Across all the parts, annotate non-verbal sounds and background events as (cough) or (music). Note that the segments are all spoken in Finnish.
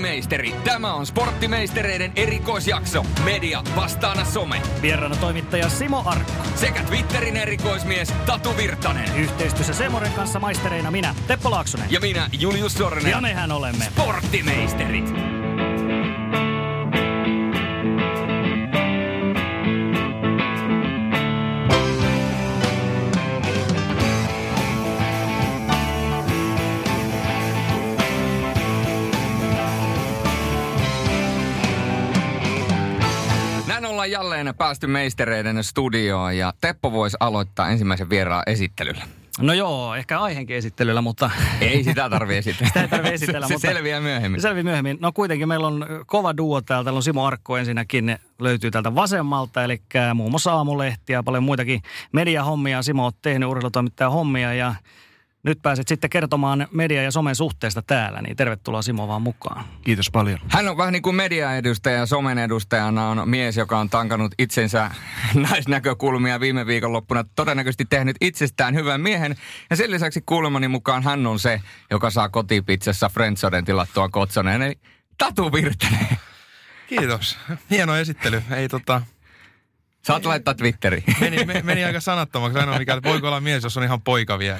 Hei kotimeisteri, tämä on sporttimeistereiden erikoisjakso. Media vastaana some. Vieraana toimittaja Simo Arkko. Sekä Twitterin erikoismies Tatu Virtanen. Yhteistyössä Semoren kanssa maistereina minä, Teppo Laaksonen. Ja minä, Julius Sorinen. Ja mehän olemme Sporttimeisterit. Ollaan jälleen päästy meistereiden studioon ja Teppo voisi aloittaa ensimmäisen vieraan esittelyllä. No joo, ehkä aiheenkin esittelyllä, mutta... Ei sitä tarvitse esitellä. Sitä ei tarvitse esitellä, se, mutta... se selviää myöhemmin. Selvi myöhemmin. No kuitenkin meillä on kova duo täällä. Täällä on Simo Arkko ensinnäkin löytyy täältä vasemmalta, eli muun muassa aamulehtiä ja paljon muitakin mediahommia. Simo on tehnyt urheilutoimittajan hommia ja nyt pääset sitten kertomaan media- ja somen suhteesta täällä, niin tervetuloa Simo vaan mukaan. Kiitos paljon. Hän on vähän niin kuin mediaedustaja ja somen edustajana on mies, joka on tankannut itsensä (laughs) naisnäkökulmia viime viikonloppuna. Todennäköisesti tehnyt itsestään hyvän miehen. Ja sen lisäksi kuulemani mukaan hän on se, joka saa kotipizzassa Friendsoden tilattua kotsoneen. Eli Tatu Virtanen. Kiitos. Hieno esittely. Ei tota, Saat laittaa Twitteriin. (laughs) meni, me, meni aika sanattomaksi. Ainoa mikä, että voiko olla mies, jos on ihan poika vielä.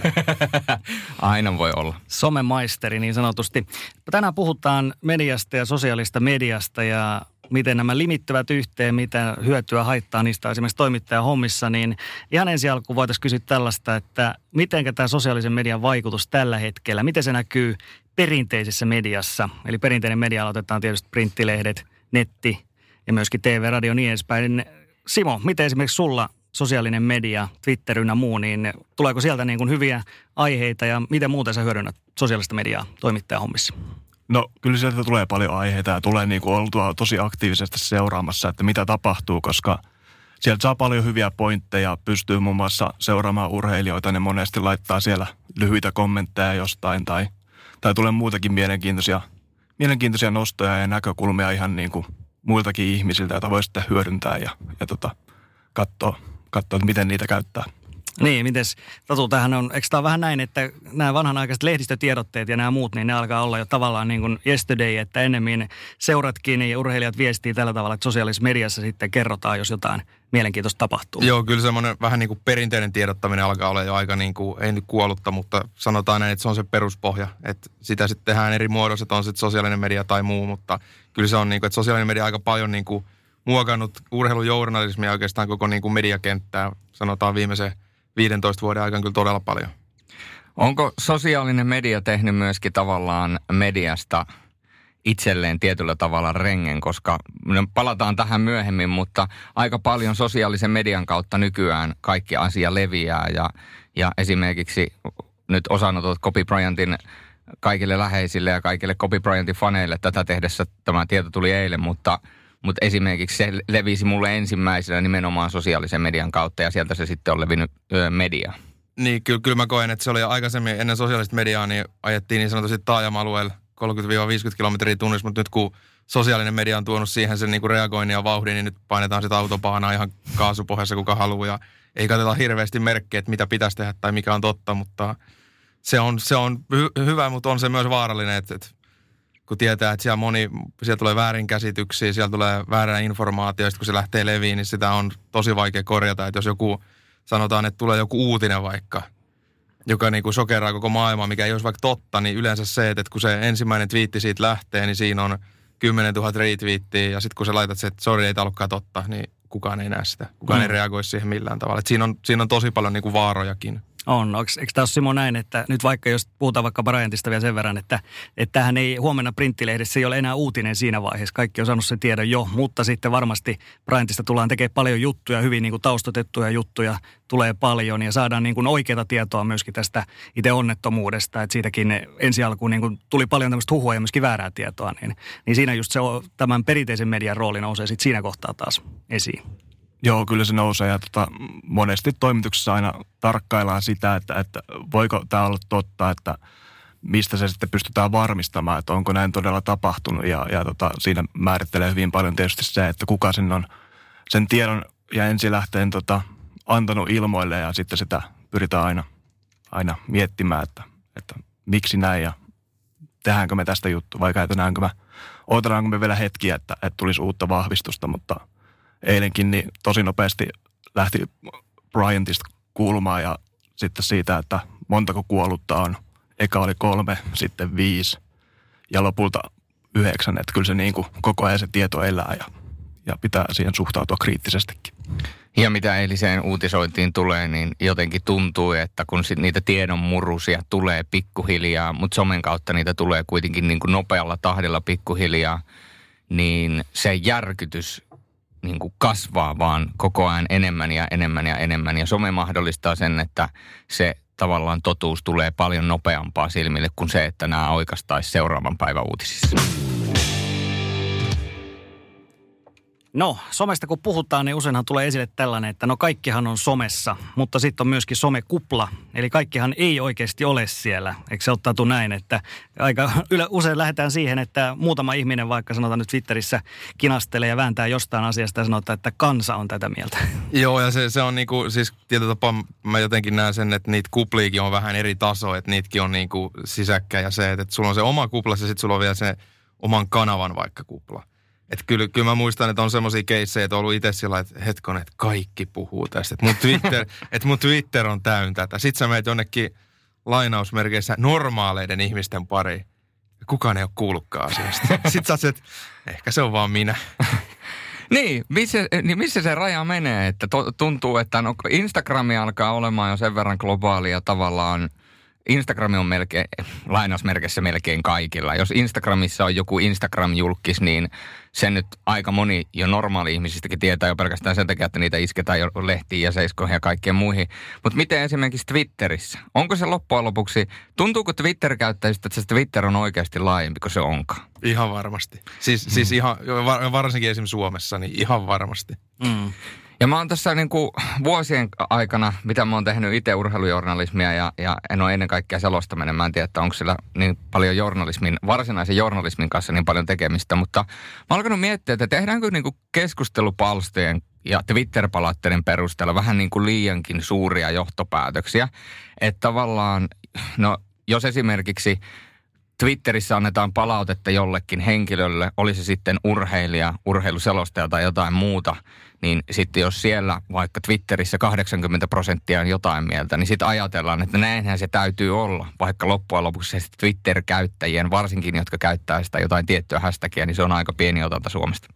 (laughs) Aina voi olla. Somemaisteri niin sanotusti. Tänään puhutaan mediasta ja sosiaalista mediasta ja miten nämä limittyvät yhteen, mitä hyötyä haittaa niistä esimerkiksi toimittajan hommissa, niin ihan ensi alkuun voitaisiin kysyä tällaista, että miten tämä sosiaalisen median vaikutus tällä hetkellä, miten se näkyy perinteisessä mediassa? Eli perinteinen media aloitetaan tietysti printtilehdet, netti ja myöskin TV, radio ja niin edespäin. Simo, miten esimerkiksi sulla sosiaalinen media, Twitter ynnä muu, niin tuleeko sieltä niin kuin hyviä aiheita ja miten muuten sä hyödynnät sosiaalista mediaa toimittajahommissa? No kyllä sieltä tulee paljon aiheita ja tulee niin kuin oltua tosi aktiivisesti seuraamassa, että mitä tapahtuu, koska sieltä saa paljon hyviä pointteja, pystyy muun muassa seuraamaan urheilijoita, ne monesti laittaa siellä lyhyitä kommentteja jostain tai, tai tulee muutakin mielenkiintoisia, mielenkiintoisia nostoja ja näkökulmia ihan niin kuin muiltakin ihmisiltä, joita voi sitten hyödyntää ja, ja tota, katsoa, katsoa, että miten niitä käyttää. Niin, mites Tatu, tämähän on, eikö tämä vähän näin, että nämä vanhanaikaiset lehdistötiedotteet ja nämä muut, niin ne alkaa olla jo tavallaan niin kuin yesterday, että ennemmin seuratkin ja urheilijat viestii tällä tavalla, että sosiaalisessa mediassa sitten kerrotaan, jos jotain mielenkiintoista tapahtuu. Joo, kyllä semmoinen vähän niin kuin perinteinen tiedottaminen alkaa olla jo aika niin kuin, ei nyt kuollutta, mutta sanotaan näin, että se on se peruspohja. Että sitä sitten tehdään eri muodossa, että on sitten sosiaalinen media tai muu, mutta kyllä se on niin kuin, että sosiaalinen media aika paljon niin kuin muokannut urheilujournalismia oikeastaan koko niin kuin mediakenttää, sanotaan viimeisen 15 vuoden aikana kyllä todella paljon. Onko sosiaalinen media tehnyt myöskin tavallaan mediasta itselleen tietyllä tavalla rengen, koska no palataan tähän myöhemmin, mutta aika paljon sosiaalisen median kautta nykyään kaikki asia leviää. Ja, ja esimerkiksi nyt osanotot Kobe Bryantin kaikille läheisille ja kaikille Kobe Bryantin faneille. Tätä tehdessä tämä tieto tuli eilen, mutta, mutta esimerkiksi se levisi mulle ensimmäisenä nimenomaan sosiaalisen median kautta ja sieltä se sitten on levinnyt ö, media. Niin, kyllä, kyllä mä koen, että se oli aikaisemmin ennen sosiaalista mediaa, niin ajettiin niin sanotusti taajama-alueella 30-50 kilometriä tunnissa, mutta nyt kun sosiaalinen media on tuonut siihen sen niin kuin reagoinnin ja vauhdin, niin nyt painetaan sitä autopahana ihan kaasupohjassa kuka haluaa ja ei katsota hirveästi merkkejä, että mitä pitäisi tehdä tai mikä on totta, mutta se on, se on hy- hyvä, mutta on se myös vaarallinen, että, että kun tietää, että siellä moni, siellä tulee väärinkäsityksiä, siellä tulee väärää informaatiota, kun se lähtee leviin, niin sitä on tosi vaikea korjata, että jos joku sanotaan, että tulee joku uutinen vaikka, joka niin kuin sokeraa koko maailmaa, mikä ei olisi vaikka totta, niin yleensä se, että kun se ensimmäinen twiitti siitä lähtee, niin siinä on 10 000 retweettiä, ja sitten kun sä laitat se, että sori, ei tämä ollutkaan totta, niin kukaan ei näe sitä. Kukaan mm. ei reagoi siihen millään tavalla. Et siinä, on, siinä on tosi paljon niin kuin vaarojakin. On. Onks, eikö tämä ole Simo näin, että nyt vaikka jos puhutaan vaikka Bryantista vielä sen verran, että, että tähän ei huomenna printtilehdessä ei ole enää uutinen siinä vaiheessa. Kaikki on saanut sen tiedon jo, mutta sitten varmasti Bryantista tullaan tekemään paljon juttuja, hyvin niin kuin taustatettuja juttuja tulee paljon ja saadaan niin kuin oikeaa tietoa myöskin tästä itse onnettomuudesta. Että siitäkin ensi alkuun niin kuin tuli paljon tämmöistä huhua ja myöskin väärää tietoa, niin, niin siinä just se tämän perinteisen median rooli nousee sitten siinä kohtaa taas esiin. Joo, kyllä se nousee ja tota, monesti toimituksessa aina tarkkaillaan sitä, että, että voiko tämä olla totta, että mistä se sitten pystytään varmistamaan, että onko näin todella tapahtunut. Ja, ja tota, siinä määrittelee hyvin paljon tietysti se, että kuka sen on sen tiedon ja ensilähteen tota, antanut ilmoille ja sitten sitä pyritään aina, aina miettimään, että, että miksi näin ja tehdäänkö me tästä juttu vai käytetäänkö me, odotetaanko me vielä hetkiä, että, että tulisi uutta vahvistusta, mutta eilenkin niin tosi nopeasti lähti Bryantista kuulumaan ja sitten siitä, että montako kuollutta on. Eka oli kolme, sitten viisi ja lopulta yhdeksän, että kyllä se niin kuin koko ajan se tieto elää ja, ja pitää siihen suhtautua kriittisestikin. Ja mitä eiliseen uutisointiin tulee, niin jotenkin tuntuu, että kun sit niitä tiedon murusia tulee pikkuhiljaa, mutta somen kautta niitä tulee kuitenkin niin kuin nopealla tahdilla pikkuhiljaa, niin se järkytys niin kuin kasvaa vaan koko ajan enemmän ja enemmän ja enemmän. Ja some mahdollistaa sen, että se tavallaan totuus tulee paljon nopeampaa silmille kuin se, että nämä oikastaisi seuraavan päivän uutisissa. No, somesta kun puhutaan, niin useinhan tulee esille tällainen, että no kaikkihan on somessa, mutta sitten on myöskin somekupla. Eli kaikkihan ei oikeasti ole siellä. Eikö se ottautu näin, että aika (laughs) usein lähdetään siihen, että muutama ihminen vaikka sanotaan nyt Twitterissä kinastelee ja vääntää jostain asiasta ja sanotaan, että kansa on tätä mieltä. (laughs) Joo, ja se, se on niinku, siis tietyllä tapaa mä jotenkin näen sen, että niitä kupliikin on vähän eri taso, että niitäkin on niinku sisäkkä ja se, että, että sulla on se oma kupla ja sitten sulla on vielä se oman kanavan vaikka kupla. Että kyllä, kyllä mä muistan, että on semmoisia keissejä, että on ollut itse sillä että hetkon, että kaikki puhuu tästä. Että mun (laughs) Twitter, että mun Twitter on täynnä tätä. Sitten sä menet jonnekin lainausmerkeissä normaaleiden ihmisten pari. Kukaan ei ole kuullutkaan asiasta. (laughs) Sitten sä että ehkä se on vaan minä. (laughs) Niin missä, niin missä se raja menee? Että to, tuntuu, että no Instagrami alkaa olemaan jo sen verran globaalia tavallaan – Instagram on melkein, lainausmerkissä melkein kaikilla. Jos Instagramissa on joku Instagram-julkis, niin sen nyt aika moni jo normaali ihmisistäkin tietää jo pelkästään sen takia, että niitä isketään jo lehtiin ja seiskoihin ja kaikkeen muihin. Mutta miten esimerkiksi Twitterissä? Onko se loppujen lopuksi, tuntuuko Twitter-käyttäjistä, että se Twitter on oikeasti laajempi kuin se onkaan? Ihan varmasti. Siis, mm. siis ihan, varsinkin esimerkiksi Suomessa, niin ihan varmasti. Mm. Ja mä oon tässä niin kuin vuosien aikana, mitä mä oon tehnyt itse urheilujournalismia ja, ja en ole ennen kaikkea selostaminen. Mä en tiedä, että onko sillä niin paljon journalismin, varsinaisen journalismin kanssa niin paljon tekemistä, mutta mä oon alkanut miettiä, että tehdäänkö niin kuin keskustelupalstojen ja Twitter-palautteiden perusteella vähän niin kuin liiankin suuria johtopäätöksiä. Että tavallaan, no jos esimerkiksi Twitterissä annetaan palautetta jollekin henkilölle, oli se sitten urheilija, urheiluselostaja tai jotain muuta, niin sitten jos siellä vaikka Twitterissä 80 prosenttia on jotain mieltä, niin sitten ajatellaan, että näinhän se täytyy olla, vaikka loppujen lopuksi se Twitter-käyttäjien, varsinkin jotka käyttää sitä jotain tiettyä hashtagia, niin se on aika pieni otanta Suomesta.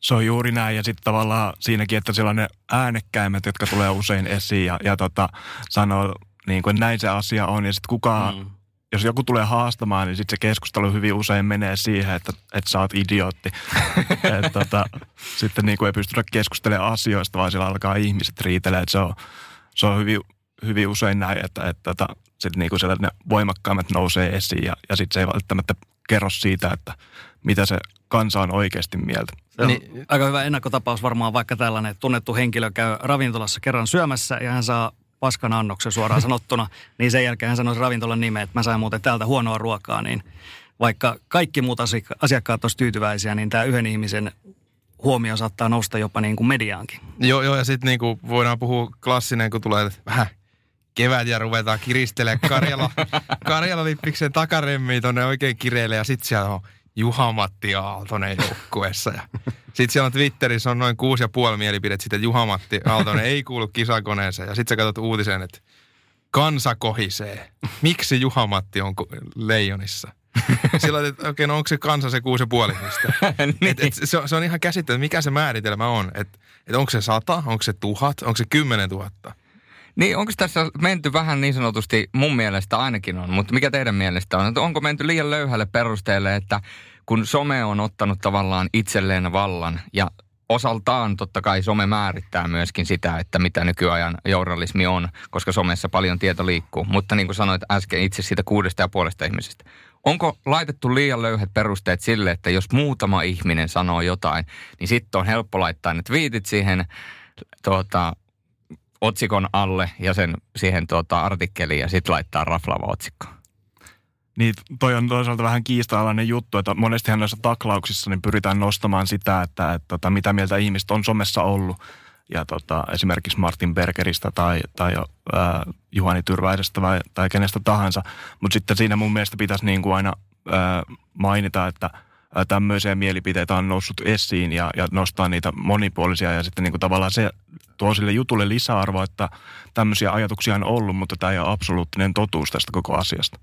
Se on juuri näin ja sitten tavallaan siinäkin, että siellä on ne äänekkäimmät, jotka tulee usein esiin ja, ja tota, sanoo niin kuin, että näin se asia on ja sitten kukaan mm jos joku tulee haastamaan, niin sitten se keskustelu hyvin usein menee siihen, että, että sä oot idiootti. (laughs) et, tota, sitten niin kuin ei pystytä keskustelemaan asioista, vaan siellä alkaa ihmiset riitelee. se on, se on hyvin, hyvin usein näin, että, että, että sitten niin kuin siellä ne voimakkaimmat nousee esiin ja, ja sitten se ei välttämättä kerro siitä, että mitä se kansa on oikeasti mieltä. Se on niin, aika hyvä ennakkotapaus varmaan vaikka tällainen, että tunnettu henkilö käy ravintolassa kerran syömässä ja hän saa paskan annoksen suoraan sanottuna, niin sen jälkeen hän sanoi ravintolan nimeä, että mä sain muuten täältä huonoa ruokaa, niin vaikka kaikki muut asiakkaat olisivat tyytyväisiä, niin tämä yhden ihmisen huomio saattaa nousta jopa niin kuin mediaankin. Joo, joo ja sitten niin kuin voidaan puhua klassinen, kun tulee vähän kevät ja ruvetaan kiristelemään Karjala, (laughs) Karjala lippiksen takaremmiin tuonne oikein kireille ja sitten siellä on Juha-Matti Aaltonen joukkueessa. Ja sitten siellä on Twitterissä on noin kuusi ja puoli mielipidettä sitten, että Juha-Matti Aaltonen ei kuulu kisakoneeseen. Ja sitten sä katsot uutisen, että kansa kohisee. Miksi Juha-Matti on leijonissa? Silloin, että okei, okay, no onko se kansa se kuusi ja puoli (laughs) niin. et, et, se, on, se on ihan käsittämätöntä, mikä se määritelmä on. Että et onko se sata, onko se tuhat, onko se kymmenen tuhatta? Niin, onko tässä menty vähän niin sanotusti, mun mielestä ainakin on, mutta mikä teidän mielestä on? Että onko menty liian löyhälle perusteelle, että kun some on ottanut tavallaan itselleen vallan ja osaltaan totta kai some määrittää myöskin sitä, että mitä nykyajan journalismi on, koska somessa paljon tieto liikkuu. Mutta niin kuin sanoit äsken itse siitä kuudesta ja puolesta ihmisestä. Onko laitettu liian löyhät perusteet sille, että jos muutama ihminen sanoo jotain, niin sitten on helppo laittaa ne twiitit siihen tuota, otsikon alle ja sen siihen tuota, artikkeliin ja sitten laittaa raflava otsikko? Niin, toi on toisaalta vähän kiista-alainen juttu, että monestihan noissa taklauksissa niin pyritään nostamaan sitä, että, että, että tota, mitä mieltä ihmiset on somessa ollut. Ja tota, esimerkiksi Martin Bergeristä tai, tai ää, Juhani Tyrväisestä vai, tai kenestä tahansa. Mutta sitten siinä mun mielestä pitäisi niin kuin aina ää, mainita, että tämmöisiä mielipiteitä on noussut esiin ja, ja nostaa niitä monipuolisia ja sitten niin kuin tavallaan se tuo sille jutulle lisäarvoa, että tämmöisiä ajatuksia on ollut, mutta tämä ei ole absoluuttinen totuus tästä koko asiasta.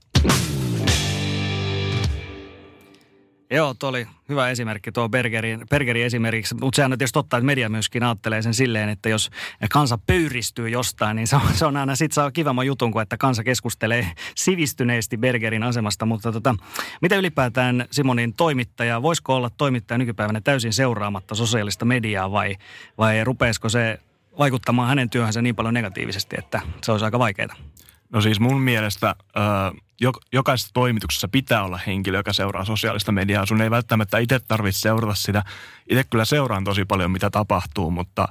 Joo, tuo oli hyvä esimerkki tuo Bergerin, Bergerin esimerkiksi, mutta sehän on tietysti totta, että media myöskin ajattelee sen silleen, että jos kansa pöyristyy jostain, niin se on, se on aina sit saa kivamman jutun kuin, että kansa keskustelee sivistyneesti Bergerin asemasta. Mutta tota, mitä ylipäätään Simonin toimittaja, voisiko olla toimittaja nykypäivänä täysin seuraamatta sosiaalista mediaa vai, vai rupeisiko se vaikuttamaan hänen työhönsä niin paljon negatiivisesti, että se olisi aika vaikeaa? No siis mun mielestä jokaisessa toimituksessa pitää olla henkilö, joka seuraa sosiaalista mediaa. Sun ei välttämättä itse tarvitse seurata sitä. Itse kyllä seuraan tosi paljon, mitä tapahtuu, mutta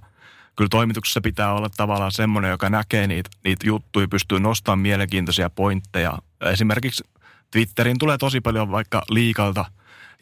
kyllä toimituksessa pitää olla tavallaan semmoinen, joka näkee niitä, niitä juttuja, pystyy nostamaan mielenkiintoisia pointteja. Esimerkiksi Twitterin tulee tosi paljon vaikka liikalta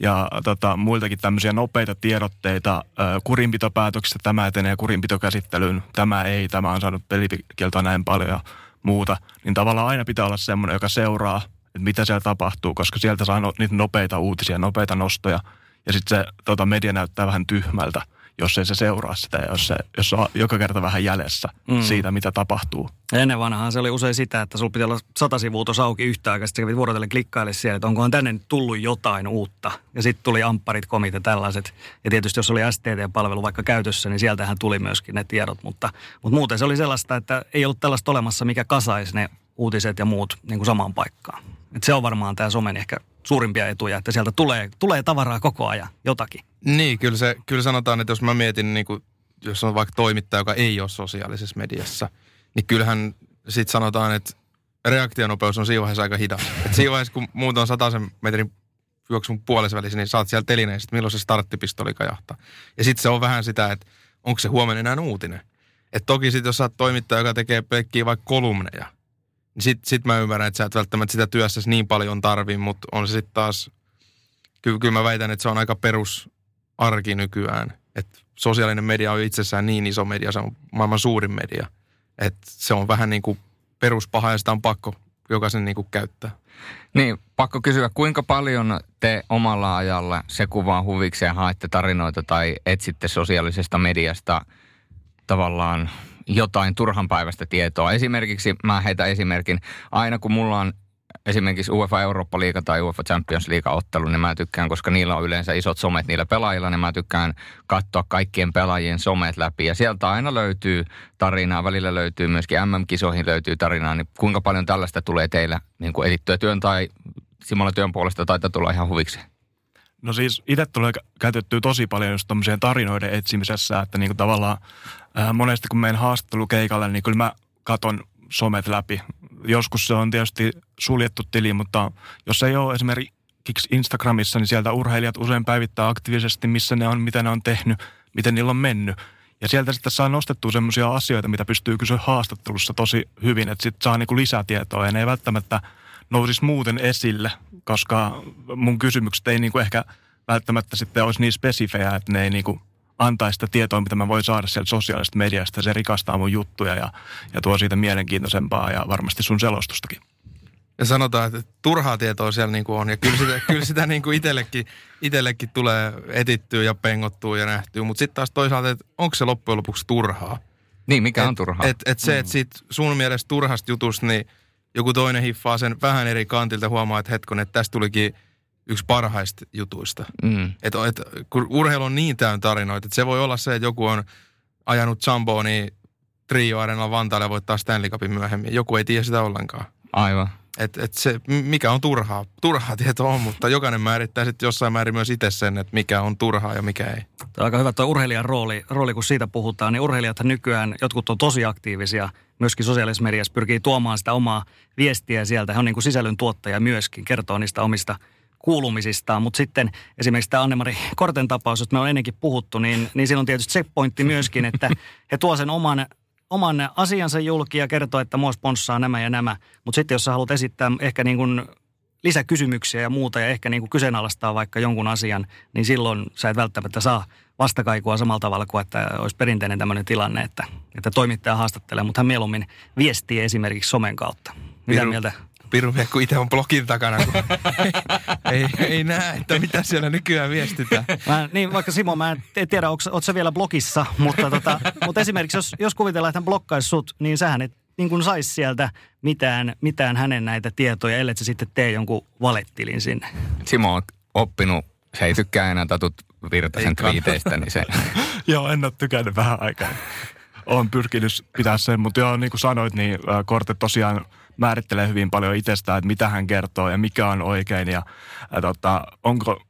ja tota, muiltakin tämmöisiä nopeita tiedotteita. Kurinpitopäätöksistä tämä etenee kurinpitokäsittelyyn, tämä ei, tämä on saanut pelikieltoa näin paljon muuta, niin tavallaan aina pitää olla semmoinen, joka seuraa, että mitä siellä tapahtuu, koska sieltä saa no, niitä nopeita uutisia, nopeita nostoja, ja sitten se tota, media näyttää vähän tyhmältä, jos ei se seuraa sitä, jos se, jos se on joka kerta vähän jäljessä mm. siitä, mitä tapahtuu. Ennen vanhaan se oli usein sitä, että sulla piti olla sata sivua tuossa auki yhtä aikaa, sitten kävit vuorotellen klikkaille siellä, että onkohan tänne tullut jotain uutta. Ja sitten tuli ampparit, komit ja tällaiset. Ja tietysti jos oli STT-palvelu vaikka käytössä, niin sieltähän tuli myöskin ne tiedot. Mutta, mutta muuten se oli sellaista, että ei ollut tällaista olemassa, mikä kasaisi ne uutiset ja muut niin kuin samaan paikkaan. Et se on varmaan tämä somen ehkä suurimpia etuja, että sieltä tulee, tulee tavaraa koko ajan, jotakin. Niin, kyllä, se, kyllä sanotaan, että jos mä mietin, niin kuin, jos on vaikka toimittaja, joka ei ole sosiaalisessa mediassa, niin kyllähän sitten sanotaan, että reaktionopeus on siinä vaiheessa aika hidas. Et siinä vaiheessa, kun muut on sataisen metrin juoksun puolesvälissä, niin saat siellä telineen, milloin se starttipistoli kajahtaa. Ja sitten se on vähän sitä, että onko se huomenna enää uutinen. Et toki sitten jos sä oot toimittaja, joka tekee pelkkiä vaikka kolumneja, niin sit, mä ymmärrän, että sä et välttämättä sitä työssäsi niin paljon tarvii, mutta on se sitten taas, kyllä, kyllä mä väitän, että se on aika perus arki nykyään. Että sosiaalinen media on itsessään niin iso media, se on maailman suurin media. Että se on vähän niin kuin peruspaha ja sitä on pakko jokaisen niin kuin käyttää. Niin, pakko kysyä, kuinka paljon te omalla ajalla se kuvaa huvikseen haette tarinoita tai etsitte sosiaalisesta mediasta tavallaan jotain turhan päivästä tietoa. Esimerkiksi, mä heitä esimerkin, aina kun mulla on esimerkiksi UEFA Eurooppa-liiga tai UEFA Champions League-ottelu, niin mä tykkään, koska niillä on yleensä isot somet niillä pelaajilla, niin mä tykkään katsoa kaikkien pelaajien somet läpi. Ja sieltä aina löytyy tarinaa, välillä löytyy myöskin MM-kisoihin löytyy tarinaa, niin kuinka paljon tällaista tulee teillä niin kuin edittyä työn tai Simolla työn puolesta taitaa tulla ihan huviksi? No siis itse tulee käytettyä tosi paljon just tarinoiden etsimisessä, että niin kuin tavallaan ää, monesti kun menen haastattelukeikalle, niin kyllä mä katon somet läpi. Joskus se on tietysti suljettu tili, mutta jos ei ole esimerkiksi Instagramissa, niin sieltä urheilijat usein päivittää aktiivisesti, missä ne on, mitä ne on tehnyt, miten niillä on mennyt. Ja sieltä sitten saa nostettua semmoisia asioita, mitä pystyy kysyä haastattelussa tosi hyvin, että sitten saa niinku lisätietoa ja ne ei välttämättä nousisi muuten esille, koska mun kysymykset ei niinku ehkä välttämättä sitten olisi niin spesifejä, että ne ei niinku antaa sitä tietoa, mitä mä voin saada sieltä sosiaalisesta mediasta. Se rikastaa mun juttuja ja, ja tuo siitä mielenkiintoisempaa ja varmasti sun selostustakin. Ja sanotaan, että turhaa tietoa siellä niin kuin on. Ja kyllä sitä, (laughs) kyllä sitä niin kuin itsellekin, itsellekin tulee etittyä ja pengottua ja nähtyä. Mutta sitten taas toisaalta, että onko se loppujen lopuksi turhaa? Niin, mikä et, on turhaa? Et, et se, että mm. siitä sun mielestä turhasta jutusta, niin joku toinen hiffaa sen vähän eri kantilta huomaa, että hetkon, että tästä tulikin – yksi parhaista jutuista. Mm. Et, et, kun urheilu on niin täynnä tarinoita, että se voi olla se, että joku on ajanut niin Trio Areenalla Vantaalle ja voittaa Stanley Cupin myöhemmin. Joku ei tiedä sitä ollenkaan. Aivan. Et, et se, mikä on turhaa? Turhaa tietoa on, mutta jokainen määrittää sitten jossain määrin myös itse sen, että mikä on turhaa ja mikä ei. Tämä on aika hyvä tuo urheilijan rooli, rooli, kun siitä puhutaan. Niin urheilijat nykyään, jotkut on tosi aktiivisia, myöskin sosiaalisessa mediassa pyrkii tuomaan sitä omaa viestiä sieltä. He on niin kuin sisällön tuottaja myöskin, kertoo niistä omista – kuulumisistaan. Mutta sitten esimerkiksi tämä Annemari Korten tapaus, josta me on ennenkin puhuttu, niin, niin siinä on tietysti se pointti myöskin, että he tuo sen oman, oman asiansa julki ja kertoo, että mua sponssaa nämä ja nämä. Mutta sitten jos sä haluat esittää ehkä niin kuin lisäkysymyksiä ja muuta ja ehkä niin kuin kyseenalaistaa vaikka jonkun asian, niin silloin sä et välttämättä saa vastakaikua samalla tavalla kuin että olisi perinteinen tämmöinen tilanne, että, että toimittaja haastattelee, mutta hän mieluummin viestii esimerkiksi somen kautta. Mitä Piru- mieltä? Piru kun itse on blogin takana, kun (laughs) ei, ei, näe, että mitä siellä nykyään viestitään. Mä, niin, vaikka Simo, mä en tiedä, onko sä vielä blogissa, mutta, tota, mutta esimerkiksi jos, jos kuvitellaan, että hän blokkaisi sut, niin sähän et niin kuin saisi sieltä mitään, mitään hänen näitä tietoja, ellei sä sitten tee jonkun valettilin sinne. Simo on oppinut, se ei tykkää enää Tatut Virtasen kannata. twiiteistä, niin se... (laughs) Joo, en ole tykännyt vähän aikaa. Olen pyrkinyt pitää sen, mutta joo, niin kuin sanoit, niin Korte tosiaan määrittelee hyvin paljon itsestään, että mitä hän kertoo ja mikä on oikein ja, ja tota, onko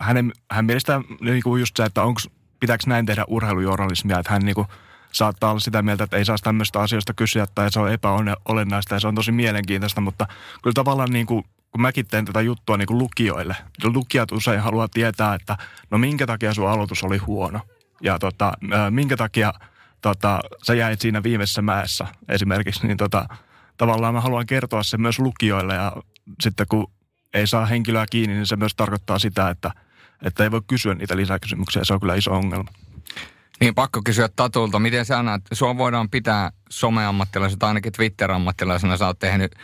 hänen, hän mielestä niin kuin just se, että onko, pitääkö näin tehdä urheilujournalismia, että hän niin kuin, saattaa olla sitä mieltä, että ei saa tämmöistä asioista kysyä tai se on epäolennaista ja se on tosi mielenkiintoista, mutta kyllä tavallaan niin kuin, kun mäkin teen tätä juttua niin kuin lukijoille, lukijat usein haluaa tietää, että no minkä takia sun aloitus oli huono ja tota, minkä takia tota, sä jäit siinä viimeisessä mäessä esimerkiksi, niin tota, tavallaan mä haluan kertoa sen myös lukijoille ja sitten kun ei saa henkilöä kiinni, niin se myös tarkoittaa sitä, että, että ei voi kysyä niitä lisäkysymyksiä. Se on kyllä iso ongelma. Niin pakko kysyä Tatulta, miten sä näet, sua voidaan pitää someammattilaisena tai ainakin Twitter-ammattilaisena. Sä oot tehnyt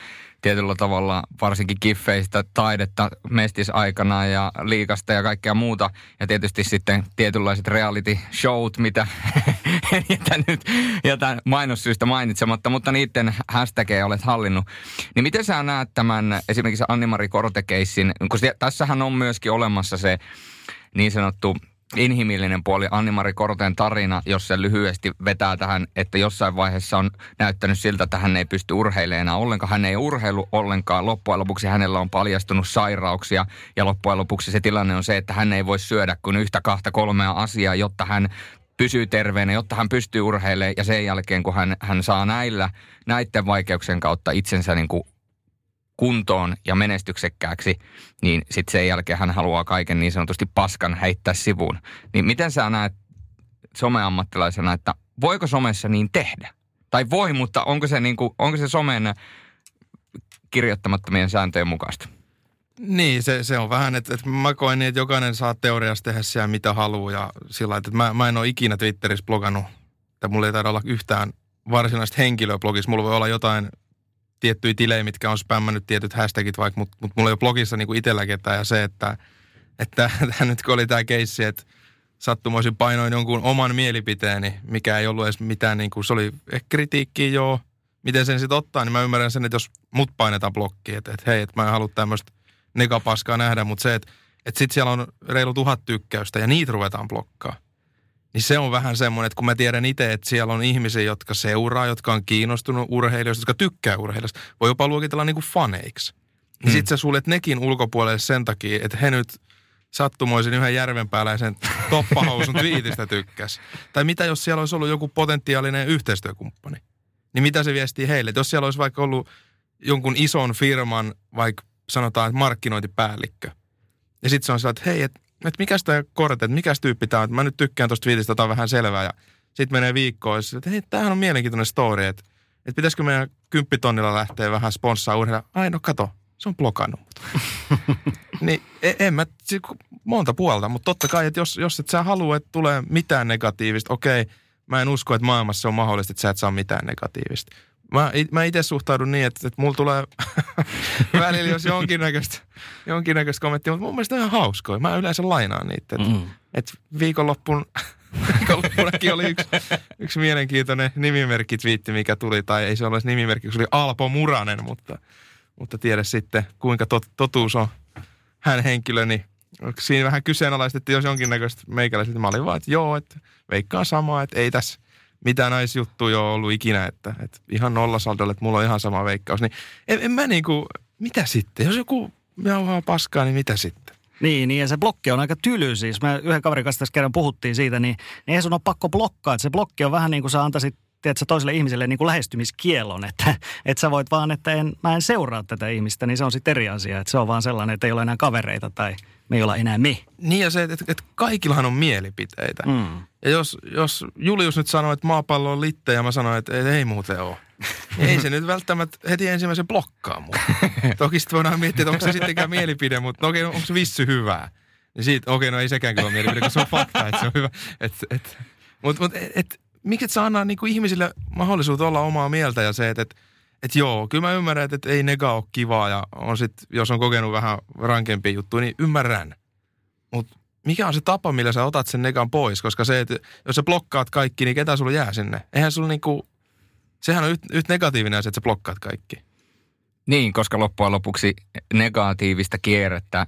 tietyllä tavalla varsinkin kiffeistä taidetta mestisaikana ja liikasta ja kaikkea muuta. Ja tietysti sitten tietynlaiset reality showt, mitä (laughs) en jätä nyt jätän mainossyistä mainitsematta, mutta niiden hashtageja olet hallinnut. Niin miten sä näet tämän esimerkiksi Anni-Mari Kortekeissin, kun tässähän on myöskin olemassa se niin sanottu inhimillinen puoli Anni-Mari Korteen tarina, jos se lyhyesti vetää tähän, että jossain vaiheessa on näyttänyt siltä, että hän ei pysty urheilemaan ollenkaan. Hän ei urheilu ollenkaan. Loppujen lopuksi hänellä on paljastunut sairauksia ja loppujen lopuksi se tilanne on se, että hän ei voi syödä kuin yhtä, kahta, kolmea asiaa, jotta hän pysyy terveenä, jotta hän pystyy urheilemaan ja sen jälkeen, kun hän, hän saa näillä, näiden vaikeuksien kautta itsensä niin kuin kuntoon ja menestyksekkääksi, niin sitten sen jälkeen hän haluaa kaiken niin sanotusti paskan heittää sivuun. Niin miten sä näet someammattilaisena, että voiko somessa niin tehdä? Tai voi, mutta onko se, niin kuin, onko se somen kirjoittamattomien sääntöjen mukaista? Niin, se, se on vähän, että, että mä koen niin, että jokainen saa teoriassa tehdä siellä mitä haluaa ja sillä että mä, mä en ole ikinä Twitterissä blogannut, että mulla ei taida olla yhtään varsinaista henkilöä blogissa. Mulla voi olla jotain tiettyjä tilejä, mitkä on spämmännyt tietyt hashtagit vaikka, mutta, mutta mulla ei ole blogissa niin kuin itsellä ketään ja se, että, että (laughs) tämä nyt kun oli tämä keissi, että sattumoisin painoin jonkun oman mielipiteeni, mikä ei ollut edes mitään, niin kuin, se oli ehkä kritiikkiä joo, miten sen sitten ottaa, niin mä ymmärrän sen, että jos mut painetaan blokkiin, että, että hei, että mä en halua tämmöistä negapaskaa nähdä, mutta se, että, että sitten siellä on reilu tuhat tykkäystä ja niitä ruvetaan blokkaa. Niin se on vähän semmoinen, että kun mä tiedän itse, että siellä on ihmisiä, jotka seuraa, jotka on kiinnostunut urheilijoista, jotka tykkää urheilijoista, voi jopa luokitella niin kuin faneiksi. Niin Hmm. sit sä suljet nekin ulkopuolelle sen takia, että he nyt sattumoisin yhden järvenpääläisen toppahousun (laughs) twiitistä tykkäs. Tai mitä jos siellä olisi ollut joku potentiaalinen yhteistyökumppani? Niin mitä se viestii heille? Että jos siellä olisi vaikka ollut jonkun ison firman, vaikka sanotaan, että markkinointipäällikkö. Ja sitten se on sellainen, että hei, että et mikäs tämä korte, että mikäs tyyppi tämä on, että mä nyt tykkään tuosta twiitistä, tämä on vähän selvää. Ja sitten menee viikkoa, ja että hei, tämähän on mielenkiintoinen story, että, että pitäisikö meidän kymppitonnilla lähteä vähän sponssaa urheilla. Ai no kato, se on blokannut mut. (laughs) niin en, en mä, siis monta puolta, mutta totta kai, että jos, jos et sä halua, että tulee mitään negatiivista, okei, mä en usko, että maailmassa on mahdollista, että sä et saa mitään negatiivista. Mä, mä itse suhtaudun niin, että, että mulla tulee (laughs) välillä, jos jonkinnäköistä, jonkinnäköistä kommenttia, mutta mun mielestä on ihan hauskoja. Mä yleensä lainaan niitä. Että, Mm. että viikonloppun, (laughs) viikonloppunakin oli yksi, yksi mielenkiintoinen nimimerkkitwiitti, mikä tuli, tai ei se ole nimimerkki, se oli Alpo Muranen, mutta, mutta tiedä sitten, kuinka tot, totuus on hän henkilö, niin siinä vähän kyseenalaistettiin, jos jonkinnäköistä meikäläiset. Mä olin vaan, että joo, että veikkaan samaa, että ei tässä mitään naisjuttuja ole ollut ikinä, että, että ihan nollasaldolle, että mulla on ihan sama veikkaus. Niin en, en mä niinku, mitä sitten? Jos joku jauhaa paskaa, niin mitä sitten? Niin, niin, ja se blokki on aika tyly siis. Me yhden kaverin kanssa tässä kerran puhuttiin siitä, niin, niin ei sun ole pakko blokkaa. Että se blokki on vähän niin kuin sä antaisit tiedätkö, toiselle ihmiselle niin kuin lähestymiskielon, että, että sä voit vaan, että en, mä en seuraa tätä ihmistä, niin se on sitten eri asia. Että se on vaan sellainen, että ei ole enää kavereita tai me ei olla enää me. Niin ja se, että, että kaikillahan on mielipiteitä. Mm. Ja jos, jos Julius nyt sanoo, että maapallo on litte ja mä sanoin, että ei, ei muuten ole. niin ei se nyt välttämättä heti ensimmäisen blokkaa mua. (laughs) Toki sitten voidaan miettiä, että onko se sittenkään mielipide, mutta no okei, onko se vissy hyvää? Niin siitä, okei, no ei sekään kyllä ole mielipide, koska se on fakta, että se on hyvä. Et, et, mutta mut, et, et, miksi et saa antaa niinku ihmisille mahdollisuutta olla omaa mieltä ja se, että et, et joo, kyllä mä ymmärrän, että et ei nega ole kivaa ja on sit, jos on kokenut vähän rankempia juttuja, niin ymmärrän. Mutta mikä on se tapa, millä sä otat sen negan pois? Koska se, että jos sä blokkaat kaikki, niin ketä sulla jää sinne? Eihän sulla niinku, sehän on yhtä yht negatiivinen asia, että sä blokkaat kaikki. Niin, koska loppujen lopuksi negatiivista kierrettä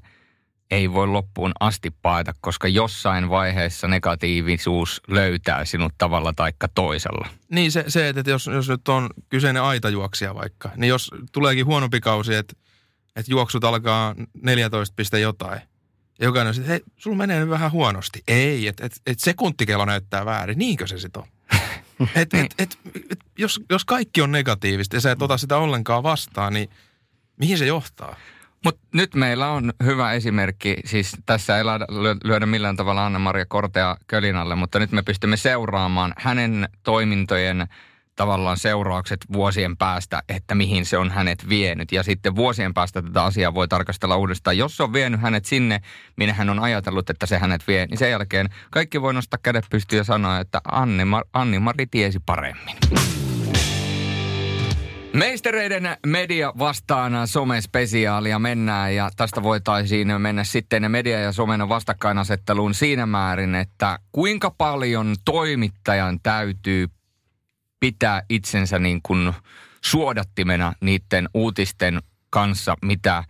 ei voi loppuun asti paeta, koska jossain vaiheessa negatiivisuus löytää sinut tavalla taikka toisella. Niin se, se että jos, jos nyt on kyseinen aitajuoksija vaikka, niin jos tuleekin huonompi kausi, että, että juoksut alkaa 14 piste jotain, ja jokainen on sitten, hei, sulla menee nyt vähän huonosti. Ei, että et, et sekuntikello näyttää väärin. Niinkö se sitten on? (laughs) et, et, et, et, jos, jos kaikki on negatiivista ja sä et ota sitä ollenkaan vastaan, niin mihin se johtaa? Mutta nyt meillä on hyvä esimerkki, siis tässä ei lyödä millään tavalla Anna-Maria Kortea kölinalle, mutta nyt me pystymme seuraamaan hänen toimintojen tavallaan seuraukset vuosien päästä, että mihin se on hänet vienyt. Ja sitten vuosien päästä tätä asiaa voi tarkastella uudestaan. Jos se on vienyt hänet sinne, minne hän on ajatellut, että se hänet vie, niin sen jälkeen kaikki voi nostaa kädet pystyyn ja sanoa, että Anni-Mari tiesi paremmin. Meistereiden media vastaan somespesiaalia mennään ja tästä voitaisiin mennä sitten media ja somen vastakkainasetteluun siinä määrin, että kuinka paljon toimittajan täytyy pitää itsensä niin kuin suodattimena niiden uutisten kanssa, mitä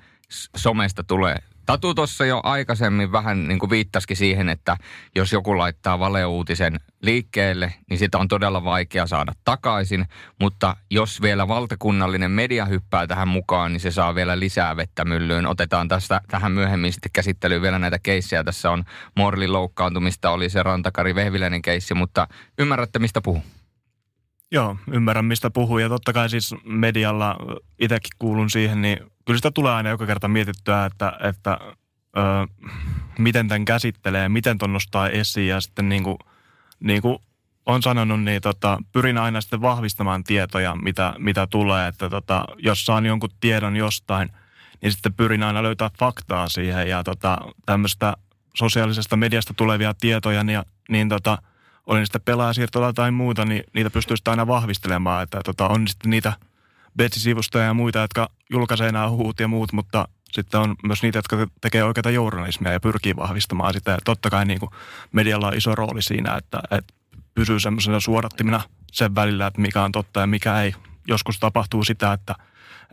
somesta tulee. Tatu tuossa jo aikaisemmin vähän niin kuin viittasikin siihen, että jos joku laittaa valeuutisen liikkeelle, niin sitä on todella vaikea saada takaisin. Mutta jos vielä valtakunnallinen media hyppää tähän mukaan, niin se saa vielä lisää vettä myllyyn. Otetaan tästä tähän myöhemmin sitten käsittelyyn vielä näitä keissejä. Tässä on Morlin loukkaantumista, oli se Rantakari Vehviläinen keissi, mutta ymmärrätte mistä puhun? Joo, ymmärrän mistä puhuu ja totta kai siis medialla itsekin kuulun siihen, niin kyllä sitä tulee aina joka kerta mietittyä, että, että ö, miten tämän käsittelee, miten ton nostaa esiin ja sitten niin kuin, niin kuin on sanonut, niin tota, pyrin aina sitten vahvistamaan tietoja, mitä, mitä tulee, että tota, jos saan jonkun tiedon jostain, niin sitten pyrin aina löytää faktaa siihen ja tota, tämmöistä sosiaalisesta mediasta tulevia tietoja, niin, niin tota, – oli sitten pelaajasiirtola tai muuta, niin niitä pystyy sitten aina vahvistelemaan. Että tota, on sitten niitä Betsi-sivustoja ja muita, jotka julkaisee nämä huut ja muut, mutta sitten on myös niitä, jotka tekee oikeita journalismia ja pyrkii vahvistamaan sitä. Ja totta kai niin kuin medialla on iso rooli siinä, että, että pysyy semmoisena suodattimina sen välillä, että mikä on totta ja mikä ei. Joskus tapahtuu sitä, että,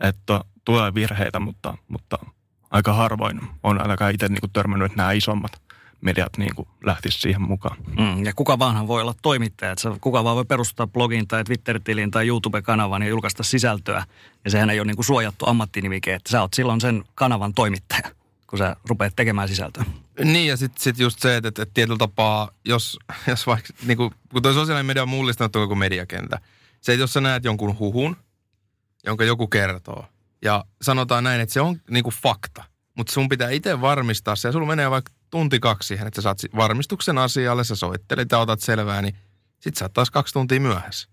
että tulee virheitä, mutta, mutta aika harvoin on ainakaan itse niin kuin törmännyt, nämä isommat – mediat niin kuin lähtisi siihen mukaan. Mm, ja kuka vaanhan voi olla toimittaja. Että kuka vaan voi perustaa blogin tai Twitter-tilin tai YouTube-kanavan ja julkaista sisältöä. Ja sehän ei ole niin kuin suojattu ammattinimike, että sä oot silloin sen kanavan toimittaja, kun sä rupeat tekemään sisältöä. Niin ja sitten sit just se, että, että, että tietyllä tapaa, jos, jos vaikka, niin kuin, kun tuo sosiaalinen media on mullistanut koko mediakentä. Se, että jos sä näet jonkun huhun, jonka joku kertoo, ja sanotaan näin, että se on niin kuin fakta, mutta sun pitää itse varmistaa se, ja sulla menee vaikka tunti kaksi siihen, että sä saat varmistuksen asialle, sä soittelet ja otat selvää, niin sit sä oot taas kaksi tuntia myöhässä.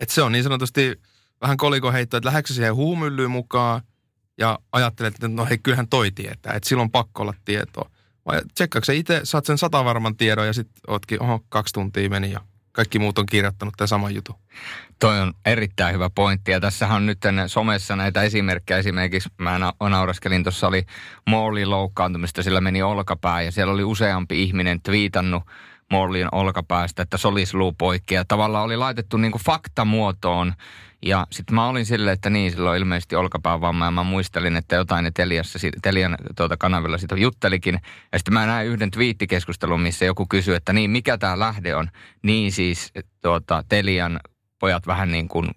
Et se on niin sanotusti vähän kolikoheitto, että lähdetkö siihen huumyllyyn mukaan ja ajattelet, että no hei, kyllähän toi tietää, että silloin pakko olla tietoa. Vai tsekkaako sä itse, saat sen satavarman tiedon ja sitten ootkin, oho, kaksi tuntia meni ja kaikki muut on kirjoittanut tämän saman jutun. Toi on erittäin hyvä pointti ja tässä on nyt somessa näitä esimerkkejä. Esimerkiksi mä nauraskelin, tuossa oli Morlin loukkaantumista, sillä meni olkapää ja siellä oli useampi ihminen twiitannut Morlin olkapäästä, että solisluu poikki ja tavallaan oli laitettu niin kuin faktamuotoon ja sitten mä olin silleen, että niin, silloin ilmeisesti olkapäävamma ja mä muistelin, että jotain Teliassa, Telian tuota kanavilla sitä juttelikin. Ja sitten mä näin yhden twiittikeskustelun, missä joku kysyi, että niin, mikä tämä lähde on. Niin siis tuota, Telian pojat vähän niin kuin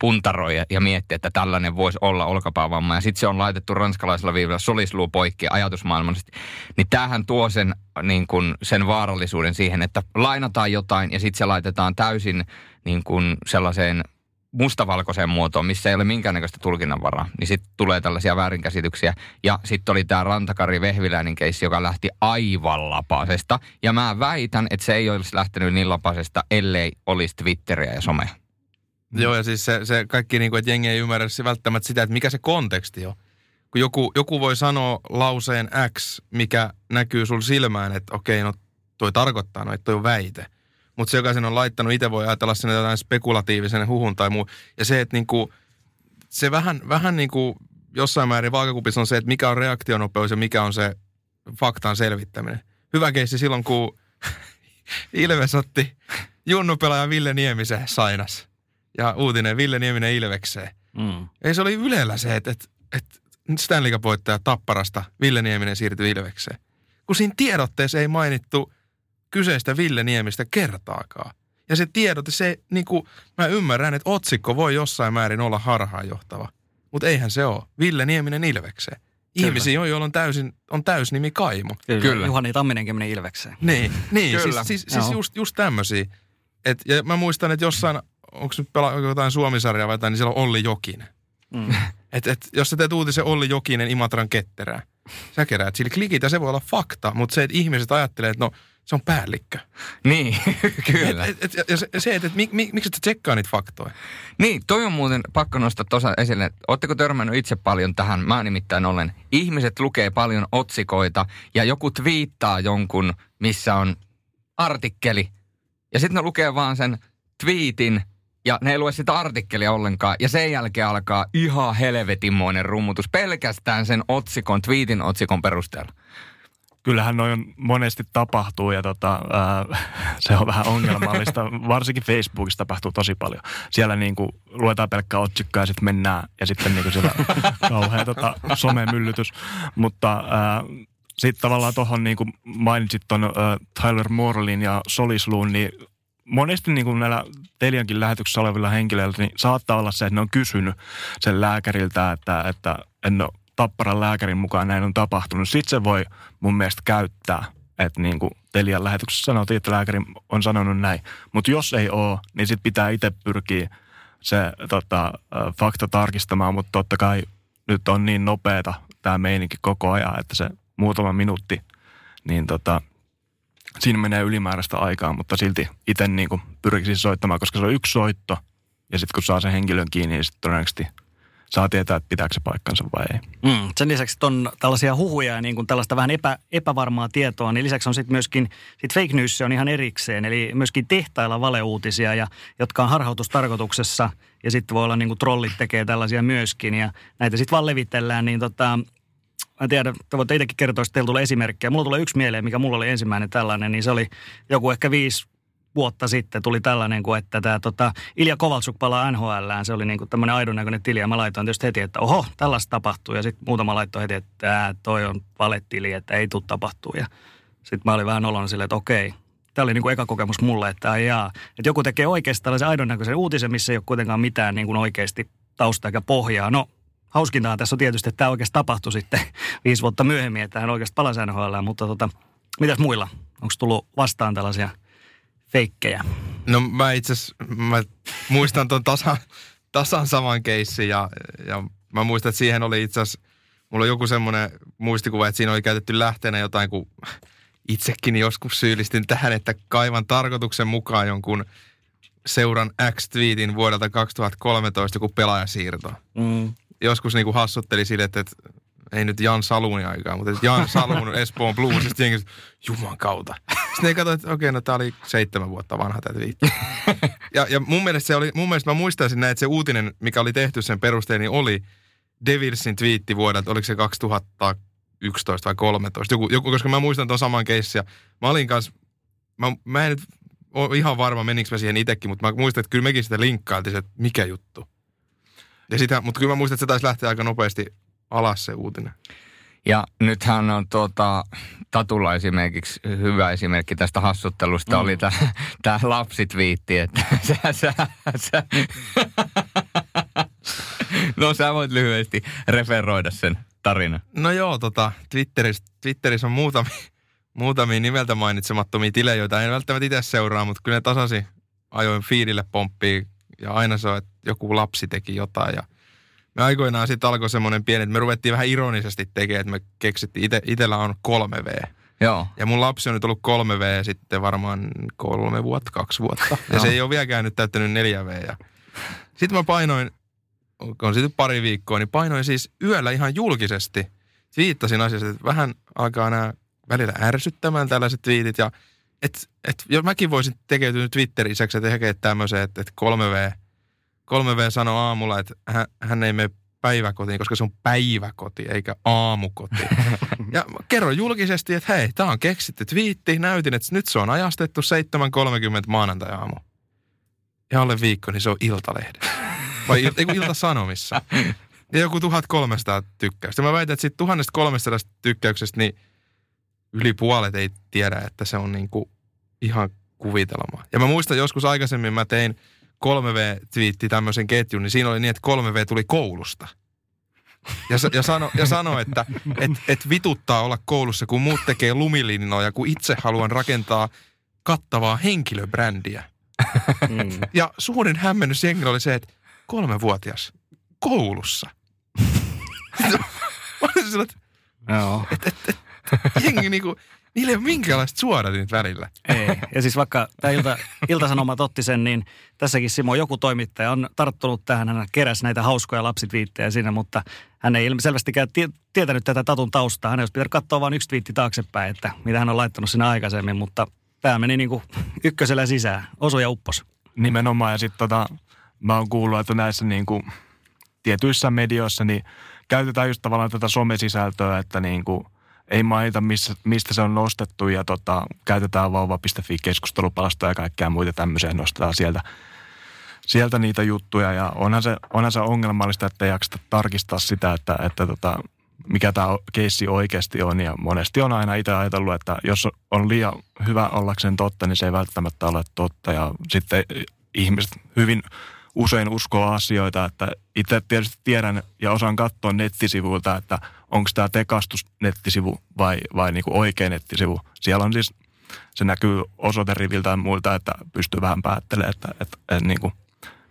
puntaroi ja mietti, että tällainen voisi olla olkapäävamma. Ja sitten se on laitettu ranskalaisella viivalla solisluu poikki ajatusmaailmallisesti. Niin tämähän tuo sen, niin kuin, sen vaarallisuuden siihen, että lainataan jotain ja sitten se laitetaan täysin niin kuin sellaiseen mustavalkoiseen muotoon, missä ei ole minkäännäköistä tulkinnanvaraa, niin sitten tulee tällaisia väärinkäsityksiä. Ja sitten oli tämä Rantakari Vehviläinen keissi, joka lähti aivan lapasesta. Ja mä väitän, että se ei olisi lähtenyt niin lapasesta, ellei olisi Twitteriä ja somea. Joo, ja siis se, se kaikki, niin kuin, että jengi ei ymmärrä välttämättä sitä, että mikä se konteksti on. Kun joku, joku voi sanoa lauseen X, mikä näkyy sul silmään, että okei, no toi tarkoittaa, no että toi on väite. Mutta se, joka sen on laittanut, itse voi ajatella sen jotain spekulatiivisen huhun tai muu. Ja se, että niin kuin, se vähän, vähän niin kuin jossain määrin vaakakupissa on se, että mikä on reaktionopeus ja mikä on se faktan selvittäminen. Hyvä keissi silloin, kun (laughs) Ilves otti junnupelaaja Ville Niemisen sainas. Ja uutinen Ville Nieminen Ilvekseen. Mm. Ei se oli Ylellä se, että, että, että Stanley Cup-voittaja Tapparasta Ville Nieminen siirtyi Ilvekseen. Kun siinä tiedotteessa ei mainittu kyseistä Ville Niemistä kertaakaan. Ja se tiedote, se niin kuin, mä ymmärrän, että otsikko voi jossain määrin olla harhaanjohtava. Mutta eihän se ole. Ville Nieminen Ilvekseen. Ihmisiä on, joilla on, täysin, on täysnimi Kaimo. Kyllä. Kyllä. Juhani Tamminenkin meni Ilvekseen. Niin, niin Kyllä. siis, siis, siis just, just tämmöisiä. Et, ja mä muistan, että jossain, onko nyt pela, jotain Suomisarjaa vai jotain, niin siellä on Olli Jokinen. Mm. (laughs) Et, et, jos sä teet uutisen Olli Jokinen Imatran ketterää, sä keräät sillä klikit ja se voi olla fakta, mutta se, että ihmiset ajattelee, että no se on päällikkö. Niin, (laughs) kyllä. Et, et, ja se, se että et, mik, mik, miksi et sä tsekkaa niitä faktoja? Niin, toi on muuten pakko nostaa tuossa esille. Oletteko törmännyt itse paljon tähän? Mä nimittäin olen. Ihmiset lukee paljon otsikoita ja joku twiittaa jonkun, missä on artikkeli. Ja sitten ne lukee vaan sen twiitin ja ne ei lue sitä artikkelia ollenkaan. Ja sen jälkeen alkaa ihan helvetinmoinen rummutus pelkästään sen otsikon, twiitin otsikon perusteella. Kyllähän noin on monesti tapahtuu ja tota, ää, (laughs) se on vähän ongelmallista. (laughs) Varsinkin Facebookissa tapahtuu tosi paljon. Siellä niin kuin luetaan pelkkää otsikkoa ja sitten mennään ja sitten niin kuin siellä (laughs) kauhea tota, somemyllytys. Mutta sitten tavallaan tuohon niin kuin mainitsit tuon Tyler Morlin ja Solisluun, niin monesti niin kuin näillä Teliankin lähetyksessä olevilla henkilöillä, niin saattaa olla se, että ne on kysynyt sen lääkäriltä, että, että en ole Tapparan lääkärin mukaan näin on tapahtunut. Sitten se voi mun mielestä käyttää, että niin kuin Telian lähetyksessä sanottiin, että lääkäri on sanonut näin. Mutta jos ei ole, niin sitten pitää itse pyrkiä se tota, fakta tarkistamaan, mutta totta kai nyt on niin nopeeta tämä meininki koko ajan, että se muutama minuutti, niin tota, siinä menee ylimääräistä aikaa, mutta silti itse niin pyrkisin soittamaan, koska se on yksi soitto, ja sitten kun saa sen henkilön kiinni, niin sitten todennäköisesti saa tietää, että pitääkö se paikkansa vai ei. Mm. Sen lisäksi on tällaisia huhuja ja niin kuin tällaista vähän epä, epävarmaa tietoa, niin lisäksi on sitten myöskin sit fake news on ihan erikseen, eli myöskin tehtailla valeuutisia, ja, jotka on harhautustarkoituksessa, ja sitten voi olla niin kuin trollit tekee tällaisia myöskin, ja näitä sitten vaan levitellään, niin tota, mä tiedän, te voitte itsekin kertoa, että teillä tulee esimerkkejä. Mulla tulee yksi mieleen, mikä mulla oli ensimmäinen tällainen, niin se oli joku ehkä viisi vuotta sitten tuli tällainen, kuin että tämä tota, Ilja Kovaltsuk palaa NHLään. Se oli niin kuin tämmöinen aidon näköinen tili ja mä laitoin tietysti heti, että oho, tällaista tapahtuu. Ja sitten muutama laittoi heti, että tää, toi on valetili, että ei tule tapahtuu. Ja sitten mä olin vähän nolona silleen, että okei. Tämä oli niin kuin eka kokemus mulle, että ai jaa. Että joku tekee oikeasti tällaisen aidon näköisen uutisen, missä ei ole kuitenkaan mitään niin kuin oikeasti taustaa eikä pohjaa. No, hauskintahan tässä on tietysti, että tämä oikeasti tapahtui sitten (laughs) viisi vuotta myöhemmin, että hän oikeasti palasi NHLään. Mutta tota, mitäs muilla? Onko tullut vastaan tällaisia feikkejä? No mä itse mä muistan ton tasan, tasan saman keissin ja, ja mä muistan, että siihen oli itse asiassa, mulla on joku semmoinen muistikuva, että siinä oli käytetty lähteenä jotain, kun itsekin joskus syyllistin tähän, että kaivan tarkoituksen mukaan jonkun seuran X-tweetin vuodelta 2013 joku pelaajasiirto. Mm. Joskus niinku hassutteli sille, että, että ei nyt Jan Salunin aikaa, mutta Jan Salun (laughs) Espoon Blues, sitten jengi, juman kautta. Sitten ne katsoi, että okei, no tää oli seitsemän vuotta vanha tämä twiitti. Ja, ja mun mielestä se oli, mun mielestä mä muistaisin näin, että se uutinen, mikä oli tehty sen perusteella, niin oli Devilsin twiitti vuodelta, oliko se 2011 vai 13, joku, joku koska mä muistan tuon saman keissin. Mä olin kanssa, mä, mä en nyt ole ihan varma, menikö mä siihen itsekin, mutta mä muistan, että kyllä mekin sitä linkkailtiin, että mikä juttu. Ja sitä, mutta kyllä mä muistan, että se taisi lähteä aika nopeasti alas se uutinen. Ja nythän on tuota, Tatulla esimerkiksi hyvä esimerkki tästä hassuttelusta mm. oli tämä lapsitviitti, että (laughs) sä, sä, sä. No sä voit lyhyesti referoida sen tarinan. No joo, tota, Twitterissä, Twitterissä on muutamia, muutamia nimeltä mainitsemattomia tilejä, joita en välttämättä itse seuraa, mutta kyllä ne tasasi ajoin fiidille pomppii ja aina se on, että joku lapsi teki jotain ja me aikoinaan sitten alkoi semmoinen pieni, että me ruvettiin vähän ironisesti tekemään, että me keksittiin, ite, itellä on 3V. Joo. Ja mun lapsi on nyt ollut 3V sitten varmaan kolme vuotta, kaksi vuotta. Ja se ei ole vieläkään nyt täyttänyt 4V. Ja Sitten mä painoin, on sitten pari viikkoa, niin painoin siis yöllä ihan julkisesti. Viittasin asiasta, että vähän alkaa nämä välillä ärsyttämään tällaiset twiitit ja et, et, jos mäkin voisin tekeytyä Twitterin isäksi ja tehdä tämmöisen, että, että 3V, 3V sanoo aamulla, että hän, hän ei mene päiväkotiin, koska se on päiväkoti eikä aamukoti. (laughs) ja kerron julkisesti, että hei, tämä on keksitty twiitti, näytin, että nyt se on ajastettu 7.30 maanantai-aamu. Ja alle viikko, niin se on Iltalehde. Vai il, ei, Ilta-Sanomissa. Ja joku 1300 tykkäystä. Mä väitän, että siitä 1300 tykkäyksestä, niin yli puolet ei tiedä, että se on niin kuin ihan kuvitelma. Ja mä muistan joskus aikaisemmin mä tein 3V-twiitti tämmöisen ketjun, niin siinä oli niin, että 3V tuli koulusta. Ja, ja, sano, ja sano, että et, et vituttaa olla koulussa, kun muut tekee lumilinnoja, kun itse haluan rakentaa kattavaa henkilöbrändiä. Mm. Ja suurin hämmennys jengillä oli se, että kolmevuotias koulussa. (laughs) Mä olisin että, et, et, et, (laughs) jengi niinku, niillä ei ole minkäänlaista suodatinta välillä. Ei. Ja siis vaikka tämä ilta, Ilta-Sanomat otti sen, niin tässäkin Simo, joku toimittaja on tarttunut tähän. Hän keräsi näitä hauskoja lapsitviittejä siinä, mutta hän ei selvästikään tietänyt tätä Tatun taustaa. Hän olisi pitänyt katsoa vain yksi twiitti taaksepäin, että mitä hän on laittanut sinne aikaisemmin, mutta tämä meni niin kuin ykkösellä sisään. Osu ja uppos. Nimenomaan ja sitten tota, mä oon kuullut, että näissä niin kuin tietyissä medioissa niin käytetään just tavallaan tätä somesisältöä, että niin kuin ei mainita, missä, mistä se on nostettu ja tota, käytetään vauva.fi keskustelupalasta ja kaikkea muita tämmöisiä nostetaan sieltä, sieltä niitä juttuja. Ja onhan se, onhan se ongelmallista, että ei jakseta tarkistaa sitä, että, että tota, mikä tämä keissi oikeasti on. Ja monesti on aina itse ajatellut, että jos on liian hyvä ollakseen totta, niin se ei välttämättä ole totta. Ja sitten ihmiset hyvin usein uskoo asioita, että itse tietysti tiedän ja osaan katsoa nettisivuilta, että onko tämä tekastus nettisivu vai, vai niin kuin oikea nettisivu. Siellä on siis, se näkyy osoiteriviltä ja muilta, että pystyy vähän päättelemään, että, että, että niin kuin,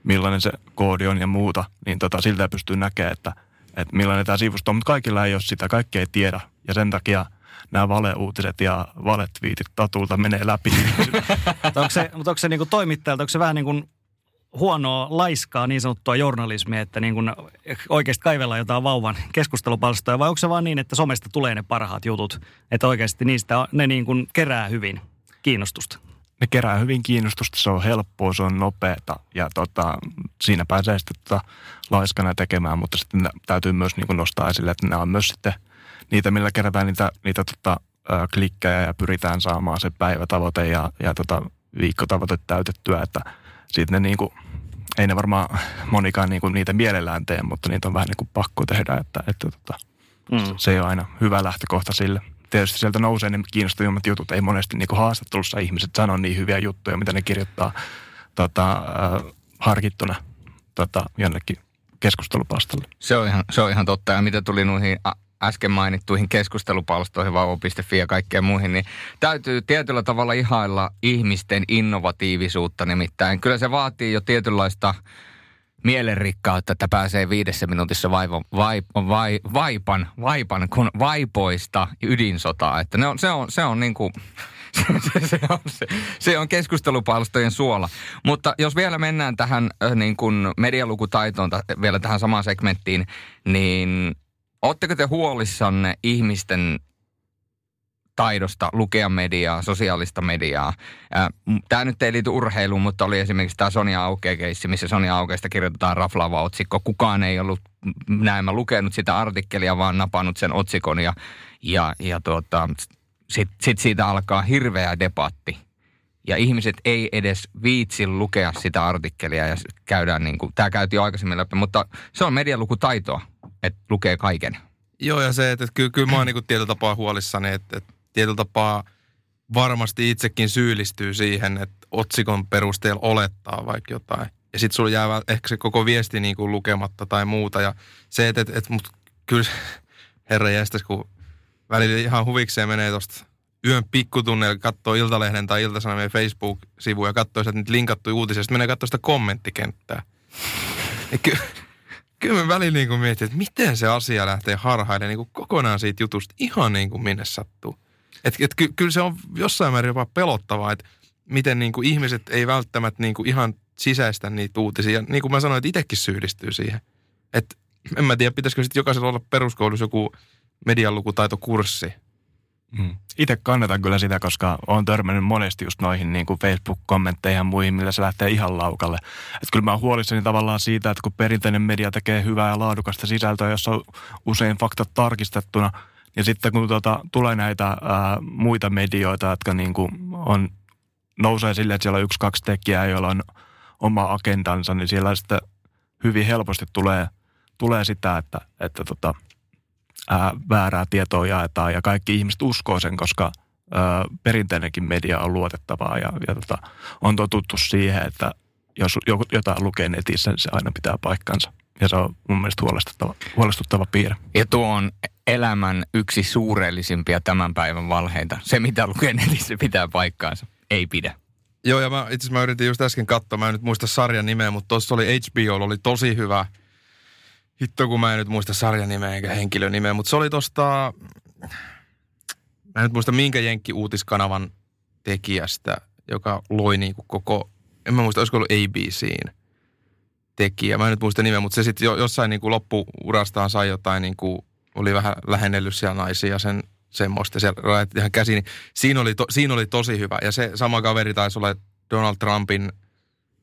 millainen se koodi on ja muuta, niin tota, siltä pystyy näkemään, että, että millainen tämä sivusto on, mutta kaikilla ei ole sitä, kaikki ei tiedä. Ja sen takia nämä valeuutiset ja valetviitit tatulta menee läpi. (laughs) onko se, mutta onko se niin kuin toimittajalta, onko se vähän niin kuin huonoa, laiskaa niin sanottua journalismia, että niin kuin oikeasti kaivellaan jotain vauvan keskustelupalstoja, vai onko se vaan niin, että somesta tulee ne parhaat jutut, että oikeasti niistä ne niin kuin kerää hyvin kiinnostusta? Ne kerää hyvin kiinnostusta, se on helppoa, se on nopeata ja tota, siinä pääsee sitten tota laiskana tekemään, mutta sitten täytyy myös niin nostaa esille, että nämä on myös sitten niitä, millä kerätään niitä, niitä tota, klikkejä ja pyritään saamaan se päivätavoite ja, ja tota, viikkotavoite täytettyä, että sitten ne niin kuin ei ne varmaan monikaan niinku niitä mielellään tee, mutta niitä on vähän niin kuin pakko tehdä, että, että tota, mm. se ei ole aina hyvä lähtökohta sille. Tietysti sieltä nousee ne kiinnostavimmat jutut. Ei monesti niin kuin haastattelussa ihmiset sano niin hyviä juttuja, mitä ne kirjoittaa tota, äh, harkittuna tota, jonnekin keskustelupalstalle. Se on, ihan, se on ihan totta. Ja mitä tuli noihin äsken mainittuihin keskustelupalstoihin, vauvo.fi ja kaikkeen muihin, niin täytyy tietyllä tavalla ihailla ihmisten innovatiivisuutta nimittäin. Kyllä se vaatii jo tietynlaista mielenrikkautta, että pääsee viidessä minuutissa vaivo, vaip, vai, vaipan, vaipan kun vaipoista ydinsotaa. Että ne on, se on, se on niin kuin, (laughs) se, se, on, se, se on keskustelupalstojen suola. Mutta jos vielä mennään tähän niin kuin medialukutaitoon, vielä tähän samaan segmenttiin, niin Oletteko te huolissanne ihmisten taidosta lukea mediaa, sosiaalista mediaa. Tämä nyt ei liity urheiluun, mutta oli esimerkiksi tämä Sonia Auke-keissi, missä Sonia Aukeista kirjoitetaan raflaava otsikko. Kukaan ei ollut näemmä lukenut sitä artikkelia, vaan napannut sen otsikon ja, ja, ja tuota, sitten sit siitä alkaa hirveä debatti. Ja ihmiset ei edes viitsi lukea sitä artikkelia ja käydään niin kuin, tämä käytiin jo aikaisemmin läpi, mutta se on medialukutaitoa että lukee kaiken. Joo, ja se, että, kyllä, kyllä mä oon niin tietyllä tapaa huolissani, että, että tietyllä tapaa varmasti itsekin syyllistyy siihen, että otsikon perusteella olettaa vaikka jotain. Ja sitten sulla jää ehkä se koko viesti niin kuin lukematta tai muuta. Ja se, että, että, että mut kyllä (laughs) herra jästäs, kun välillä ihan huvikseen menee tuosta yön pikkutunneilla, katsoo Iltalehden tai Iltasanomien Facebook-sivuja ja katsoo sieltä niitä linkattuja uutisia, sitten menee katsoa sitä kommenttikenttää. (laughs) Ja kyllä, kyllä mä välillä niin mietin, että miten se asia lähtee harhailemaan niin kuin kokonaan siitä jutusta ihan niin kuin minne sattuu. Että et, ky, kyllä se on jossain määrin jopa pelottavaa, että miten niin kuin ihmiset ei välttämättä niin kuin ihan sisäistä niitä uutisia. Niin kuin mä sanoin, että itsekin syyllistyy siihen. Että en mä tiedä, pitäisikö sitten jokaisella olla peruskoulussa joku medialukutaitokurssi. Mm. Itse kannatan kyllä sitä, koska olen törmännyt monesti just noihin niin kuin Facebook-kommentteihin ja muihin, millä se lähtee ihan laukalle. Että kyllä mä oon huolissani tavallaan siitä, että kun perinteinen media tekee hyvää ja laadukasta sisältöä, jossa on usein faktat tarkistettuna, ja sitten kun tuota, tulee näitä ää, muita medioita, jotka niin kuin on, nousee silleen, että siellä on yksi, kaksi tekijää, joilla on oma agendansa, niin siellä sitten hyvin helposti tulee, tulee sitä, että, että tota, ää, väärää tietoa jaetaan ja kaikki ihmiset uskoo sen, koska ää, perinteinenkin media on luotettavaa ja, ja tota, on totuttu siihen, että jos jotain lukee netissä, niin se aina pitää paikkansa. Ja se on mun mielestä huolestuttava, huolestuttava piirre. Ja tuo on elämän yksi suurellisimpia tämän päivän valheita. Se, mitä lukee netissä, pitää paikkaansa. Ei pidä. Joo, ja mä, itse asiassa mä yritin just äsken katsoa, mä en nyt muista sarjan nimeä, mutta tuossa oli HBO, oli tosi hyvä – Hitto, kun mä en nyt muista sarjan nimeä eikä henkilön nimeä, mutta se oli tosta, mä en nyt muista minkä Jenkki-uutiskanavan tekijästä, joka loi niinku koko, en mä muista, olisiko ollut ABCin tekijä. Mä en nyt muista nimeä, mutta se sitten jo, jossain niinku loppuurastaan sai jotain, niinku, oli vähän lähennellyt siellä naisia sen semmoista, se rajatti ihan. Niin siinä, oli to, siinä oli tosi hyvä. Ja se sama kaveri taisi olla Donald Trumpin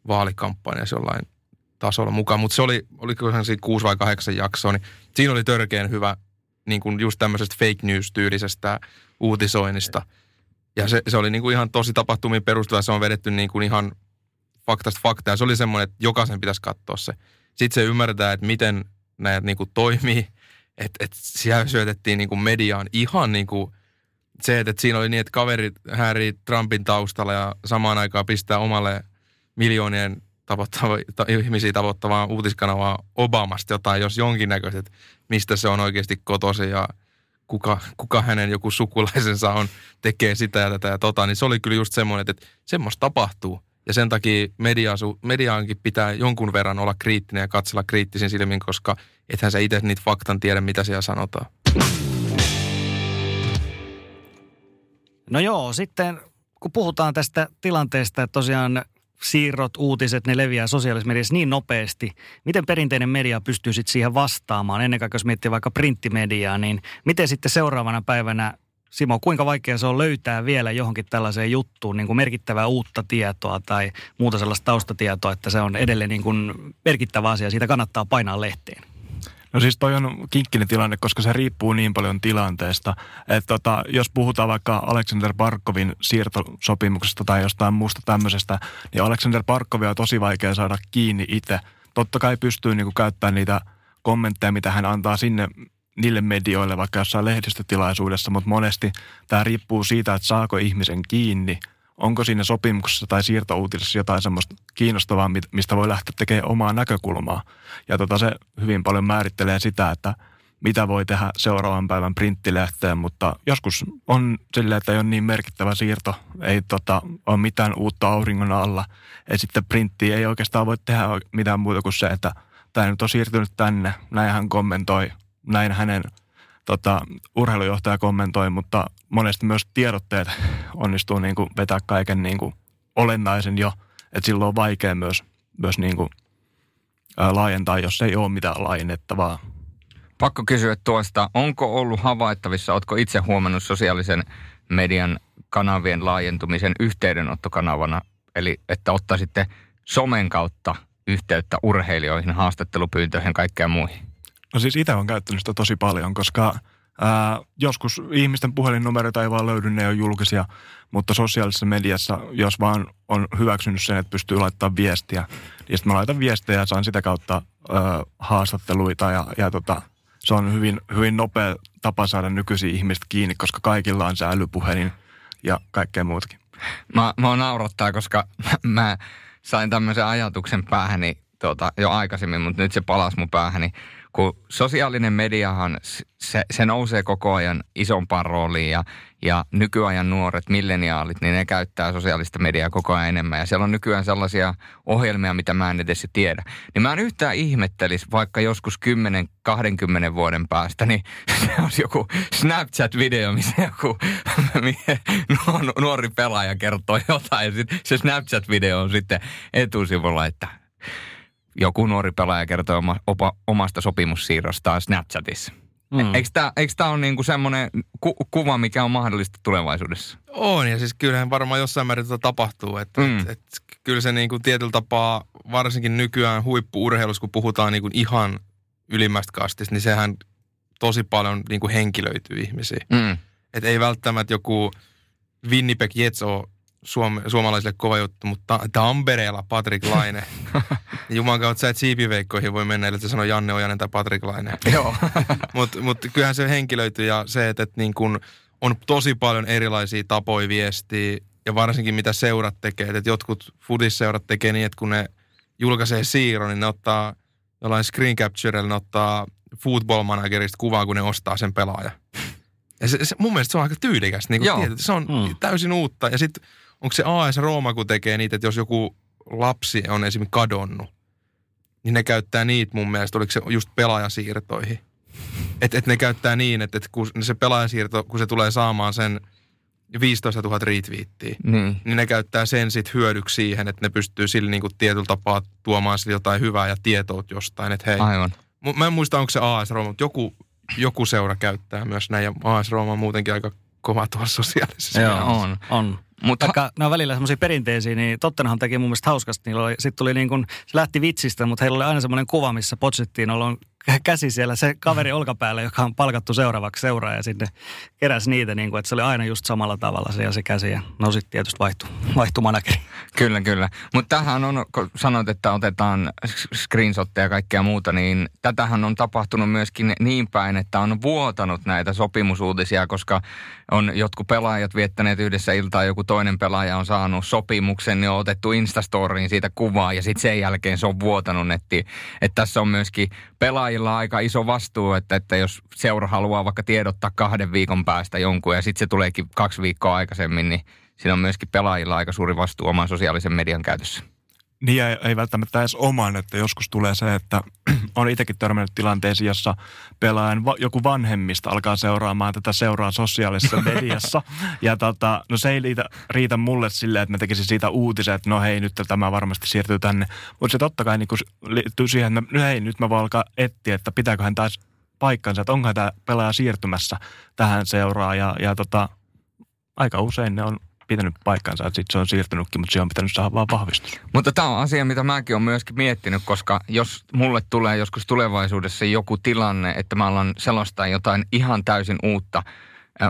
vaalikampanjassa jollain tasolla mukaan, mutta se oli, olikohan siinä kuusi vai kahdeksan jaksoa, niin siinä oli törkeän hyvä niin kuin just tämmöisestä fake news-tyylisestä uutisoinnista. Ja se, se oli niin kuin ihan tosi tapahtumiin perustuva, se on vedetty niin kuin ihan faktasta faktaa. Se oli semmoinen, että jokaisen pitäisi katsoa se. Sitten se ymmärtää, että miten näitä niin kuin toimii, että, että siellä syötettiin niin kuin mediaan ihan niin kuin se, että, että siinä oli niin, että kaveri häiri Trumpin taustalla ja samaan aikaan pistää omalle miljoonien tavoittava, ta, ihmisiä tavoittavaa uutiskanavaa Obamasta jotain, jos jonkinnäköiset, mistä se on oikeasti kotosi ja kuka, kuka hänen joku sukulaisensa on, tekee sitä ja tätä ja tota, niin se oli kyllä just semmoinen, että, että semmoista tapahtuu. Ja sen takia media, mediaankin pitää jonkun verran olla kriittinen ja katsella kriittisin silmin, koska ethän sä itse niitä faktan tiedä, mitä siellä sanotaan. No joo, sitten kun puhutaan tästä tilanteesta, että tosiaan siirrot, uutiset, ne leviää sosiaalisessa mediassa niin nopeasti. Miten perinteinen media pystyy sitten siihen vastaamaan? Ennen kaikkea jos miettii vaikka printtimediaa, niin miten sitten seuraavana päivänä Simo, kuinka vaikea se on löytää vielä johonkin tällaiseen juttuun niin kuin merkittävää uutta tietoa tai muuta sellaista taustatietoa, että se on edelleen niin kuin merkittävä asia, siitä kannattaa painaa lehteen? No siis toi on kinkkinen tilanne, koska se riippuu niin paljon tilanteesta. Että tota, jos puhutaan vaikka Alexander Barkovin siirtosopimuksesta tai jostain muusta tämmöisestä, niin Alexander Barkovia on tosi vaikea saada kiinni itse. Totta kai pystyy niinku käyttämään niitä kommentteja, mitä hän antaa sinne niille medioille vaikka jossain lehdistötilaisuudessa, mutta monesti tämä riippuu siitä, että saako ihmisen kiinni – onko siinä sopimuksessa tai siirtouutisessa jotain semmoista kiinnostavaa, mistä voi lähteä tekemään omaa näkökulmaa. Ja tota, se hyvin paljon määrittelee sitä, että mitä voi tehdä seuraavan päivän printtilehteen, mutta joskus on silleen, että ei ole niin merkittävä siirto, ei tota, ole mitään uutta auringon alla. Ja sitten printti ei oikeastaan voi tehdä mitään muuta kuin se, että tämä nyt on siirtynyt tänne, näin hän kommentoi, näin hänen tota, urheilujohtaja kommentoi, mutta monesti myös tiedotteet onnistuu niin kuin vetää kaiken niin kuin olennaisen jo, että silloin on vaikea myös, myös niin kuin, ää, laajentaa, jos ei ole mitään laajennettavaa. Pakko kysyä tuosta, onko ollut havaittavissa, oletko itse huomannut sosiaalisen median kanavien laajentumisen yhteydenottokanavana, eli että ottaisitte somen kautta yhteyttä urheilijoihin, haastattelupyyntöihin ja kaikkea muihin? No siis itse on käyttänyt sitä tosi paljon, koska ää, joskus ihmisten puhelinnumeroita ei vaan löydy, ne on julkisia, mutta sosiaalisessa mediassa, jos vaan on hyväksynyt sen, että pystyy laittamaan viestiä, niin sitten mä laitan viestejä ja saan sitä kautta ää, haastatteluita ja, ja tota, se on hyvin, hyvin nopea tapa saada nykyisiä ihmiset kiinni, koska kaikilla on se älypuhelin ja kaikkea muutakin. Mä, mä naurattaa, koska mä sain tämmöisen ajatuksen päähäni tuota, jo aikaisemmin, mutta nyt se palasi mun päähäni kun sosiaalinen mediahan, se, se nousee koko ajan isompaan rooliin ja, ja nykyajan nuoret milleniaalit, niin ne käyttää sosiaalista mediaa koko ajan enemmän. Ja siellä on nykyään sellaisia ohjelmia, mitä mä en edes tiedä. Niin mä en yhtään ihmettelisi, vaikka joskus 10-20 vuoden päästä, niin (laughs) se olisi joku Snapchat-video, missä joku (laughs) nuori pelaaja kertoo jotain. Ja sit se Snapchat-video on sitten etusivulla, että joku nuori pelaaja kertoo oma, opa, omasta sopimussiirrostaan Snapchatissa. Mm. Eikö tämä ole niinku semmoinen ku, kuva, mikä on mahdollista tulevaisuudessa? On, ja siis kyllähän varmaan jossain määrin tätä tapahtuu. Että mm. et, et, kyllä se niinku tietyllä tapaa, varsinkin nykyään huippuurheilussa, kun puhutaan niinku ihan ylimmästä kastista, niin sehän tosi paljon niinku henkilöityy ihmisiä. Mm. Että ei välttämättä joku Winnipeg Jets ole suom- suomalaisille kova juttu, mutta Tampereella Patrick Laine. (laughs) Juman kautta sä et siipiveikkoihin voi mennä, että sanoo Janne Ojanen tai Patrick Laine. (laughs) Joo. (laughs) Mutta mut kyllähän se henkilöityy ja se, että et niin kun on tosi paljon erilaisia tapoja viestiä ja varsinkin mitä seurat tekee. Että jotkut fudisseurat tekee niin, että kun ne julkaisee siirron, niin ne ottaa jollain screen capturella, ne ottaa football managerista kuvaa, kun ne ostaa sen pelaaja. Ja se, se, mun mielestä se on aika tyylikäs. Niin Niin se on mm. täysin uutta. Ja sitten onko se AS Rooma, kun tekee niitä, että jos joku lapsi on esimerkiksi kadonnut, niin ne käyttää niitä mun mielestä, oliko se just pelaajasiirtoihin. Että et ne käyttää niin, että et kun se pelaajasiirto, kun se tulee saamaan sen 15 000 retweettiä, niin. niin ne käyttää sen sit hyödyksi siihen, että ne pystyy sillä niinku tietyllä tapaa tuomaan sille jotain hyvää ja tietoa jostain, että hei. Aivan. Mä en muista, onko se AS Rooma, mutta joku, joku seura käyttää myös näin ja AS Rooma on muutenkin aika kova tuolla sosiaalisessa. Joo, on. on. Mutta Vaikka ne on välillä semmoisia perinteisiä, niin Tottenham teki mun mielestä hauskasti. Sitten tuli niin kuin, se lähti vitsistä, mutta heillä oli aina semmoinen kuva, missä Pochettinolla on käsi siellä se kaveri olkapäällä, joka on palkattu seuraavaksi seuraaja ja sitten keräsi niitä, niin kuin, että se oli aina just samalla tavalla se ja se käsi. Ja no sitten tietysti vaihtui, vaihtui manageri. Kyllä, kyllä. Mutta tähän on, kun sanoit, että otetaan screenshotteja ja kaikkea muuta, niin tätähän on tapahtunut myöskin niin päin, että on vuotanut näitä sopimusuutisia, koska on jotkut pelaajat viettäneet yhdessä iltaa, joku toinen pelaaja on saanut sopimuksen, niin on otettu Instastoriin siitä kuvaa ja sitten sen jälkeen se on vuotanut nettiin. Että tässä on myöskin pelaajilla aika iso vastuu, että, että jos seura haluaa vaikka tiedottaa kahden viikon päästä jonkun ja sitten se tuleekin kaksi viikkoa aikaisemmin, niin siinä on myöskin pelaajilla aika suuri vastuu oman sosiaalisen median käytössä. Niin ei, ei välttämättä edes oman, että joskus tulee se, että (clears throat) on itsekin törmännyt tilanteisiin, jossa pelaajan va, joku vanhemmista alkaa seuraamaan tätä seuraa sosiaalisessa (laughs) mediassa. ja tota, no se ei riitä, riitä mulle silleen, että mä tekisin siitä uutisen, että no hei, nyt tämä varmasti siirtyy tänne. Mutta se totta kai niin liittyy siihen, että no hei, nyt mä voin alkaa etsiä, että pitääköhän taas paikkansa, että onko tämä pelaaja siirtymässä tähän seuraan. Ja, ja tota, aika usein ne on pitänyt paikkansa, että sitten se on siirtynytkin, mutta se on pitänyt saada vaan vahvistus. Mutta tämä on asia, mitä mäkin olen myöskin miettinyt, koska jos mulle tulee joskus tulevaisuudessa joku tilanne, että mä alan selostaa jotain ihan täysin uutta.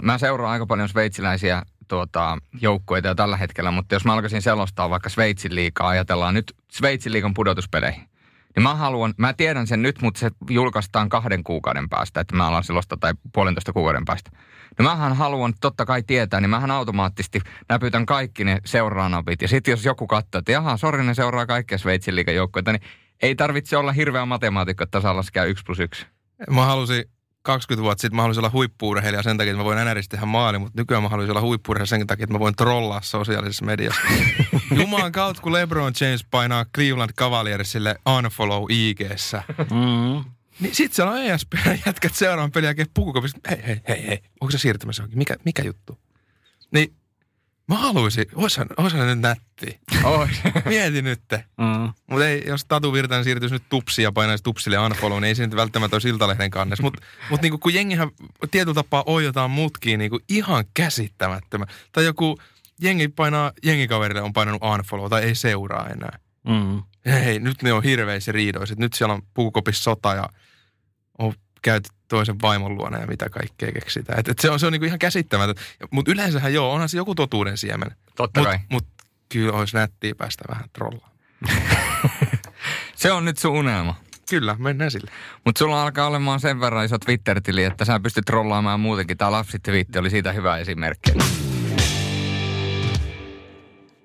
Mä seuraan aika paljon sveitsiläisiä tuota, joukkueita jo tällä hetkellä, mutta jos mä alkaisin selostaa vaikka Sveitsin liikaa, ajatellaan nyt Sveitsin liikan pudotuspeleihin. Niin mä haluan, mä tiedän sen nyt, mutta se julkaistaan kahden kuukauden päästä, että mä alan selostaa tai puolentoista kuukauden päästä. No mähän haluan totta kai tietää, niin mähän automaattisesti näpytän kaikki ne seuraanapit. Ja sitten jos joku katsoo, että jaha, sori, ne seuraa kaikkia Sveitsin liikajoukkoita, niin ei tarvitse olla hirveä matemaatikko, että saa laskea yksi plus yksi. Mä halusin 20 vuotta sitten mä haluaisin olla huippuurheilija sen takia, että mä voin NRistä tehdä maali, mutta nykyään mä haluaisin olla huippuurheilija sen takia, että mä voin trollaa sosiaalisessa mediassa. (laughs) Jumalan kautta, kun LeBron James painaa Cleveland Cavaliersille unfollow IG-ssä. Mm. Niin sit siellä on ESPN jätkät seuraavan pelin jälkeen pukukopissa. Hei, hei, hei, hei, onko se siirtymässä? Mikä, mikä juttu? Niin mä haluaisin, oishan, oishan nyt nätti. Ois. (laughs) Mieti nyt. Mm. Mutta ei, jos Tatu Virtanen siirtyisi nyt tupsia ja painaisi tupsille unfollow, niin ei se nyt välttämättä olisi Iltalehden kannessa. Mutta mut niinku, kun jengihän tietyllä tapaa oijotaan mutkiin niinku ihan käsittämättömän. Tai joku jengi painaa, jengikaverille on painanut unfollow tai ei seuraa enää. Mm. Hei, nyt ne on hirveissä riidoissa. Nyt siellä on puukopissa sota ja on käyty toisen vaimon luona ja mitä kaikkea keksitään. Et, et se on, se on niinku ihan käsittämätöntä. Mutta yleensähän joo, onhan se joku totuuden siemen. Totta mut, kai. Mutta kyllä olisi nättiä päästä vähän trollaan. (laughs) se on nyt sun unelma. Kyllä, mennään sille. Mutta sulla alkaa olemaan sen verran iso Twitter-tili, että sä pystyt trollaamaan muutenkin. Tämä lapsitviitti oli siitä hyvä esimerkki.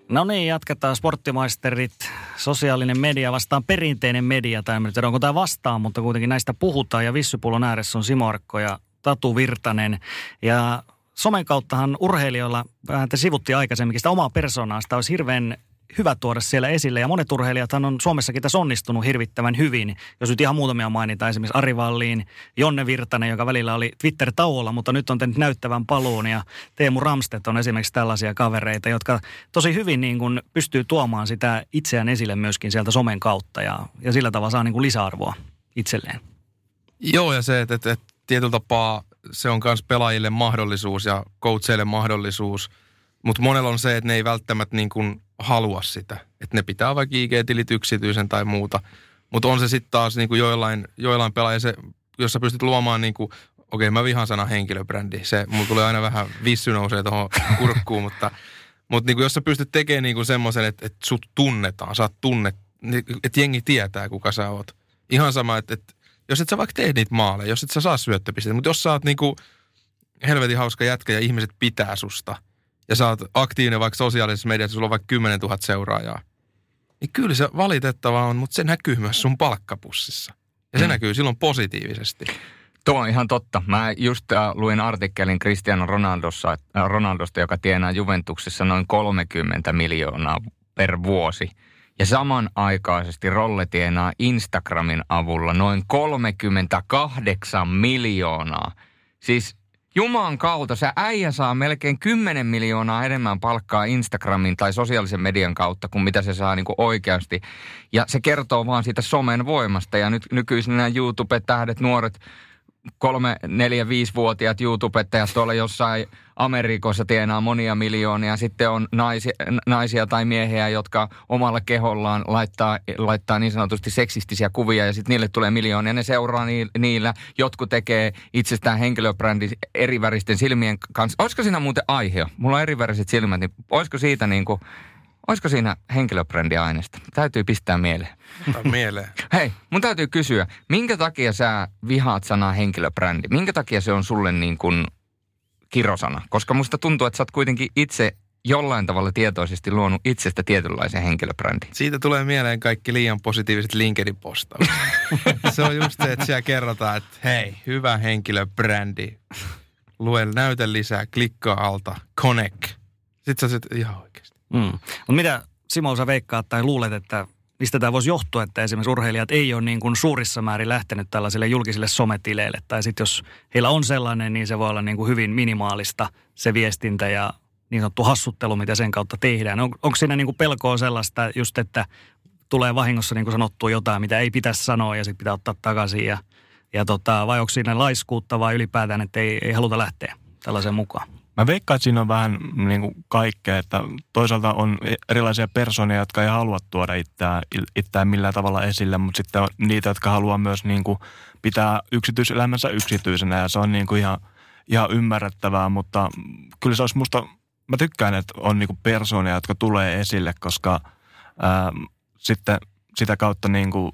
No niin, jatketaan sporttimaisterit sosiaalinen media vastaan perinteinen media, tai en tiedä onko tämä vastaan, mutta kuitenkin näistä puhutaan. Ja Vissypullon ääressä on Simo Arkko ja Tatu Virtanen. Ja somen kauttahan urheilijoilla, vähän te sivutti aikaisemminkin sitä omaa persoonaa, sitä olisi hirveän hyvä tuoda siellä esille. Ja monet urheilijathan on Suomessakin tässä onnistunut hirvittävän hyvin. Jos nyt ihan muutamia mainitaan, esimerkiksi Ari Valliin, Jonne Virtanen, joka välillä oli Twitter-tauolla, mutta nyt on tehnyt näyttävän paluun. Ja Teemu Ramstedt on esimerkiksi tällaisia kavereita, jotka tosi hyvin niin kuin pystyy tuomaan sitä itseään esille myöskin sieltä somen kautta. Ja, ja sillä tavalla saa niin kuin lisäarvoa itselleen. Joo, ja se, että, että, että tietyllä tapaa se on myös pelaajille mahdollisuus ja coacheille mahdollisuus. Mutta monella on se, että ne ei välttämättä niin kuin halua sitä. Että ne pitää vaikka IG-tilit yksityisen tai muuta. Mutta on se sitten taas niin kuin joillain, joillain pelaajilla se, jos sä pystyt luomaan niin kuin, okei okay, mä vihan sana henkilöbrändi. Se, mulla tulee aina vähän vissy nousee tuohon kurkkuun, mutta, mutta niin kuin jos sä pystyt tekemään niin kuin semmoisen, että, että sut tunnetaan, oot tunnet, että jengi tietää kuka sä oot. Ihan sama, että, että jos et sä vaikka tee niitä maaleja, jos et sä saa syöttöpisteitä, mutta jos sä oot niin kuin helvetin hauska jätkä ja ihmiset pitää susta – ja sä oot aktiivinen vaikka sosiaalisessa mediassa, sulla on vaikka 10 000 seuraajaa, niin kyllä se valitettavaa on, mutta se näkyy myös sun palkkapussissa. Ja se mm. näkyy silloin positiivisesti. Tuo on ihan totta. Mä just äh, luin artikkelin Cristiano Ronaldossa, äh, Ronaldosta, joka tienaa Juventuksessa noin 30 miljoonaa per vuosi. Ja samanaikaisesti Rolle tienaa Instagramin avulla noin 38 miljoonaa. Siis Juman kautta se äijä saa melkein 10 miljoonaa enemmän palkkaa Instagramin tai sosiaalisen median kautta kuin mitä se saa niin kuin oikeasti. Ja se kertoo vaan siitä somen voimasta. Ja nyt nykyisin nämä YouTube-tähdet, nuoret kolme, neljä, viisivuotiaat YouTube-ettajat tuolla jossain Amerikoissa tienaa monia miljoonia. Sitten on naisia, naisia tai miehiä, jotka omalla kehollaan laittaa, laittaa niin sanotusti seksistisiä kuvia ja sitten niille tulee miljoonia. Ne seuraa niillä. Jotkut tekee itsestään henkilöbrändi eriväristen silmien kanssa. Olisiko siinä muuten aihe? Mulla on eriväriset silmät, niin olisiko siitä niin kuin Olisiko siinä henkilöbrändiaineesta? Täytyy pistää mieleen. mieleen. (laughs) Hei, mun täytyy kysyä, minkä takia sä vihaat sanaa henkilöbrändi? Minkä takia se on sulle niin kuin kirosana? Koska musta tuntuu, että sä oot kuitenkin itse jollain tavalla tietoisesti luonut itsestä tietynlaisen henkilöbrändin. Siitä tulee mieleen kaikki liian positiiviset LinkedIn-postaukset. (laughs) se on just se, että siellä kerrotaan, että hei, hyvä henkilöbrändi. Lue, näytä lisää, klikkaa alta, connect. Sitten sä että ihan oikeasti. Mm. Mutta mitä Simo sä veikkaat tai luulet, että mistä tämä voisi johtua, että esimerkiksi urheilijat ei ole niin kuin suurissa määrin lähtenyt tällaisille julkisille sometileille. Tai sitten jos heillä on sellainen, niin se voi olla niin kuin hyvin minimaalista se viestintä ja niin sanottu hassuttelu, mitä sen kautta tehdään. On, onko siinä niin kuin pelkoa sellaista just, että tulee vahingossa niin kuin sanottua jotain, mitä ei pitäisi sanoa ja sitten pitää ottaa takaisin ja, ja tota, vai onko siinä laiskuutta vai ylipäätään, että ei, ei haluta lähteä tällaiseen mukaan? Mä veikkaan, että siinä on vähän niin kuin kaikkea, että toisaalta on erilaisia persoonia, jotka ei halua tuoda itseään, itseään millään tavalla esille, mutta sitten on niitä, jotka haluaa myös niin kuin pitää yksityiselämänsä yksityisenä ja se on niin kuin ihan, ihan ymmärrettävää, mutta kyllä se olisi musta, mä tykkään, että on niin kuin persoonia, jotka tulee esille, koska ää, sitten sitä kautta niin kuin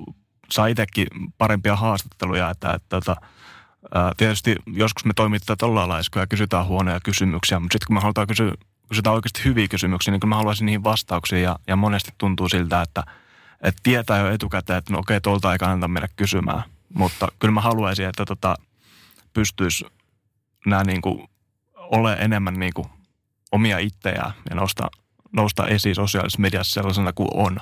saa itsekin parempia haastatteluja, että, että, että Tietysti joskus me toimittajat ollaan laiskoja ja kysytään huonoja kysymyksiä, mutta sitten kun me halutaan kysyä, kysytään oikeasti hyviä kysymyksiä, niin kyllä mä haluaisin niihin vastauksia ja, ja monesti tuntuu siltä, että, että tietää jo etukäteen, että no okei, tuolta ei kannata mennä kysymään. Mutta kyllä mä haluaisin, että tota, pystyisi nämä niin kuin, ole enemmän niin kuin, omia itseään ja nousta, nousta esiin sosiaalisessa mediassa sellaisena kuin on.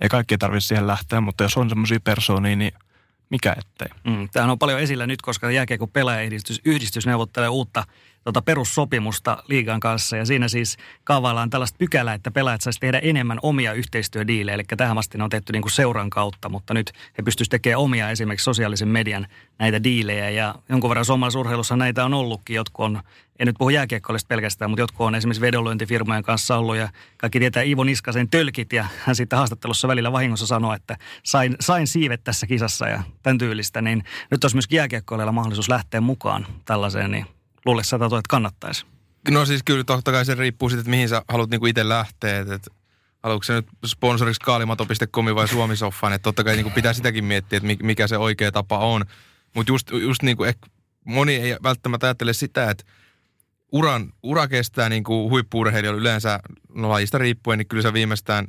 Ei kaikki tarvitse siihen lähteä, mutta jos on semmoisia persoonia, niin – mikä ettei. Mm, tämähän on paljon esillä nyt, koska jälkeen kun pelaajayhdistys yhdistys neuvottelee uutta tota perussopimusta liigan kanssa. Ja siinä siis kaavaillaan tällaista pykälää, että pelaajat saisi tehdä enemmän omia yhteistyödiilejä. Eli tähän asti ne on tehty niin kuin seuran kautta, mutta nyt he pystyisivät tekemään omia esimerkiksi sosiaalisen median näitä diilejä. Ja jonkun verran suomalaisessa urheilussa näitä on ollutkin. Jotkut on, en nyt puhu jääkiekkoilista pelkästään, mutta jotkut on esimerkiksi vedonlyöntifirmojen kanssa ollut. Ja kaikki tietää Ivo Niskasen tölkit ja hän sitten haastattelussa välillä vahingossa sanoi, että sain, sain siivet tässä kisassa ja tämän tyylistä. Niin nyt olisi myös jääkiekkoilla mahdollisuus lähteä mukaan tällaiseen, niin luulet sä, että kannattaisi? No siis kyllä totta kai se riippuu siitä, että mihin sä haluat niinku itse lähteä. Et, et, haluatko se nyt sponsoriksi kaalimato.com vai Suomisoffaan, että totta kai niinku pitää sitäkin miettiä, että mikä se oikea tapa on. Mutta just, just niinku, ehkä moni ei välttämättä ajattele sitä, että uran, ura kestää niinku huippuurheilijoilla yleensä no lajista riippuen, niin kyllä se viimeistään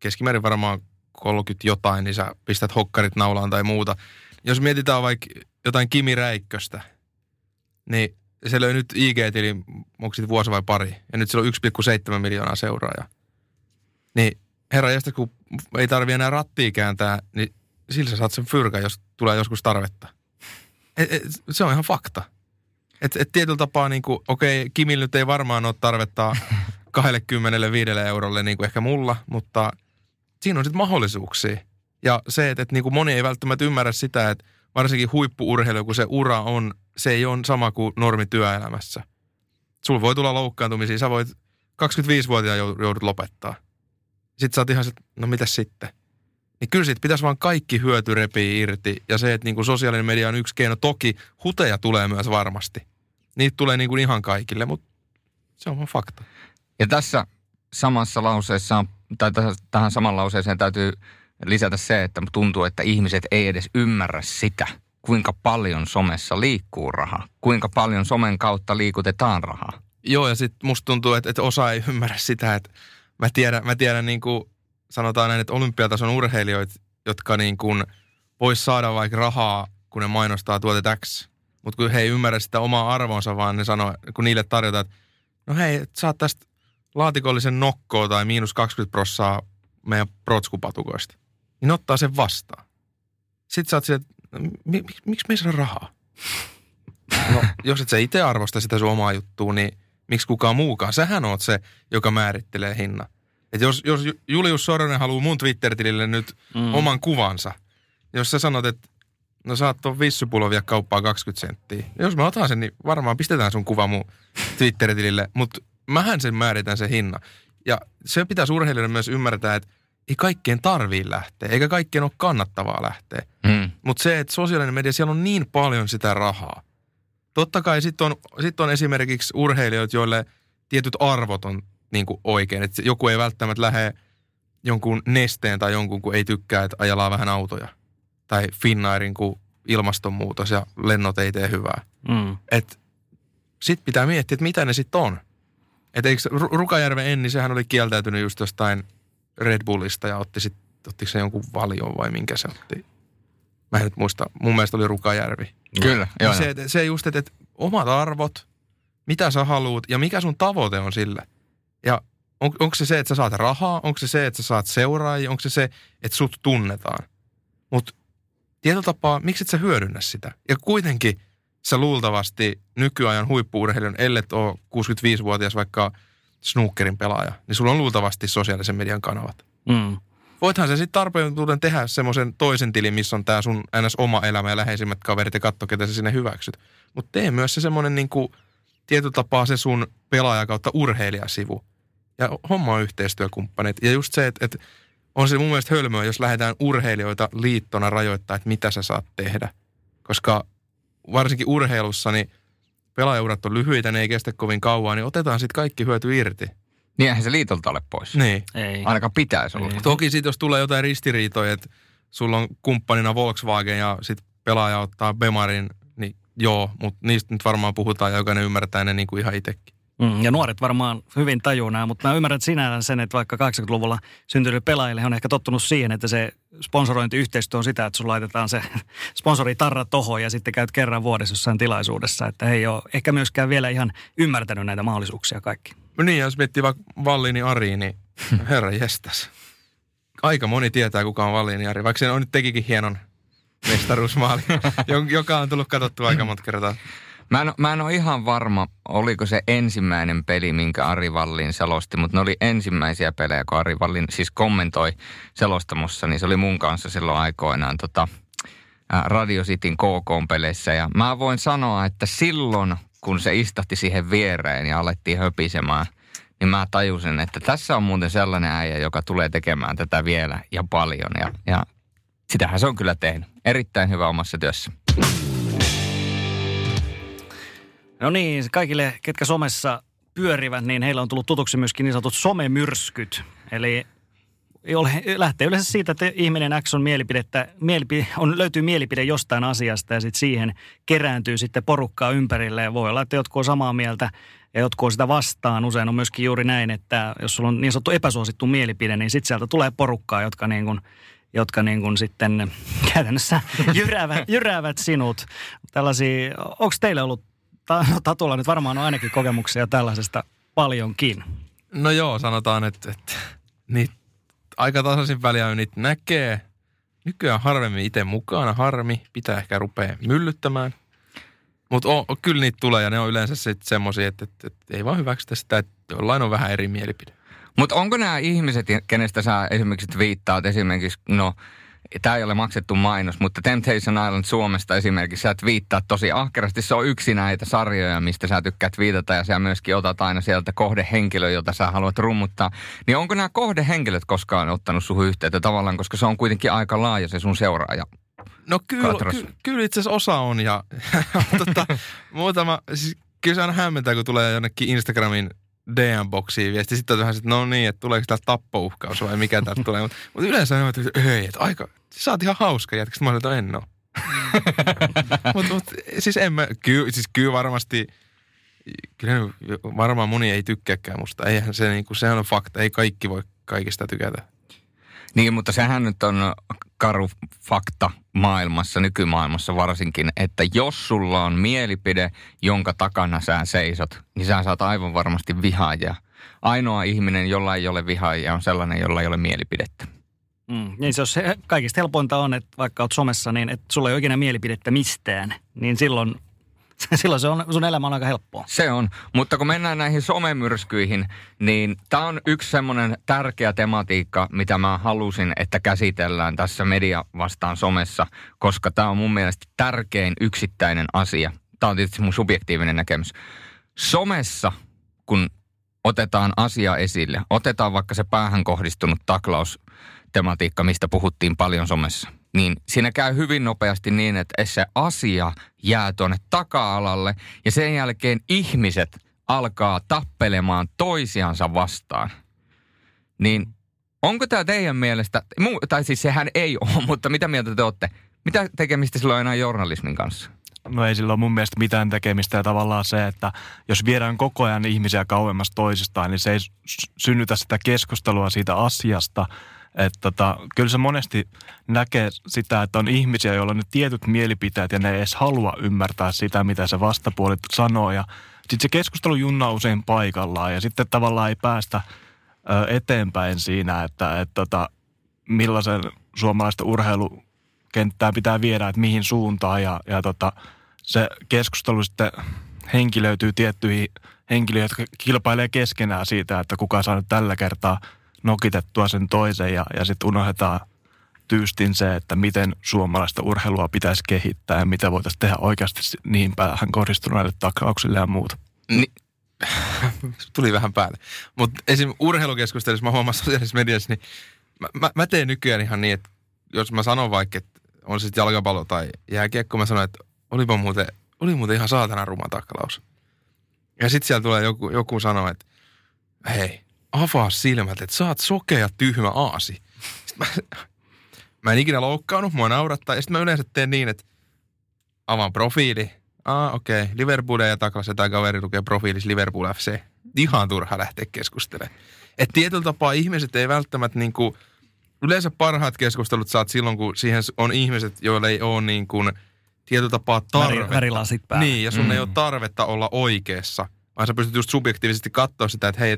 keskimäärin varmaan 30 jotain, niin sä pistät hokkarit naulaan tai muuta. Jos mietitään vaikka jotain Kimi Räikköstä, niin se löi nyt IG-tili, onko siitä vuosi vai pari, ja nyt sillä on 1,7 miljoonaa seuraajaa. Niin herra jästä, kun ei tarvi enää rattia kääntää, niin sillä sä saat sen fyrkä, jos tulee joskus tarvetta. Et, et, se on ihan fakta. Et, et tietyllä tapaa, niin okei, Kimillä nyt ei varmaan ole tarvetta (laughs) 25 eurolle niin kuin ehkä mulla, mutta siinä on sitten mahdollisuuksia. Ja se, että, että niin kuin moni ei välttämättä ymmärrä sitä, että varsinkin huippuurheilu, kun se ura on, se ei ole sama kuin normi työelämässä. Sulla voi tulla loukkaantumisia, sä voit 25-vuotiaan joudut lopettaa. Sitten sä oot ihan, no mitä sitten? Niin kyllä siitä pitäisi vaan kaikki hyöty repii irti. Ja se, että niin kuin sosiaalinen media on yksi keino. Toki huteja tulee myös varmasti. Niitä tulee niin kuin ihan kaikille, mutta se on vaan fakta. Ja tässä samassa lauseessa, tai tähän saman lauseeseen täytyy lisätä se, että tuntuu, että ihmiset ei edes ymmärrä sitä, kuinka paljon somessa liikkuu rahaa. Kuinka paljon somen kautta liikutetaan rahaa. Joo, ja sitten musta tuntuu, että, että osa ei ymmärrä sitä, että mä tiedän, mä tiedän niin kuin sanotaan näin, että olympiatason urheilijoita, jotka niin kuin vois saada vaikka rahaa, kun ne mainostaa tuote X, mutta kun he ei ymmärrä sitä omaa arvonsa, vaan ne sanoo, kun niille tarjotaan, että no hei, saat tästä laatikollisen nokkoa tai miinus 20 prossaa meidän protskupatukoista, niin ottaa sen vastaan. Sitten sä oot että mi, mi, miksi me ei saa rahaa? No, jos et sä itse arvosta sitä sun omaa juttua, niin miksi kukaan muukaan? Sähän oot se, joka määrittelee hinnan. Et jos, jos Julius Soronen haluaa mun Twitter-tilille nyt mm. oman kuvansa, jos sä sanot, että no saat tuon vissypullo vielä kauppaa 20 senttiä. Ja jos mä otan sen, niin varmaan pistetään sun kuva mun Twitter-tilille, mutta mähän sen määritän sen hinnan. Ja se pitää urheilijoiden myös ymmärtää, että ei kaikkien tarvii lähteä, eikä kaikkien ole kannattavaa lähteä. Mm. Mutta se, että sosiaalinen media, siellä on niin paljon sitä rahaa. Totta kai sitten on, sit on esimerkiksi urheilijoita, joille tietyt arvot on niin kuin oikein. Että joku ei välttämättä lähde jonkun nesteen tai jonkun, kun ei tykkää, että ajellaan vähän autoja. Tai Finnairin, kun ilmastonmuutos ja lennot ei tee hyvää. Mm. Sitten pitää miettiä, että mitä ne sitten on. Että eikö Rukajärven Enni, sehän oli kieltäytynyt just jostain Red Bullista ja otti sitten, ottiko se jonkun valion vai minkä se otti? Mä en nyt muista, mun mielestä oli Rukajärvi. Kyllä, joo. Se, se just, että, että omat arvot, mitä sä haluat ja mikä sun tavoite on sille – ja on, onko se se, että sä saat rahaa, onko se se, että sä saat seuraajia, onko se se, että sut tunnetaan. Mutta tietyllä tapaa, miksi et sä hyödynnä sitä? Ja kuitenkin sä luultavasti nykyajan huippuurheilijan, ellet ole 65-vuotias vaikka snookerin pelaaja, niin sulla on luultavasti sosiaalisen median kanavat. Mm. Voithan se sitten tarpeen tehdä semmoisen toisen tilin, missä on tämä sun ns. oma elämä ja läheisimmät kaverit ja katso, ketä sä sinne hyväksyt. Mutta tee myös se semmoinen niinku, tietyllä tapaa se sun pelaaja kautta urheilijasivu ja homma on yhteistyökumppanit. Ja just se, että, että on se mun mielestä hölmöä, jos lähdetään urheilijoita liittona rajoittaa, että mitä sä saat tehdä. Koska varsinkin urheilussa, niin pelaajaurat on lyhyitä, ne ei kestä kovin kauan, niin otetaan sitten kaikki hyöty irti. Niin eihän se liitolta ole pois. Niin. Ei. Ainakaan pitäisi olla. Ei. Toki sitten jos tulee jotain ristiriitoja, että sulla on kumppanina Volkswagen ja sitten pelaaja ottaa Bemarin, niin joo, mutta niistä nyt varmaan puhutaan ja jokainen ymmärtää ne niin kuin ihan itsekin. Mm, ja nuoret varmaan hyvin tajuu nämä, mutta mä ymmärrän sinällään sen, että vaikka 80-luvulla syntyneille pelaajille on ehkä tottunut siihen, että se sponsorointiyhteistyö on sitä, että sun laitetaan se (laughs) sponsoritarra tohon ja sitten käyt kerran vuodessa jossain tilaisuudessa. Että he ei ole ehkä myöskään vielä ihan ymmärtänyt näitä mahdollisuuksia kaikki. No niin, jos miettii vaikka Vallini Ari, niin (laughs) herra jestas. Aika moni tietää, kuka on Vallini Ari, vaikka se on nyt tekikin hienon mestaruusmaali, (laughs) joka on tullut katsottua aika monta kertaa. Mä en, mä en ole ihan varma, oliko se ensimmäinen peli, minkä Ari Vallin selosti, mutta ne oli ensimmäisiä pelejä, kun Ari Vallin siis kommentoi selostamossa, niin se oli mun kanssa silloin aikoinaan tota, Radio Cityn KK-peleissä. Ja mä voin sanoa, että silloin, kun se istahti siihen viereen ja alettiin höpisemään, niin mä tajusin, että tässä on muuten sellainen äijä, joka tulee tekemään tätä vielä ja paljon. Ja, ja sitähän se on kyllä tehnyt. Erittäin hyvä omassa työssä. No niin, kaikille, ketkä somessa pyörivät, niin heillä on tullut tutuksi myöskin niin sanotut somemyrskyt. Eli lähtee yleensä siitä, että ihminen X on mielipidettä, mielipide, on, löytyy mielipide jostain asiasta ja sitten siihen kerääntyy sitten porukkaa ympärille. Ja voi olla, että jotkut on samaa mieltä ja jotkut on sitä vastaan. Usein on myöskin juuri näin, että jos sulla on niin sanottu epäsuosittu mielipide, niin sitten sieltä tulee porukkaa, jotka niin kuin, jotka niin kuin sitten (laughs) käytännössä jyräävät, jyräävät sinut. Tällaisia, onko teille ollut, Tatulla nyt varmaan on ainakin kokemuksia tällaisesta paljonkin. No joo, sanotaan, että, että niitä aika tasaisin väliä niitä näkee. Nykyään harvemmin itse mukana, harmi. Pitää ehkä rupea myllyttämään. Mutta kyllä niitä tulee ja ne on yleensä sitten semmoisia, että, että, että ei vaan hyväksytä sitä, että jollain on vähän eri mielipide. Mutta onko nämä ihmiset, kenestä sä esimerkiksi viittaat esimerkiksi, no tämä ei ole maksettu mainos, mutta Temptation Island Suomesta esimerkiksi sä viittaa tosi ahkerasti. Se on yksi näitä sarjoja, mistä sä tykkäät viitata ja sä myöskin otat aina sieltä kohdehenkilö, jota sä haluat rummuttaa. Niin onko nämä kohdehenkilöt koskaan ottanut suhun yhteyttä tavallaan, koska se on kuitenkin aika laaja se sun seuraaja No kyllä, ky, kyllä itse asiassa osa on ja (laughs) tota, muutama, siis kyllä se aina hämmentää, kun tulee jonnekin Instagramin DM-boksiin viesti. Sitten on vähän, että no niin, että tuleeko täältä tappouhkaus vai mikä täältä tulee. Mutta mut yleensä on, että ei, että aika, sä oot ihan hauska jätkä. Sitten mä olen, että en ole. (laughs) Mutta mut, siis en mä, kyllä, siis kyllä varmasti, kyllä varmaan moni ei tykkääkään musta. Eihän se, niin kuin, sehän on fakta, ei kaikki voi kaikista tykätä. Niin, mutta sehän nyt on karu fakta maailmassa, nykymaailmassa varsinkin, että jos sulla on mielipide, jonka takana sä seisot, niin sä saat aivan varmasti vihaajia. Ainoa ihminen, jolla ei ole vihaajia, on sellainen, jolla ei ole mielipidettä. Mm, niin se, on se kaikista helpointa on, että vaikka olet somessa, niin että sulla ei ole ikinä mielipidettä mistään, niin silloin (laughs) silloin se on, sun elämä on aika helppoa. Se on, mutta kun mennään näihin somemyrskyihin, niin tämä on yksi semmoinen tärkeä tematiikka, mitä mä halusin, että käsitellään tässä media vastaan somessa, koska tämä on mun mielestä tärkein yksittäinen asia. Tämä on tietysti mun subjektiivinen näkemys. Somessa, kun otetaan asia esille, otetaan vaikka se päähän kohdistunut taklaustematiikka, mistä puhuttiin paljon somessa – niin siinä käy hyvin nopeasti niin, että se asia jää tuonne taka-alalle ja sen jälkeen ihmiset alkaa tappelemaan toisiansa vastaan. Niin onko tämä teidän mielestä, tai siis sehän ei ole, (laughs) mutta mitä mieltä te olette? Mitä tekemistä sillä on enää journalismin kanssa? No ei sillä ole mun mielestä mitään tekemistä ja tavallaan se, että jos viedään koko ajan ihmisiä kauemmas toisistaan, niin se ei synnytä sitä keskustelua siitä asiasta – että tota, kyllä se monesti näkee sitä, että on ihmisiä, joilla on ne tietyt mielipiteet ja ne ei edes halua ymmärtää sitä, mitä se vastapuoli sanoo. Ja sitten se keskustelu junnaa usein paikallaan ja sitten tavallaan ei päästä ö, eteenpäin siinä, että et, tota, millaisen suomalaista urheilukenttää pitää viedä, että mihin suuntaan. Ja, ja tota, se keskustelu sitten henkilöityy tiettyihin henkilöihin, jotka kilpailee keskenään siitä, että kuka saa nyt tällä kertaa – nokitettua sen toisen ja, ja sitten unohdetaan tyystin se, että miten suomalaista urheilua pitäisi kehittää ja mitä voitaisiin tehdä oikeasti niin päähän kohdistuneille taklauksille ja muuta. Ni- (laughs) Tuli vähän päälle. Mutta esim. urheilukeskustelussa mä huomaan sosiaalisessa mediassa, niin mä, mä, mä teen nykyään ihan niin, että jos mä sanon vaikka, että on sitten jalkapallo tai jääkiekko, mä sanon, että olipa muuten, oli muuten ihan saatana ruma taklaus. Ja sitten siellä tulee joku, joku sanoa, että hei, avaa silmät, että sä oot sokea, tyhmä aasi. mä, (laughs) mä en ikinä loukkaannut, mua naurattaa. Ja sitten mä yleensä teen niin, että avaan profiili. Ah, okei. Okay. Liverpool ja taklassa tämä kaveri lukee profiilis Liverpool FC. Ihan turha lähteä keskustelemaan. Että tietyllä tapaa ihmiset ei välttämättä niin kuin, yleensä parhaat keskustelut saat silloin, kun siihen on ihmiset, joilla ei ole niin kuin, tietyllä tapaa tarvetta. Värilasit päällä. Niin, ja sun mm. ei ole tarvetta olla oikeassa, vaan sä pystyt just subjektiivisesti katsoa sitä, että hei,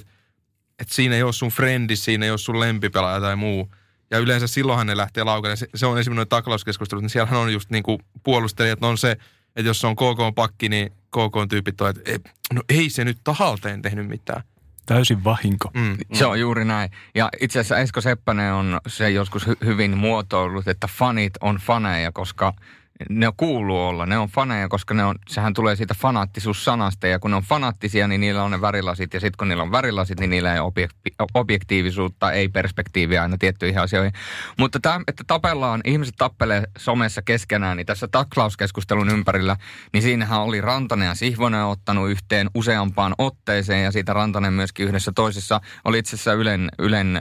että siinä ei ole sun frendi, siinä ei ole sun lempipelaaja tai muu. Ja yleensä silloinhan ne lähtee laukalle. Se, se on esimerkiksi noin taklauskeskustelut, niin siellähän on just niin kuin puolustelijat, on se, että jos se on KK-pakki, niin KK-tyypit on, että no ei se nyt tahalteen tehnyt mitään. Täysin vahinko. Mm. Se on juuri näin. Ja itse asiassa Esko Seppänen on se joskus hyvin muotoillut, että fanit on faneja, koska – ne kuuluu olla, ne on faneja, koska ne on, sehän tulee siitä fanaattisuussanasta ja kun ne on fanaattisia, niin niillä on ne värilasit ja sitten kun niillä on värilasit, niin niillä ei ole objektiivisuutta, ei perspektiiviä aina tiettyihin asioihin. Mutta tämä, että tapellaan, ihmiset tappelee somessa keskenään, niin tässä taklauskeskustelun ympärillä, niin siinähän oli Rantanen ja Sihvonen ottanut yhteen useampaan otteeseen ja siitä Rantanen myöskin yhdessä toisessa oli itse asiassa Ylen, Ylen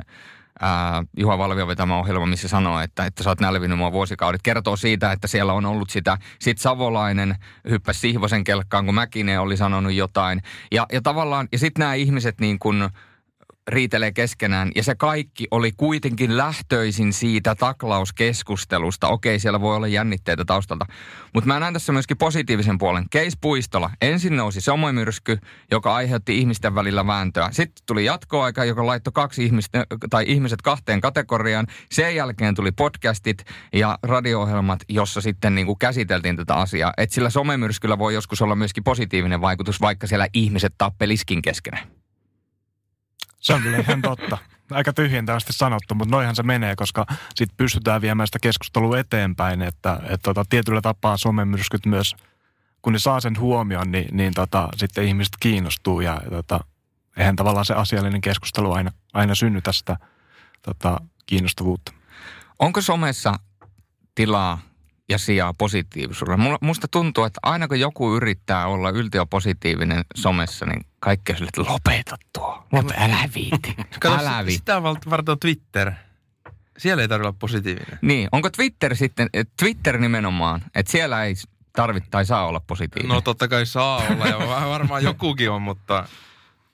ää, Juha Valvio vetämä ohjelma, missä sanoo, että, että sä oot nälvinyt mua vuosikaudet. Kertoo siitä, että siellä on ollut sitä, sit Savolainen hyppäsi Sihvosen kelkkaan, kun Mäkinen oli sanonut jotain. Ja, ja tavallaan, ja sitten nämä ihmiset niin kuin – riitelee keskenään. Ja se kaikki oli kuitenkin lähtöisin siitä taklauskeskustelusta. Okei, siellä voi olla jännitteitä taustalta. Mutta mä näen tässä myöskin positiivisen puolen. Keis Puistola. Ensin nousi somemyrsky, joka aiheutti ihmisten välillä vääntöä. Sitten tuli jatkoaika, joka laittoi kaksi ihmistä, tai ihmiset kahteen kategoriaan. Sen jälkeen tuli podcastit ja radio-ohjelmat, jossa sitten niin kuin käsiteltiin tätä asiaa. Että sillä somemyrskyllä voi joskus olla myöskin positiivinen vaikutus, vaikka siellä ihmiset tappeliskin keskenään. Se on kyllä ihan totta. Aika tyhjentävästi sanottu, mutta noihan se menee, koska sitten pystytään viemään sitä keskustelua eteenpäin, että, että tota, tietyllä tapaa somemyrskyt myös, kun ne saa sen huomioon, niin, niin tota, sitten ihmiset kiinnostuu ja tota, eihän tavallaan se asiallinen keskustelu aina, aina synny tästä tota, kiinnostavuutta. Onko somessa tilaa ja sijaa positiivisuudelle. Musta tuntuu, että aina kun joku yrittää olla yltiöpositiivinen somessa, niin kaikki on sille, että lopeta tuo. Lope, älä viiti. (laughs) älä viiti. Sitä varten Twitter. Siellä ei tarvitse olla positiivinen. Niin, onko Twitter sitten, Twitter nimenomaan, että siellä ei tarvitse tai saa olla positiivinen? No totta kai saa olla ja varmaan jokukin on, mutta,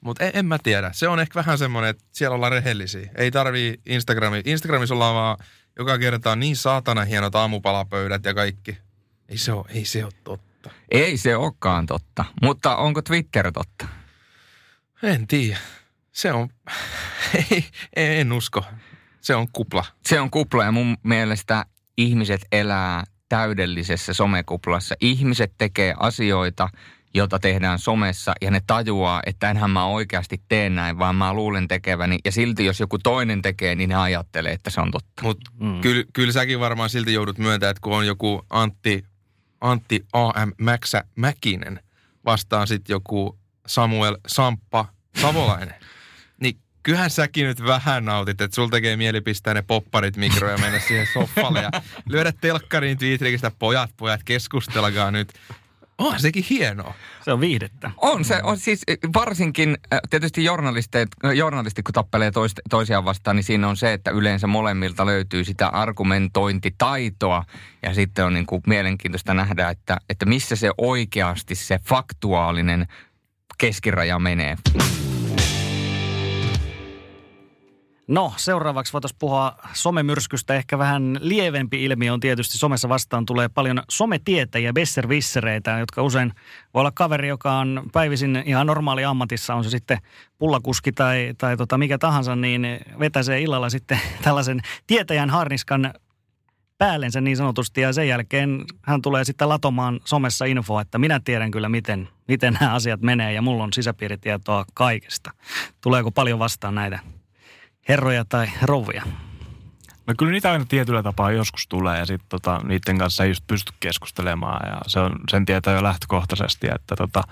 mutta en, en mä tiedä. Se on ehkä vähän semmoinen, että siellä ollaan rehellisiä. Ei tarvii Instagrami. Instagramissa ollaan vaan joka kerta on niin saatana hienot aamupalapöydät ja kaikki. Ei se ole, ei se ole totta. Ei se olekaan totta. Mutta onko Twitter totta? En tiedä. Se on, (laughs) ei, en usko. Se on kupla. Se on kupla ja mun mielestä ihmiset elää täydellisessä somekuplassa. Ihmiset tekee asioita, jota tehdään somessa ja ne tajuaa, että enhän mä oikeasti tee näin, vaan mä luulen tekeväni. Ja silti jos joku toinen tekee, niin ne ajattelee, että se on totta. Mutta mm. kyllä, kyllä säkin varmaan silti joudut myöntämään, että kun on joku Antti, Antti A.M. Mäksä Mäkinen vastaan sitten joku Samuel Samppa Savolainen. (laughs) niin kyllähän säkin nyt vähän nautit, että sulla tekee mieli pistää ne popparit mikroja ja mennä siihen soffalle ja (laughs) lyödä telkkariin Twitteristä, pojat, pojat, keskustelkaa nyt. On sekin hienoa. Se on viihdettä. On se, on siis varsinkin äh, tietysti journalistit, äh, journalistit kun tappelee tois, toisiaan vastaan, niin siinä on se, että yleensä molemmilta löytyy sitä argumentointitaitoa. Ja sitten on niin kuin mielenkiintoista nähdä, että, että missä se oikeasti se faktuaalinen keskiraja menee. No, seuraavaksi voitaisiin puhua somemyrskystä. Ehkä vähän lievempi ilmiö on tietysti somessa vastaan. Tulee paljon sometietäjiä, besservissereitä, jotka usein voi olla kaveri, joka on päivisin ihan normaali ammatissa, on se sitten pullakuski tai, tai tota mikä tahansa, niin vetäisee illalla sitten (laughs) tällaisen tietäjän harniskan päällensä niin sanotusti. Ja sen jälkeen hän tulee sitten latomaan somessa infoa, että minä tiedän kyllä miten, miten nämä asiat menee. Ja mulla on sisäpiiritietoa kaikesta. Tuleeko paljon vastaan näitä herroja tai rouvia? No kyllä niitä aina tietyllä tapaa joskus tulee ja sitten tota, niiden kanssa ei just pysty keskustelemaan ja se on, sen tietää jo lähtökohtaisesti, että tota,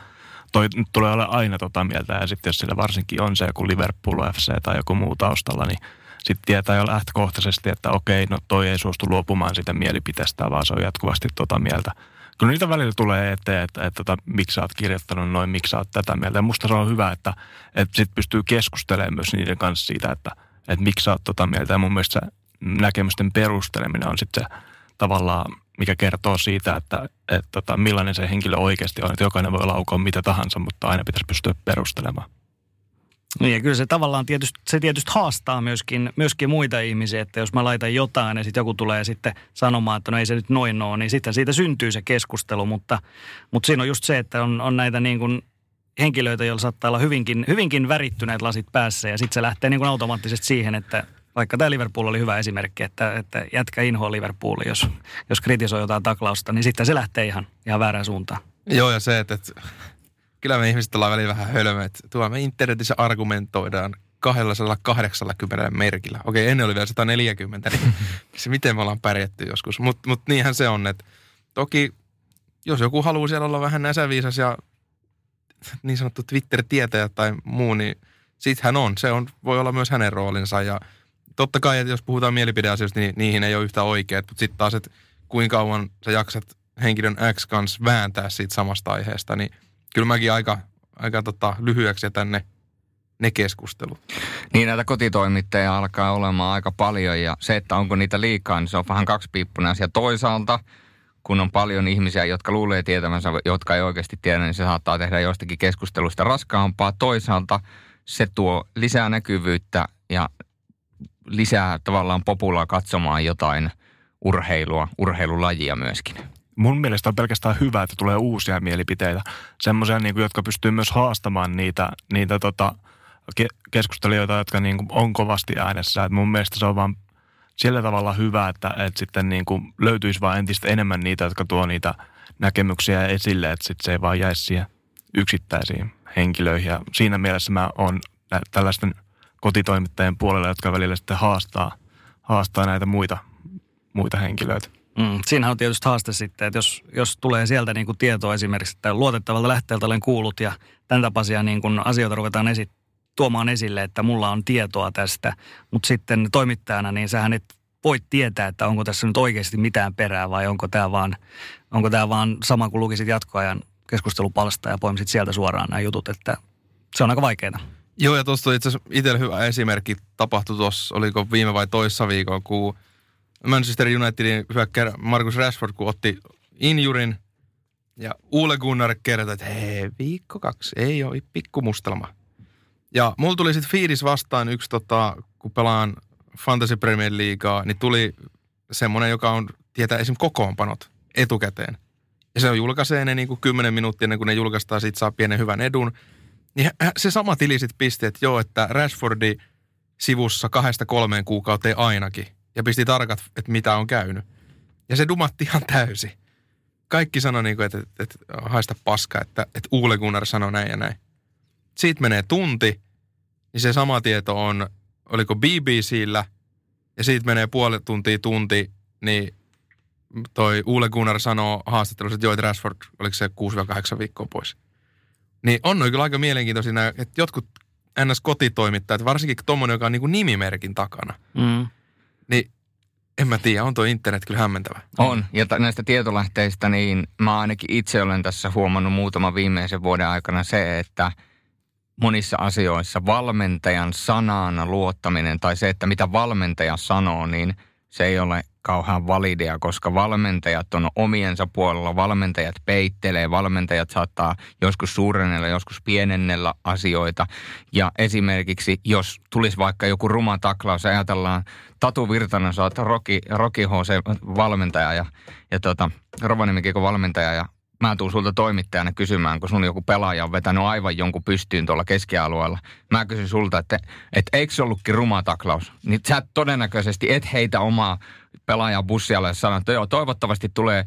toi tulee olla aina tota mieltä ja sitten jos sillä varsinkin on se joku Liverpool FC tai joku muu taustalla, niin sitten tietää jo lähtökohtaisesti, että okei, no toi ei suostu luopumaan sitä mielipiteestä, vaan se on jatkuvasti tota mieltä. Kyllä niitä välillä tulee eteen, että, että, että tota, miksi sä oot kirjoittanut noin, miksi sä oot tätä mieltä. Ja musta se on hyvä, että, että sit pystyy keskustelemaan myös niiden kanssa siitä, että, että miksi sä oot tota mieltä. Ja mun mielestä näkemysten perusteleminen on sitten tavallaan, mikä kertoo siitä, että, että, että tota, millainen se henkilö oikeasti on. Että jokainen voi laukoa mitä tahansa, mutta aina pitäisi pystyä perustelemaan. Niin ja kyllä se tavallaan tietysti, se tietysti haastaa myöskin, myöskin muita ihmisiä, että jos mä laitan jotain ja sitten joku tulee sitten sanomaan, että no ei se nyt noin ole, niin sitten siitä syntyy se keskustelu, mutta, mutta siinä on just se, että on, on näitä niin kuin henkilöitä, joilla saattaa olla hyvinkin, hyvinkin värittyneet lasit päässä ja sitten se lähtee niin kuin automaattisesti siihen, että vaikka tämä Liverpool oli hyvä esimerkki, että, että jätkä inhoa Liverpool, jos, jos kritisoi jotain taklausta, niin sitten se lähtee ihan, ihan väärään suuntaan. Joo, ja se, että, että kyllä me ihmiset ollaan välillä vähän hölmöt. Tuolla me internetissä argumentoidaan 280 merkillä. Okei, ennen oli vielä 140, niin (laughs) se miten me ollaan pärjätty joskus. Mutta mut niinhän se on, että toki jos joku haluaa siellä olla vähän näsäviisas ja niin sanottu Twitter-tietäjä tai muu, niin sit hän on. Se on, voi olla myös hänen roolinsa ja totta kai, että jos puhutaan mielipideasioista, niin niihin ei ole yhtä oikeat, mutta sitten taas, että kuinka kauan sä jaksat henkilön X kanssa vääntää siitä samasta aiheesta, niin – kyllä mäkin aika, aika tota, lyhyeksi tänne ne keskustelut. Niin näitä kotitoimittajia alkaa olemaan aika paljon ja se, että onko niitä liikaa, niin se on vähän kaksipiippunen asia. Toisaalta, kun on paljon ihmisiä, jotka luulee tietävänsä, jotka ei oikeasti tiedä, niin se saattaa tehdä jostakin keskustelusta raskaampaa. Toisaalta se tuo lisää näkyvyyttä ja lisää tavallaan populaa katsomaan jotain urheilua, urheilulajia myöskin. Mun mielestä on pelkästään hyvä, että tulee uusia mielipiteitä. Semmoisia, niin jotka pystyy myös haastamaan niitä, niitä tota, ke- keskustelijoita, jotka niin kuin, on kovasti äänessä. Et mun mielestä se on vaan sillä tavalla hyvä, että, että sitten niin kuin, löytyisi vaan entistä enemmän niitä, jotka tuo niitä näkemyksiä esille, että sitten se ei vaan jäisi siihen yksittäisiin henkilöihin. Ja siinä mielessä mä oon tällaisten kotitoimittajien puolella, jotka välillä sitten haastaa, haastaa näitä muita, muita henkilöitä. Mm, siinähän on tietysti haaste sitten, että jos, jos tulee sieltä niin kuin tietoa esimerkiksi, että luotettavalta lähteeltä olen kuullut ja tämän tapaisia niin kuin asioita ruvetaan esi- tuomaan esille, että mulla on tietoa tästä, mutta sitten toimittajana niin sähän et voi tietää, että onko tässä nyt oikeasti mitään perää vai onko tämä vaan, onko tämä vaan sama kuin lukisit jatkoajan keskustelupalsta ja poimisit sieltä suoraan nämä jutut, että se on aika vaikeaa. Joo, ja tuosta itse asiassa hyvä esimerkki tapahtui tuossa, oliko viime vai toissa viikolla, kun Manchester Unitedin hyökkää Marcus Rashford, kun otti injurin, ja Ule Gunnar kertoi, että hei, viikko kaksi, ei ole pikkumustelma. Ja mulla tuli sitten fiilis vastaan yksi, tota, kun pelaan Fantasy Premier Leaguea, niin tuli semmoinen, joka on, tietää esim. kokoonpanot etukäteen. Ja se on julkaisee ne niin kuin 10 minuuttia ennen kuin ne julkaistaan, siitä saa pienen hyvän edun. Niin se sama tili sitten pisti, että joo, että Rashfordi sivussa kahdesta kolmeen kuukauteen ainakin. Ja pisti tarkat, että mitä on käynyt. Ja se dumatti ihan täysi. Kaikki sanoi, niin kuin, että, että, että haista paska, että, että Uule Gunnar sanoi näin ja näin. Siitä menee tunti, niin se sama tieto on, oliko BBCllä, ja siitä menee puoli tuntia tunti, niin toi Uule Gunnar sanoo haastattelussa, että että Rashford, oliko se 6-8 viikkoa pois. Niin on noin kyllä aika mielenkiintoisia, että jotkut NS-kotitoimittajat, varsinkin tuommoinen, joka on niin kuin nimimerkin takana, mm. niin en mä tiedä, on tuo internet kyllä hämmentävä. On, ja t- näistä tietolähteistä, niin mä ainakin itse olen tässä huomannut muutaman viimeisen vuoden aikana se, että monissa asioissa valmentajan sanaan luottaminen tai se, että mitä valmentaja sanoo, niin se ei ole kauhean validia, koska valmentajat on omiensa puolella, valmentajat peittelee, valmentajat saattaa joskus suurennella, joskus pienennellä asioita. Ja esimerkiksi, jos tulisi vaikka joku ruma taklaus, ajatellaan, Tatu Virtanen, sä oot Roki, Roki HC valmentaja ja, ja tota, Rovaniemi valmentaja ja mä tuun sulta toimittajana kysymään, kun sun joku pelaaja on vetänyt aivan jonkun pystyyn tuolla keskialueella. Mä kysyn sulta, että, että eikö se ollutkin ruma taklaus? Niin sä todennäköisesti et heitä omaa pelaajan bussialle ja sanot, että joo, toivottavasti tulee 5-6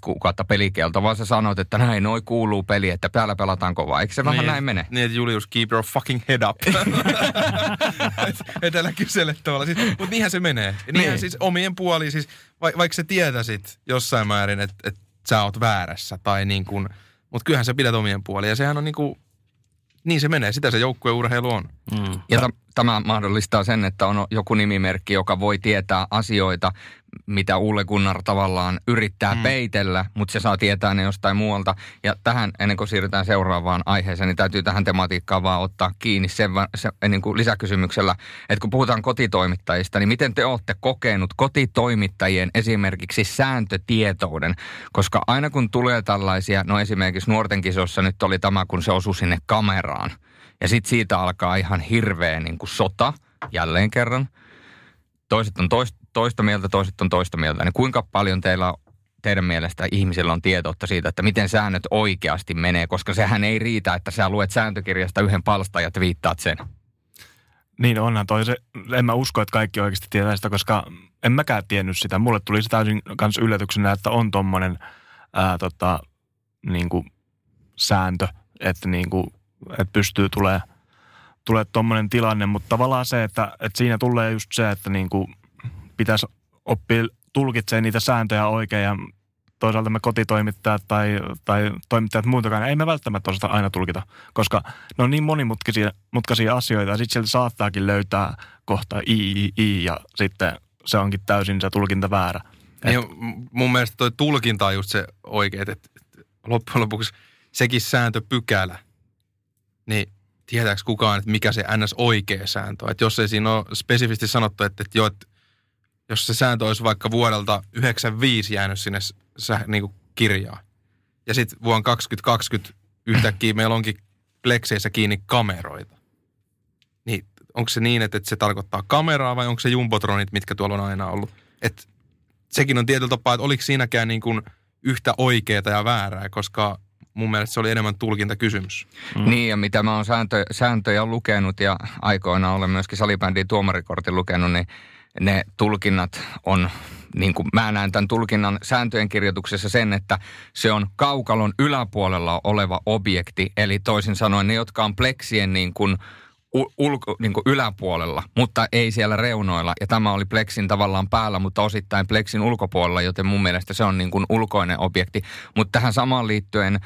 kuukautta pelikielto, vaan sä sanot, että näin, noi kuuluu peli, että täällä pelataan kovaa. Eikö se niin, vähän näin mene? Niin, että Julius, keep your fucking head up. (laughs) et, et älä kysele tuolla. Siis, mutta niinhän se menee. Niinhän niin. siis omien puoliin, siis, va, vaikka sä tietäisit jossain määrin, että et sä oot väärässä tai niin kuin, mutta kyllähän sä pidät omien puoliin. Ja sehän on niin kuin, niin se menee, sitä se joukkueurheilu on. Mm. Ja t- tämä mahdollistaa sen, että on joku nimimerkki, joka voi tietää asioita, mitä Ulle Gunnar tavallaan yrittää mm. peitellä, mutta se saa tietää ne jostain muualta. Ja tähän, ennen kuin siirrytään seuraavaan aiheeseen, niin täytyy tähän tematiikkaan vaan ottaa kiinni sen, se, niin kuin lisäkysymyksellä, että kun puhutaan kotitoimittajista, niin miten te olette kokenut kotitoimittajien esimerkiksi sääntötietouden? Koska aina kun tulee tällaisia, no esimerkiksi nuorten kisossa nyt oli tämä, kun se osui sinne kameraan. Ja sitten siitä alkaa ihan hirveä niin kuin sota, jälleen kerran. Toiset on toista toista mieltä, toiset on toista mieltä, niin kuinka paljon teillä teidän mielestä ihmisillä on tietoutta siitä, että miten säännöt oikeasti menee, koska sehän ei riitä, että sä luet sääntökirjasta yhden palstan ja viittaat sen. Niin onhan toi se, en mä usko, että kaikki oikeasti tietää sitä, koska en mäkään tiennyt sitä. Mulle tuli se täysin kanssa yllätyksenä, että on tommonen ää, tota, niin kuin sääntö, että, niin kuin, että pystyy tulee tulee tommonen tilanne, mutta tavallaan se, että, että siinä tulee just se, että niin kuin pitäisi oppia tulkitsemaan niitä sääntöjä oikein ja toisaalta me kotitoimittajat tai, tai toimittajat muutakaan, ei me välttämättä osata aina tulkita, koska ne on niin monimutkaisia mutkaisia asioita ja sitten sieltä saattaakin löytää kohta i, i, i ja sitten se onkin täysin se tulkinta väärä. Niin, mun mielestä toi tulkinta on just se oikein, että, loppujen lopuksi sekin sääntöpykälä, niin tietääkö kukaan, että mikä se ns. oikea sääntö on. Että jos ei siinä ole spesifisti sanottu, että, että, jo, että jos se sääntö olisi vaikka vuodelta 95 jäänyt sinne sä, niin kuin kirjaan, ja sitten vuonna 2020 yhtäkkiä meillä onkin plekseissä kiinni kameroita, niin onko se niin, että, se tarkoittaa kameraa vai onko se jumbotronit, mitkä tuolla on aina ollut? että sekin on tietyllä tapaa, että oliko siinäkään niin kuin yhtä oikeaa ja väärää, koska mun mielestä se oli enemmän tulkintakysymys. Mm. Niin, ja mitä mä oon sääntö, sääntöjä lukenut ja aikoina olen myöskin salibändin tuomarikortin lukenut, niin ne tulkinnat on, niin kuin mä näen tämän tulkinnan sääntöjen kirjoituksessa sen, että se on kaukalon yläpuolella oleva objekti, eli toisin sanoen ne, jotka on pleksien niin kuin ulko, niin kuin yläpuolella, mutta ei siellä reunoilla. Ja tämä oli Plexin tavallaan päällä, mutta osittain Plexin ulkopuolella, joten mun mielestä se on niin kuin ulkoinen objekti. Mutta tähän samaan liittyen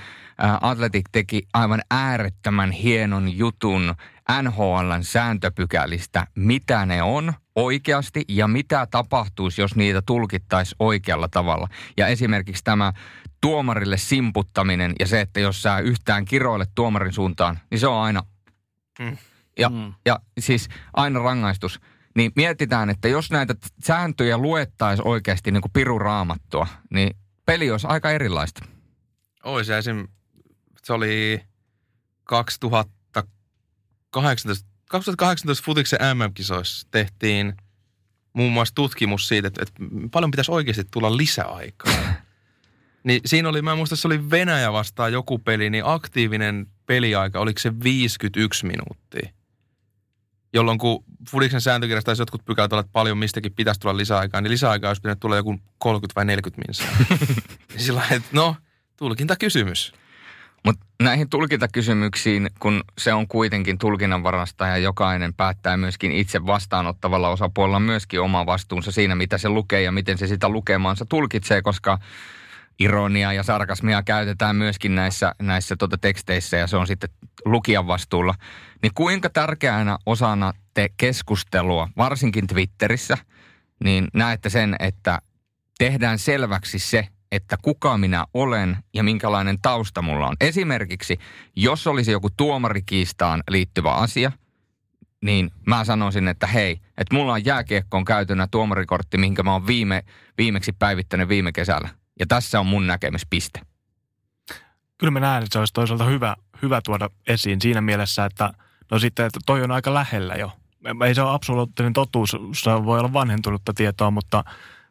Atletic teki aivan äärettömän hienon jutun NHLn sääntöpykälistä, mitä ne on oikeasti ja mitä tapahtuisi, jos niitä tulkittaisi oikealla tavalla. Ja esimerkiksi tämä tuomarille simputtaminen ja se, että jos sä yhtään kiroilet tuomarin suuntaan, niin se on aina... Mm ja, mm. ja siis aina rangaistus. Niin mietitään, että jos näitä sääntöjä luettaisiin oikeasti niin kuin piruraamattua, niin peli olisi aika erilaista. Oisi esim. Se oli 2018, 2018 futiksen MM-kisoissa tehtiin muun muassa tutkimus siitä, että, että paljon pitäisi oikeasti tulla lisäaikaa. (laughs) niin siinä oli, mä muistan, se oli Venäjä vastaan joku peli, niin aktiivinen peliaika, oliko se 51 minuuttia jolloin kun Fudiksen sääntökirjasta jotkut pykälät ovat paljon mistäkin pitäisi tulla lisäaikaa, niin lisäaikaa olisi pitänyt tulla joku 30 vai 40 minsaa. (laughs) niin sillä että no, tulkintakysymys. Mutta näihin tulkintakysymyksiin, kun se on kuitenkin tulkinnanvarasta ja jokainen päättää myöskin itse vastaanottavalla osapuolella myöskin oma vastuunsa siinä, mitä se lukee ja miten se sitä lukemaansa tulkitsee, koska ironia ja sarkasmia käytetään myöskin näissä, näissä tota teksteissä ja se on sitten lukijan vastuulla. Niin kuinka tärkeänä osana te keskustelua, varsinkin Twitterissä, niin näette sen, että tehdään selväksi se, että kuka minä olen ja minkälainen tausta mulla on. Esimerkiksi, jos olisi joku tuomarikiistaan liittyvä asia, niin mä sanoisin, että hei, että mulla on jääkiekkoon käytönä tuomarikortti, minkä mä oon viime, viimeksi päivittänyt viime kesällä. Ja tässä on mun näkemyspiste. Kyllä mä näen, että se olisi toisaalta hyvä, hyvä tuoda esiin siinä mielessä, että no sitten, että toi on aika lähellä jo. Ei se ole absoluuttinen totuus, se voi olla vanhentunutta tietoa, mutta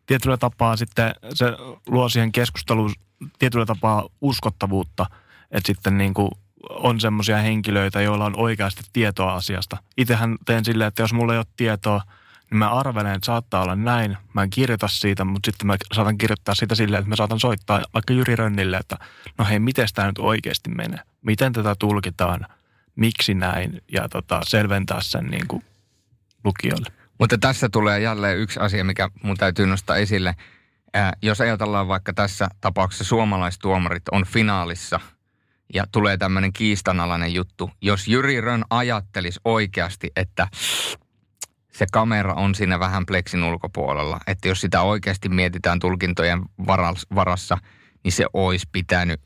tietyllä tapaa sitten se luo siihen keskusteluun tietyllä tapaa uskottavuutta, että sitten niin kuin on semmoisia henkilöitä, joilla on oikeasti tietoa asiasta. Itsehän teen silleen, että jos mulla ei ole tietoa – niin mä arvelen, että saattaa olla näin. Mä en kirjoita siitä, mutta sitten mä saatan kirjoittaa siitä silleen, että mä saatan soittaa vaikka Jyri Rönnille, että no hei, miten tämä nyt oikeasti menee? Miten tätä tulkitaan? Miksi näin? Ja tota, selventää sen niin kuin lukijoille. Mutta tässä tulee jälleen yksi asia, mikä mun täytyy nostaa esille. Ää, jos ajatellaan vaikka tässä tapauksessa suomalaistuomarit on finaalissa ja tulee tämmöinen kiistanalainen juttu. Jos Jyri Rönn ajattelisi oikeasti, että se kamera on siinä vähän pleksin ulkopuolella. Että jos sitä oikeasti mietitään tulkintojen varassa, niin se olisi pitänyt,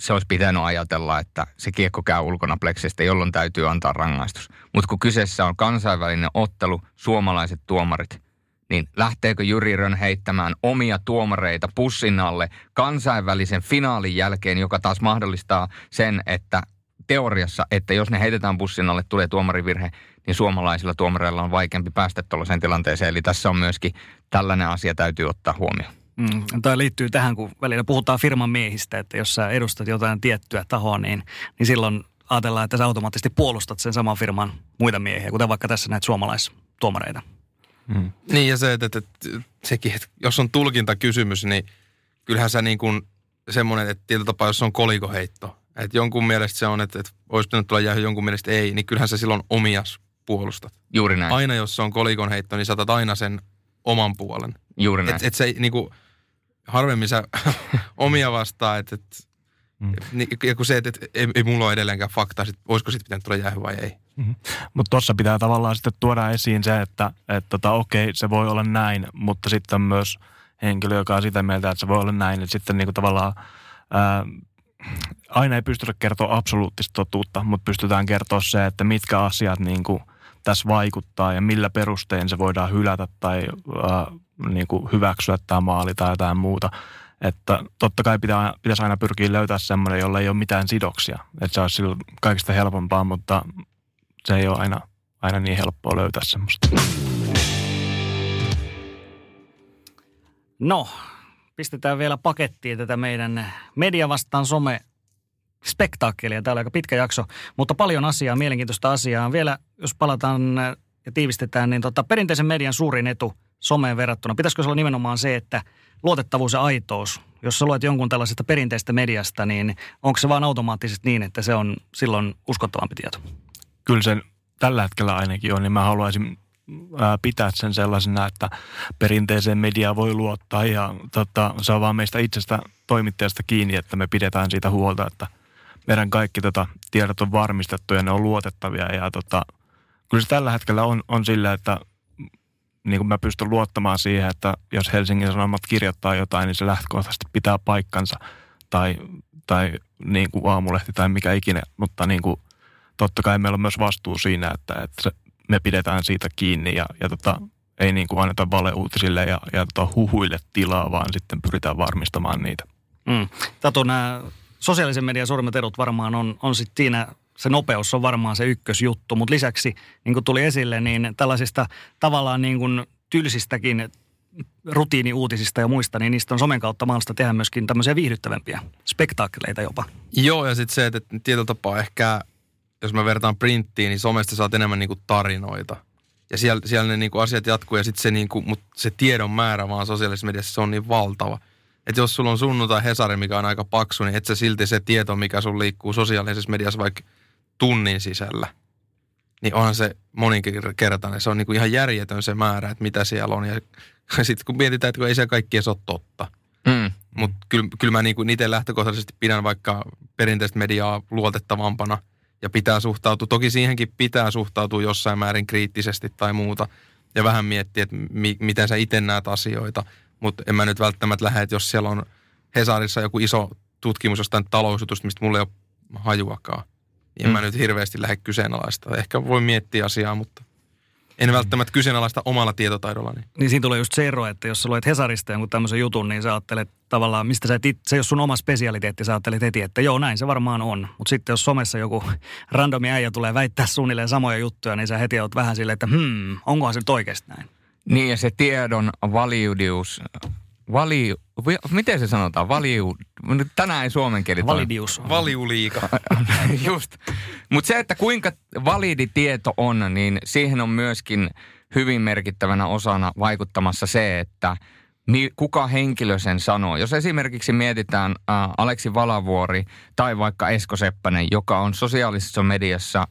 se olisi pitänyt ajatella, että se kiekko käy ulkona pleksistä, jolloin täytyy antaa rangaistus. Mutta kun kyseessä on kansainvälinen ottelu, suomalaiset tuomarit, niin lähteekö Jyri Rön heittämään omia tuomareita pussin alle kansainvälisen finaalin jälkeen, joka taas mahdollistaa sen, että teoriassa, että jos ne heitetään bussin alle, tulee tuomarivirhe, niin suomalaisilla tuomareilla on vaikeampi päästä tuollaiseen tilanteeseen. Eli tässä on myöskin tällainen asia täytyy ottaa huomioon. Mm, tämä liittyy tähän, kun välillä puhutaan firman miehistä, että jos sä edustat jotain tiettyä tahoa, niin, niin silloin ajatellaan, että sä automaattisesti puolustat sen saman firman muita miehiä, kuten vaikka tässä näitä suomalaistuomareita. Mm. Niin ja se, että, että, että sekin, että jos on tulkintakysymys, niin kyllähän se niin kuin semmoinen, että tietyllä tapaa, jos on kolikoheitto, että jonkun mielestä se on, että, että olisi pitänyt tulla jäähy, jonkun mielestä ei, niin kyllähän se silloin omias puolustat. Juuri näin. Aina jos se on kolikon heitto, niin saatat aina sen oman puolen. Juuri näin. Et, et se niinku, harvemmin sä (laughs) omia vastaa, että et, mm. ja kun se, että et, ei, ei mulla ole edelleenkään faktaa, sit, olisiko sitten pitänyt tulla jäähy vai ei. Mm-hmm. Mutta tuossa pitää tavallaan sitten tuoda esiin se, että et tota, okei, se voi olla näin, mutta sitten on myös henkilö, joka on sitä mieltä, että se voi olla näin. Että sitten niinku tavallaan ää, aina ei pystytä kertoa absoluuttista totuutta, mutta pystytään kertoa se, että mitkä asiat niin kuin tässä vaikuttaa ja millä perustein se voidaan hylätä tai äh, niin kuin hyväksyä tämä maali tai jotain muuta. Että totta kai pitää, pitäisi aina pyrkiä löytää semmoinen, jolla ei ole mitään sidoksia. Että se olisi silloin kaikista helpompaa, mutta se ei ole aina, aina niin helppoa löytää semmoista. No, pistetään vielä pakettiin tätä meidän media vastaan some spektaakkelia. Täällä on aika pitkä jakso, mutta paljon asiaa, mielenkiintoista asiaa. Vielä, jos palataan ja tiivistetään, niin tota, perinteisen median suurin etu someen verrattuna, pitäisikö se olla nimenomaan se, että luotettavuus ja aitous, jos sä luet jonkun tällaisesta perinteistä mediasta, niin onko se vaan automaattisesti niin, että se on silloin uskottavampi tieto? Kyllä sen tällä hetkellä ainakin on, niin mä haluaisin pitää sen sellaisena, että perinteiseen mediaan voi luottaa ja tota, se on vaan meistä itsestä toimittajasta kiinni, että me pidetään siitä huolta, että meidän kaikki tota, tiedot on varmistettu ja ne on luotettavia ja tota, kyllä se tällä hetkellä on, on sillä, että niin kuin mä pystyn luottamaan siihen, että jos Helsingin Sanomat kirjoittaa jotain, niin se lähtökohtaisesti pitää paikkansa tai, tai niin kuin aamulehti tai mikä ikinä, mutta niin kuin, totta kai meillä on myös vastuu siinä, että, että me pidetään siitä kiinni ja, ja tota, ei niin kuin anneta valeuutisille ja, ja tota huhuille tilaa, vaan sitten pyritään varmistamaan niitä. Mm. Tatu, nämä sosiaalisen median suurimmat erot varmaan on, on sitten siinä se nopeus on varmaan se ykkösjuttu, mutta lisäksi, niin kuin tuli esille, niin tällaisista tavallaan niin kuin tylsistäkin rutiiniuutisista ja muista, niin niistä on somen kautta mahdollista tehdä myöskin tämmöisiä viihdyttävämpiä spektaakkeleita jopa. Joo, ja sitten se, että tietyllä tapaa ehkä, jos mä vertaan printtiin, niin somesta saat enemmän niinku tarinoita. Ja siellä, siellä ne niinku asiat jatkuu, ja sitten se, niinku, mut se tiedon määrä vaan sosiaalisessa mediassa, se on niin valtava. Että jos sulla on sunnuntai Hesari, mikä on aika paksu, niin et sä silti se tieto, mikä sun liikkuu sosiaalisessa mediassa vaikka tunnin sisällä, niin onhan se moninkertainen. Se on niin kuin ihan järjetön se määrä, että mitä siellä on. Ja (laughs) sitten kun mietitään, että kun ei se kaikki edes ole totta. Mm. Mutta kyllä, kyllä mä niin kuin itse lähtökohtaisesti pidän vaikka perinteistä mediaa luotettavampana ja pitää suhtautua. Toki siihenkin pitää suhtautua jossain määrin kriittisesti tai muuta ja vähän miettiä, että mi, miten sä itse näet asioita. Mutta en mä nyt välttämättä lähde, että jos siellä on Hesarissa joku iso tutkimus jostain talousjutusta, mistä mulla ei ole hajuakaan en mm. mä nyt hirveästi lähde kyseenalaista. Ehkä voi miettiä asiaa, mutta en mm. välttämättä kyseenalaista omalla tietotaidollani. Niin siinä tulee just se ero, että jos sä luet Hesarista jonkun tämmöisen jutun, niin sä ajattelet tavallaan, mistä sä et, se ei ole sun oma spesialiteetti, sä ajattelet heti, että joo näin se varmaan on. Mutta sitten jos somessa joku (laughs) randomi äijä tulee väittää suunnilleen samoja juttuja, niin sä heti oot vähän silleen, että hmm, onkohan se nyt oikeasti näin? Niin ja se tiedon valiudius Valiu, miten se sanotaan? Valiu, tänään ei suomen kieli Validius. Valiuliika. (laughs) Just. Mutta se, että kuinka validi tieto on, niin siihen on myöskin hyvin merkittävänä osana vaikuttamassa se, että kuka henkilö sen sanoo. Jos esimerkiksi mietitään äh, Aleksi Valavuori tai vaikka Esko Seppänen, joka on sosiaalisessa mediassa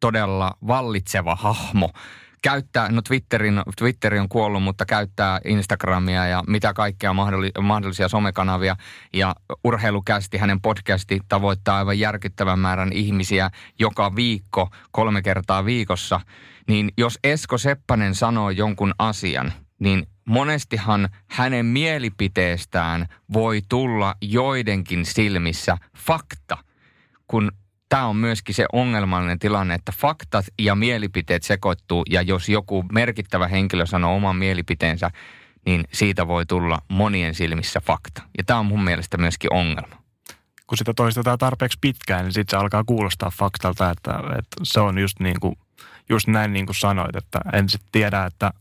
todella vallitseva hahmo – käyttää, no Twitterin, Twitteri on kuollut, mutta käyttää Instagramia ja mitä kaikkea mahdollisia somekanavia. Ja urheilukästi, hänen podcasti tavoittaa aivan järkyttävän määrän ihmisiä joka viikko, kolme kertaa viikossa. Niin jos Esko Seppänen sanoo jonkun asian, niin monestihan hänen mielipiteestään voi tulla joidenkin silmissä fakta, kun tämä on myöskin se ongelmallinen tilanne, että faktat ja mielipiteet sekoittuu ja jos joku merkittävä henkilö sanoo oman mielipiteensä, niin siitä voi tulla monien silmissä fakta. Ja tämä on mun mielestä myöskin ongelma. Kun sitä toistetaan tarpeeksi pitkään, niin sitten se alkaa kuulostaa faktalta, että, että se on just, niin kuin, just näin niin kuin sanoit, että en sitten tiedä, että –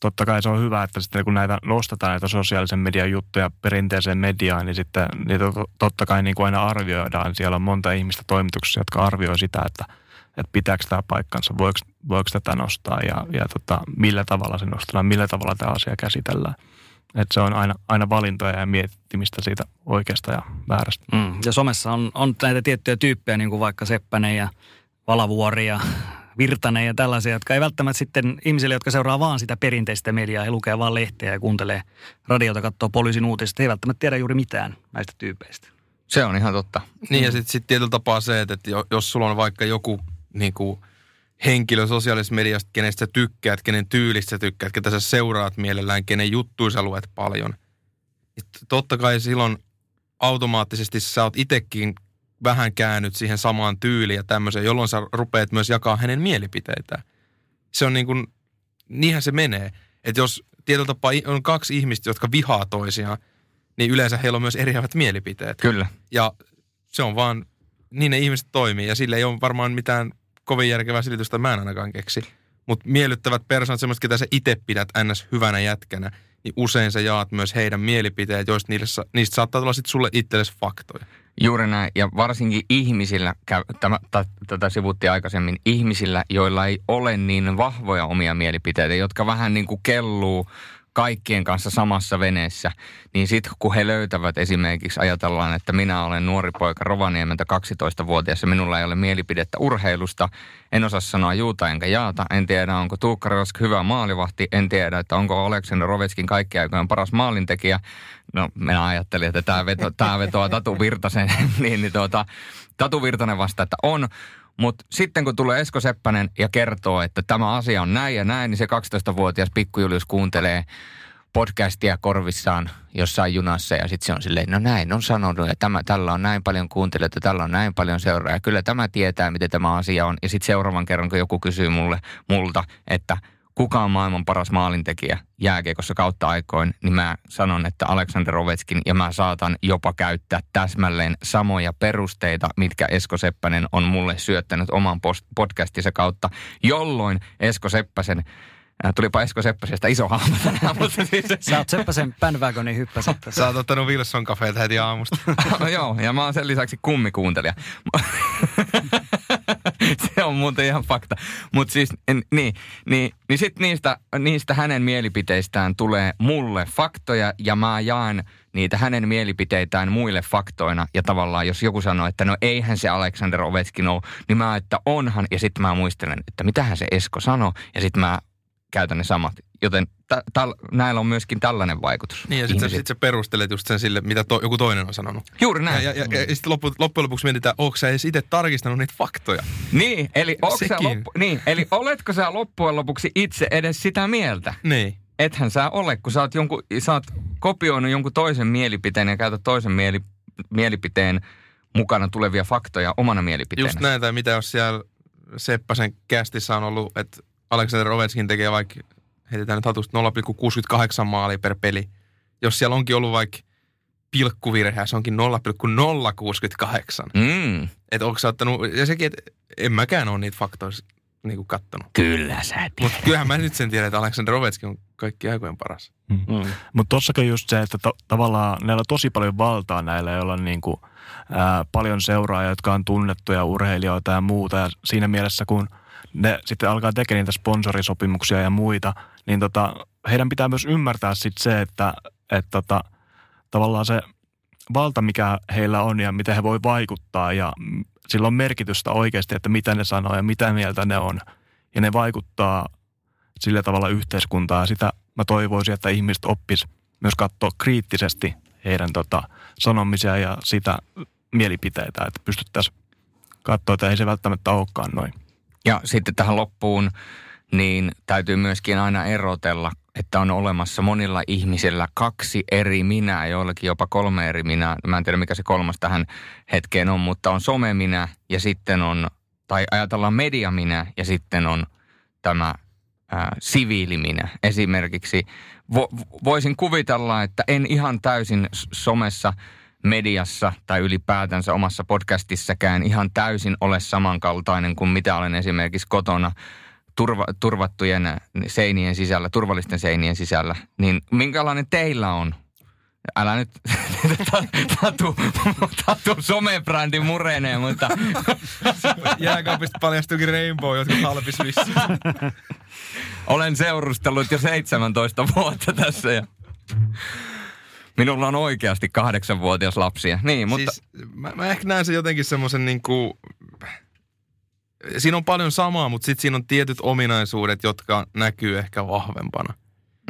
totta kai se on hyvä, että sitten kun näitä nostetaan näitä sosiaalisen median juttuja perinteiseen mediaan, niin sitten niitä totta kai niin kuin aina arvioidaan. Siellä on monta ihmistä toimituksessa, jotka arvioi sitä, että, että pitääkö tämä paikkansa, voiko, voiko tätä nostaa ja, ja tota, millä tavalla se nostetaan, millä tavalla tämä asia käsitellään. Että se on aina, aina valintoja ja miettimistä siitä oikeasta ja väärästä. Mm. Ja somessa on, on näitä tiettyjä tyyppejä, niin kuin vaikka Seppänen ja Valavuori ja Virtanen ja tällaisia, jotka ei välttämättä sitten ihmisille, jotka seuraa vaan sitä perinteistä mediaa ja lukee vaan lehteä ja kuuntelee radiota, katsoo poliisin uutiset, ei välttämättä tiedä juuri mitään näistä tyypeistä. Se on ihan totta. Niin ja sitten sit tietyllä tapaa se, että jos sulla on vaikka joku niin kuin henkilö sosiaalisessa mediassa, kenestä sä tykkäät, kenen tyylistä sä tykkäät, ketä sä seuraat mielellään, kenen juttuja sä luet paljon. Niin totta kai silloin automaattisesti sä oot itekin vähän käännyt siihen samaan tyyliin ja tämmöiseen, jolloin sä rupeat myös jakaa hänen mielipiteitään. Se on niin kuin, niinhän se menee. Että jos tietyllä tapaa on kaksi ihmistä, jotka vihaa toisiaan, niin yleensä heillä on myös eriävät mielipiteet. Kyllä. Ja se on vaan, niin ne ihmiset toimii ja sille ei ole varmaan mitään kovin järkevää selitystä, mä en ainakaan keksi. Mutta miellyttävät persoonat, semmoiset, ketä sä itse pidät ns. hyvänä jätkänä, niin usein sä jaat myös heidän mielipiteet, joista niistä, niistä saattaa tulla sitten sulle itsellesi faktoja. Juuri näin, ja varsinkin ihmisillä, tämä, tätä sivuttiin aikaisemmin, ihmisillä, joilla ei ole niin vahvoja omia mielipiteitä, jotka vähän niin kuin kelluu kaikkien kanssa samassa veneessä, niin sitten kun he löytävät esimerkiksi, ajatellaan, että minä olen nuori poika Rovaniemeltä 12-vuotias ja minulla ei ole mielipidettä urheilusta, en osaa sanoa juuta enkä jaata, en tiedä onko Tuukka Rask hyvä maalivahti, en tiedä, että onko Aleksander Rovetskin kaikki aikojen paras maalintekijä. No minä ajattelin, että tämä, veto, tämä vetoaa Tatu Virtasen, (laughs) niin, niin tuota, Tatu Virtanen vasta, että on, mutta sitten kun tulee Esko Seppänen ja kertoo, että tämä asia on näin ja näin, niin se 12-vuotias pikkujulius kuuntelee podcastia korvissaan jossain junassa ja sitten se on silleen, no näin on sanonut ja tämä, tällä on näin paljon kuuntelijoita, tällä on näin paljon seuraajia. Kyllä tämä tietää, miten tämä asia on. Ja sitten seuraavan kerran, kun joku kysyy mulle, multa, että – kuka on maailman paras maalintekijä jääkiekossa kautta aikoin, niin mä sanon, että Aleksander Ovetskin ja mä saatan jopa käyttää täsmälleen samoja perusteita, mitkä Esko Seppänen on mulle syöttänyt oman podcastinsa kautta, jolloin Esko Seppäsen Äh, tulipa Esko Seppäsestä iso hahmo tänään, (laughs) mutta siis... Sä oot Seppäsen bandwagonin hyppäsit tässä. Sä oot ottanut Wilson kafeet heti aamusta. no, (laughs) joo, ja mä oon sen lisäksi kummikuuntelija. (laughs) (laughs) se on muuten ihan fakta. Mutta siis, en, niin, niin, niin sit niistä, niistä hänen mielipiteistään tulee mulle faktoja ja mä jaan niitä hänen mielipiteitään muille faktoina. Ja tavallaan jos joku sanoo, että no eihän se Alexander Ovechkin ole, niin mä että onhan. Ja sitten mä muistelen, että mitähän se Esko sanoi. Ja sitten mä käytän ne samat. Joten t- t- näillä on myöskin tällainen vaikutus. Niin ja sitten sä, sit sä perustelet just sen sille, mitä to, joku toinen on sanonut. Juuri näin. Ja, ja, ja, ja sitten loppu, loppujen lopuksi mietitään, onko sä edes itse tarkistanut niitä faktoja? Niin, eli, sä loppu, niin, eli oletko sä loppujen lopuksi itse edes sitä mieltä? Niin. Ethän sä ole, kun sä oot, jonkun, sä oot kopioinut jonkun toisen mielipiteen ja käytät toisen mieli, mielipiteen mukana tulevia faktoja omana mielipiteenä. Just näin, tai mitä jos siellä Seppäsen kästissä on ollut, että Alexander Ovechkin tekee vaikka, heitetään nyt hatusta 0,68 maalia per peli. Jos siellä onkin ollut vaikka pilkkuvirhe, se onkin 0,068. Mm. Että onko sä ottanut, ja sekin, että en mäkään ole niitä faktoja niin kuin kattonut. Kyllä sä tiedät. Mutta kyllähän mä nyt sen tiedän, että Alexander Ovechkin on kaikki aikojen paras. Mm. Mm. Mutta tossakin just se, että to, tavallaan näillä on tosi paljon valtaa näillä, joilla on niin kuin, ää, paljon seuraajia, jotka on tunnettuja urheilijoita ja muuta. Ja siinä mielessä, kun – ne sitten alkaa tekemään niitä sponsorisopimuksia ja muita, niin tota, heidän pitää myös ymmärtää sitten se, että, että tota, tavallaan se valta, mikä heillä on ja miten he voi vaikuttaa ja sillä on merkitystä oikeasti, että mitä ne sanoo ja mitä mieltä ne on. Ja ne vaikuttaa sillä tavalla yhteiskuntaa sitä mä toivoisin, että ihmiset oppis myös katsoa kriittisesti heidän tota, sanomisia ja sitä mielipiteitä, että pystyttäisiin katsoa, että ei se välttämättä olekaan noin. Ja sitten tähän loppuun, niin täytyy myöskin aina erotella, että on olemassa monilla ihmisillä kaksi eri minää, joillakin jopa kolme eri minää. Mä en tiedä, mikä se kolmas tähän hetkeen on, mutta on someminä ja sitten on, tai ajatellaan mediaminä ja sitten on tämä ää, siviiliminä. Esimerkiksi vo, voisin kuvitella, että en ihan täysin somessa – mediassa tai ylipäätänsä omassa podcastissäkään ihan täysin ole samankaltainen kuin mitä olen esimerkiksi kotona turva, turvattujen seinien sisällä, turvallisten seinien sisällä. Niin minkälainen teillä on? Älä nyt (laughs) tatu, tatu somebrändi murenee, mutta... (laughs) Jääkaapista paljastuikin Rainbow, jotka halpis Olen seurustellut jo 17 vuotta tässä ja... Minulla on oikeasti kahdeksanvuotias lapsia. Niin, mutta... Siis, mä, mä ehkä näen sen jotenkin semmoisen niin kuin... Siinä on paljon samaa, mutta sitten siinä on tietyt ominaisuudet, jotka näkyy ehkä vahvempana.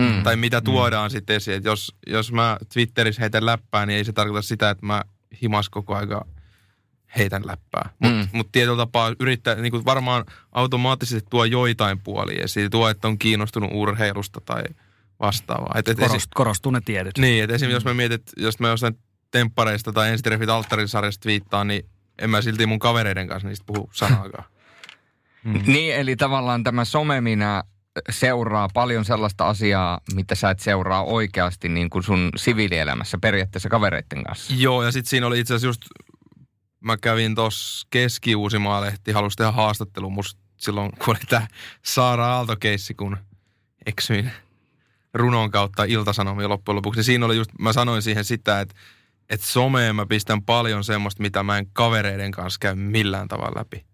Mm. Tai mitä mm. tuodaan mm. sitten esiin. Että jos, jos mä Twitterissä heitän läppää, niin ei se tarkoita sitä, että mä himas koko aika heitän läppää. Mutta mm. mut tietyllä tapaa yrittää, niin kuin varmaan automaattisesti tuo joitain puolia esiin. Tuo, että on kiinnostunut urheilusta tai – vastaavaa. Et, et Korost, esi- korostuu ne tiedot. Niin, että esimerkiksi mm. jos mä mietin, jos mä jossain temppareista tai ensitreffit alttarisarjasta viittaa, niin en mä silti mun kavereiden kanssa niistä puhu sanaakaan. (laughs) Mm. Niin, eli tavallaan tämä someminä seuraa paljon sellaista asiaa, mitä sä et seuraa oikeasti niin kuin sun siviilielämässä periaatteessa kavereiden kanssa. Joo, ja sitten siinä oli itse asiassa just, mä kävin tuossa Keski-Uusimaa-lehti, halusi tehdä haastattelun musta silloin, kun oli tämä Saara Aalto-keissi, kun eksyin runon kautta iltasanomia loppujen lopuksi. Ja siinä oli just, mä sanoin siihen sitä, että, että someen mä pistän paljon semmoista, mitä mä en kavereiden kanssa käy millään tavalla läpi.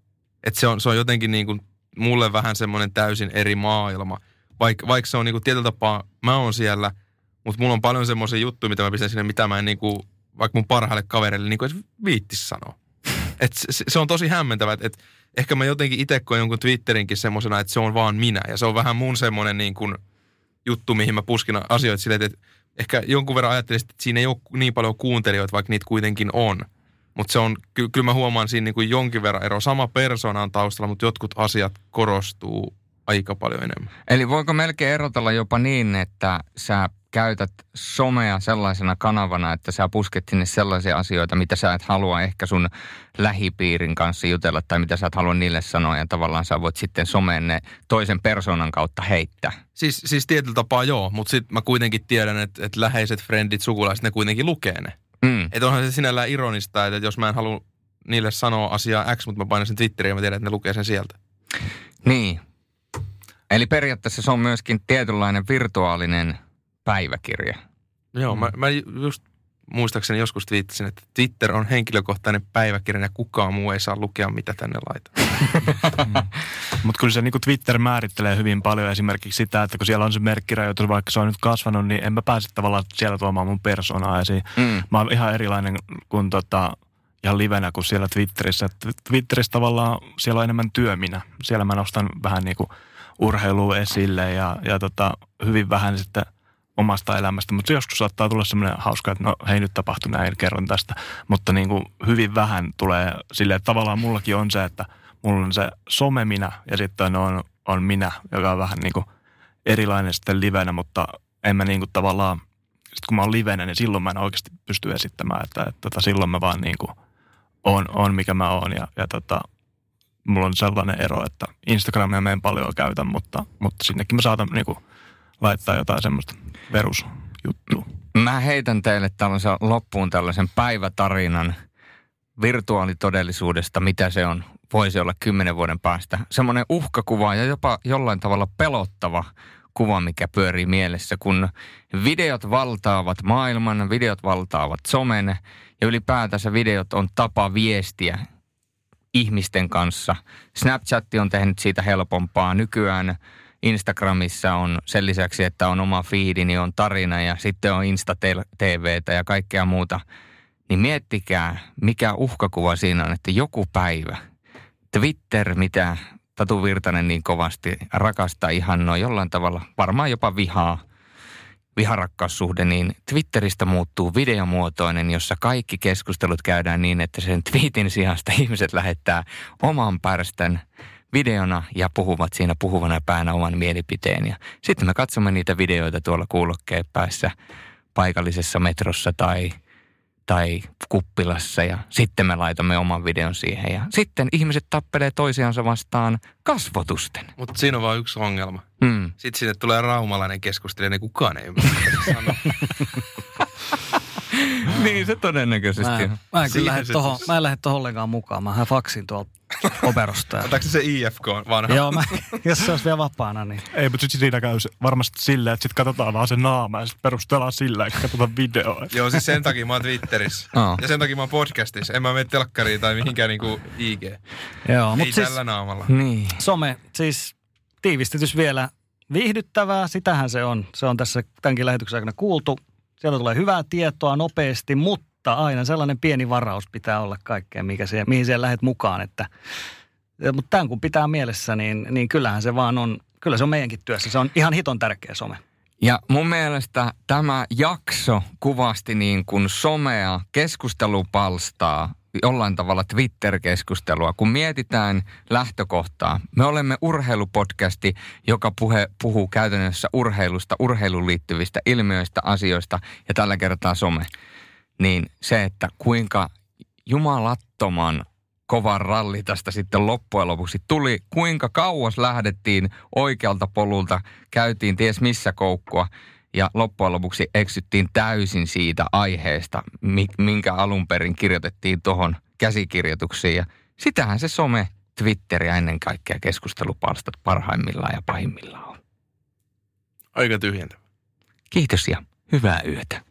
Että se on, se on jotenkin niin kuin mulle vähän semmoinen täysin eri maailma. Vaik, vaikka se on niin kuin tietyllä tapaa, mä oon siellä, mutta mulla on paljon semmoisia juttuja, mitä mä pistän sinne, mitä mä en niin kuin, vaikka mun parhaille kavereille niin kuin viittis sanoa. Et se, se, on tosi hämmentävä, että et ehkä mä jotenkin itse koen jonkun Twitterinkin semmoisena, että se on vaan minä. Ja se on vähän mun semmoinen niin kuin juttu, mihin mä puskin asioita silleen, että ehkä jonkun verran ajattelisin, että siinä ei ole niin paljon kuuntelijoita, vaikka niitä kuitenkin on. Mutta se on, ky- kyllä mä huomaan siinä niin kuin jonkin verran ero. Sama persona on taustalla, mutta jotkut asiat korostuu aika paljon enemmän. Eli voiko melkein erotella jopa niin, että sä käytät somea sellaisena kanavana, että sä pusket sinne sellaisia asioita, mitä sä et halua ehkä sun lähipiirin kanssa jutella tai mitä sä et halua niille sanoa ja tavallaan sä voit sitten someen ne toisen persoonan kautta heittää. Siis, siis tietyllä tapaa joo, mutta sitten mä kuitenkin tiedän, että, että läheiset frendit, sukulaiset, ne kuitenkin lukee ne. Mm. Että onhan se sinällään ironista, että jos mä en halua niille sanoa asiaa X, mutta mä painan sen Twitteriin ja mä tiedän, että ne lukee sen sieltä. Niin. Eli periaatteessa se on myöskin tietynlainen virtuaalinen päiväkirja. Joo, mm. mä, mä just muistaakseni joskus twiittasin, että Twitter on henkilökohtainen päiväkirja ja kukaan muu ei saa lukea, mitä tänne laitetaan. (laughs) mm. Mutta kyllä se niin Twitter määrittelee hyvin paljon esimerkiksi sitä, että kun siellä on se merkkirajoitus, vaikka se on nyt kasvanut, niin en mä pääse tavallaan siellä tuomaan mun persoonaa esiin. Mm. Mä oon ihan erilainen kuin tota, ihan livenä kuin siellä Twitterissä. Twitterissä tavallaan siellä on enemmän työminä. Siellä mä nostan vähän niin kuin urheilua esille ja, ja tota, hyvin vähän sitten – omasta elämästä, mutta joskus saattaa tulla semmoinen hauska, että no hei nyt tapahtui näin, kerron tästä. Mutta niin kuin hyvin vähän tulee sille, että tavallaan mullakin on se, että mulla on se some minä ja sitten on, on minä, joka on vähän niin kuin erilainen sitten livenä, mutta en mä niin kuin tavallaan, sitten kun mä oon livenä, niin silloin mä en oikeasti pysty esittämään, että, että, että tota, silloin mä vaan niin kuin on, on mikä mä oon ja, ja tota, mulla on sellainen ero, että Instagramia mä en paljon käytä, mutta, mutta sinnekin mä saatan niin kuin laittaa jotain semmoista perusjuttua. Mä heitän teille tällaisen loppuun tällaisen päivätarinan virtuaalitodellisuudesta, mitä se on, voisi olla kymmenen vuoden päästä. Semmoinen uhkakuva ja jopa jollain tavalla pelottava kuva, mikä pyörii mielessä, kun videot valtaavat maailman, videot valtaavat somen ja ylipäätänsä videot on tapa viestiä ihmisten kanssa. Snapchat on tehnyt siitä helpompaa. Nykyään Instagramissa on sen lisäksi, että on oma fiidi, niin on tarina ja sitten on Insta-TVtä ja kaikkea muuta. Niin miettikää, mikä uhkakuva siinä on, että joku päivä Twitter, mitä Tatu Virtanen niin kovasti rakastaa ihan noin jollain tavalla, varmaan jopa vihaa, viharakkaussuhde, niin Twitteristä muuttuu videomuotoinen, jossa kaikki keskustelut käydään niin, että sen tweetin sijasta (laughs) ihmiset lähettää oman pärstän videona ja puhuvat siinä puhuvana päänä oman mielipiteen. Ja sitten me katsomme niitä videoita tuolla kuulokkeen päässä paikallisessa metrossa tai, tai kuppilassa ja sitten me laitamme oman videon siihen. Ja sitten ihmiset tappelee toisiansa vastaan kasvotusten. Mutta siinä on vain yksi ongelma. Mm. Sitten sinne tulee raumalainen keskustelija, niin kukaan ei ymmärrä, (laughs) (laughs) niin se todennäköisesti mä, Mä en, lähde tohon, mä en lähde tohon ollenkaan mukaan. Mä faksin tuolta operosta. (laughs) Otatko se IFK vanha? Joo, mä, (laughs) jos se olisi vielä vapaana, niin... Ei, mutta sitten siinä käy varmasti silleen, että sitten katsotaan vaan se naama ja sitten perustellaan sillä, että katsotaan videoa. Joo, siis sen takia mä oon Twitterissä. Oh. Ja sen takia mä oon podcastissa. En mä mene telkkariin tai mihinkään niinku IG. Joo, mutta siis, tällä naamalla. Niin. Some, siis tiivistetys vielä viihdyttävää, sitähän se on. Se on tässä tämänkin lähetyksen aikana kuultu. Sieltä tulee hyvää tietoa nopeasti, mutta aina sellainen pieni varaus pitää olla kaikkeen, mikä siihen, mihin siellä lähdet mukaan. Että, mutta tämän kun pitää mielessä, niin, niin kyllähän se vaan on, kyllä se on meidänkin työssä. Se on ihan hiton tärkeä some. Ja mun mielestä tämä jakso kuvasti niin kuin somea, keskustelupalstaa, jollain tavalla Twitter-keskustelua, kun mietitään lähtökohtaa. Me olemme urheilupodcasti, joka puhe, puhuu käytännössä urheilusta, urheiluun liittyvistä ilmiöistä, asioista ja tällä kertaa some. niin se, että kuinka jumalattoman kovan ralli tästä sitten loppujen lopuksi tuli, kuinka kauas lähdettiin oikealta polulta, käytiin ties missä koukkua ja loppujen lopuksi eksyttiin täysin siitä aiheesta, minkä alun perin kirjoitettiin tuohon käsikirjoituksiin. Ja sitähän se some, Twitter ja ennen kaikkea keskustelupalstat parhaimmillaan ja pahimmillaan on. Aika tyhjentävä. Kiitos ja hyvää yötä.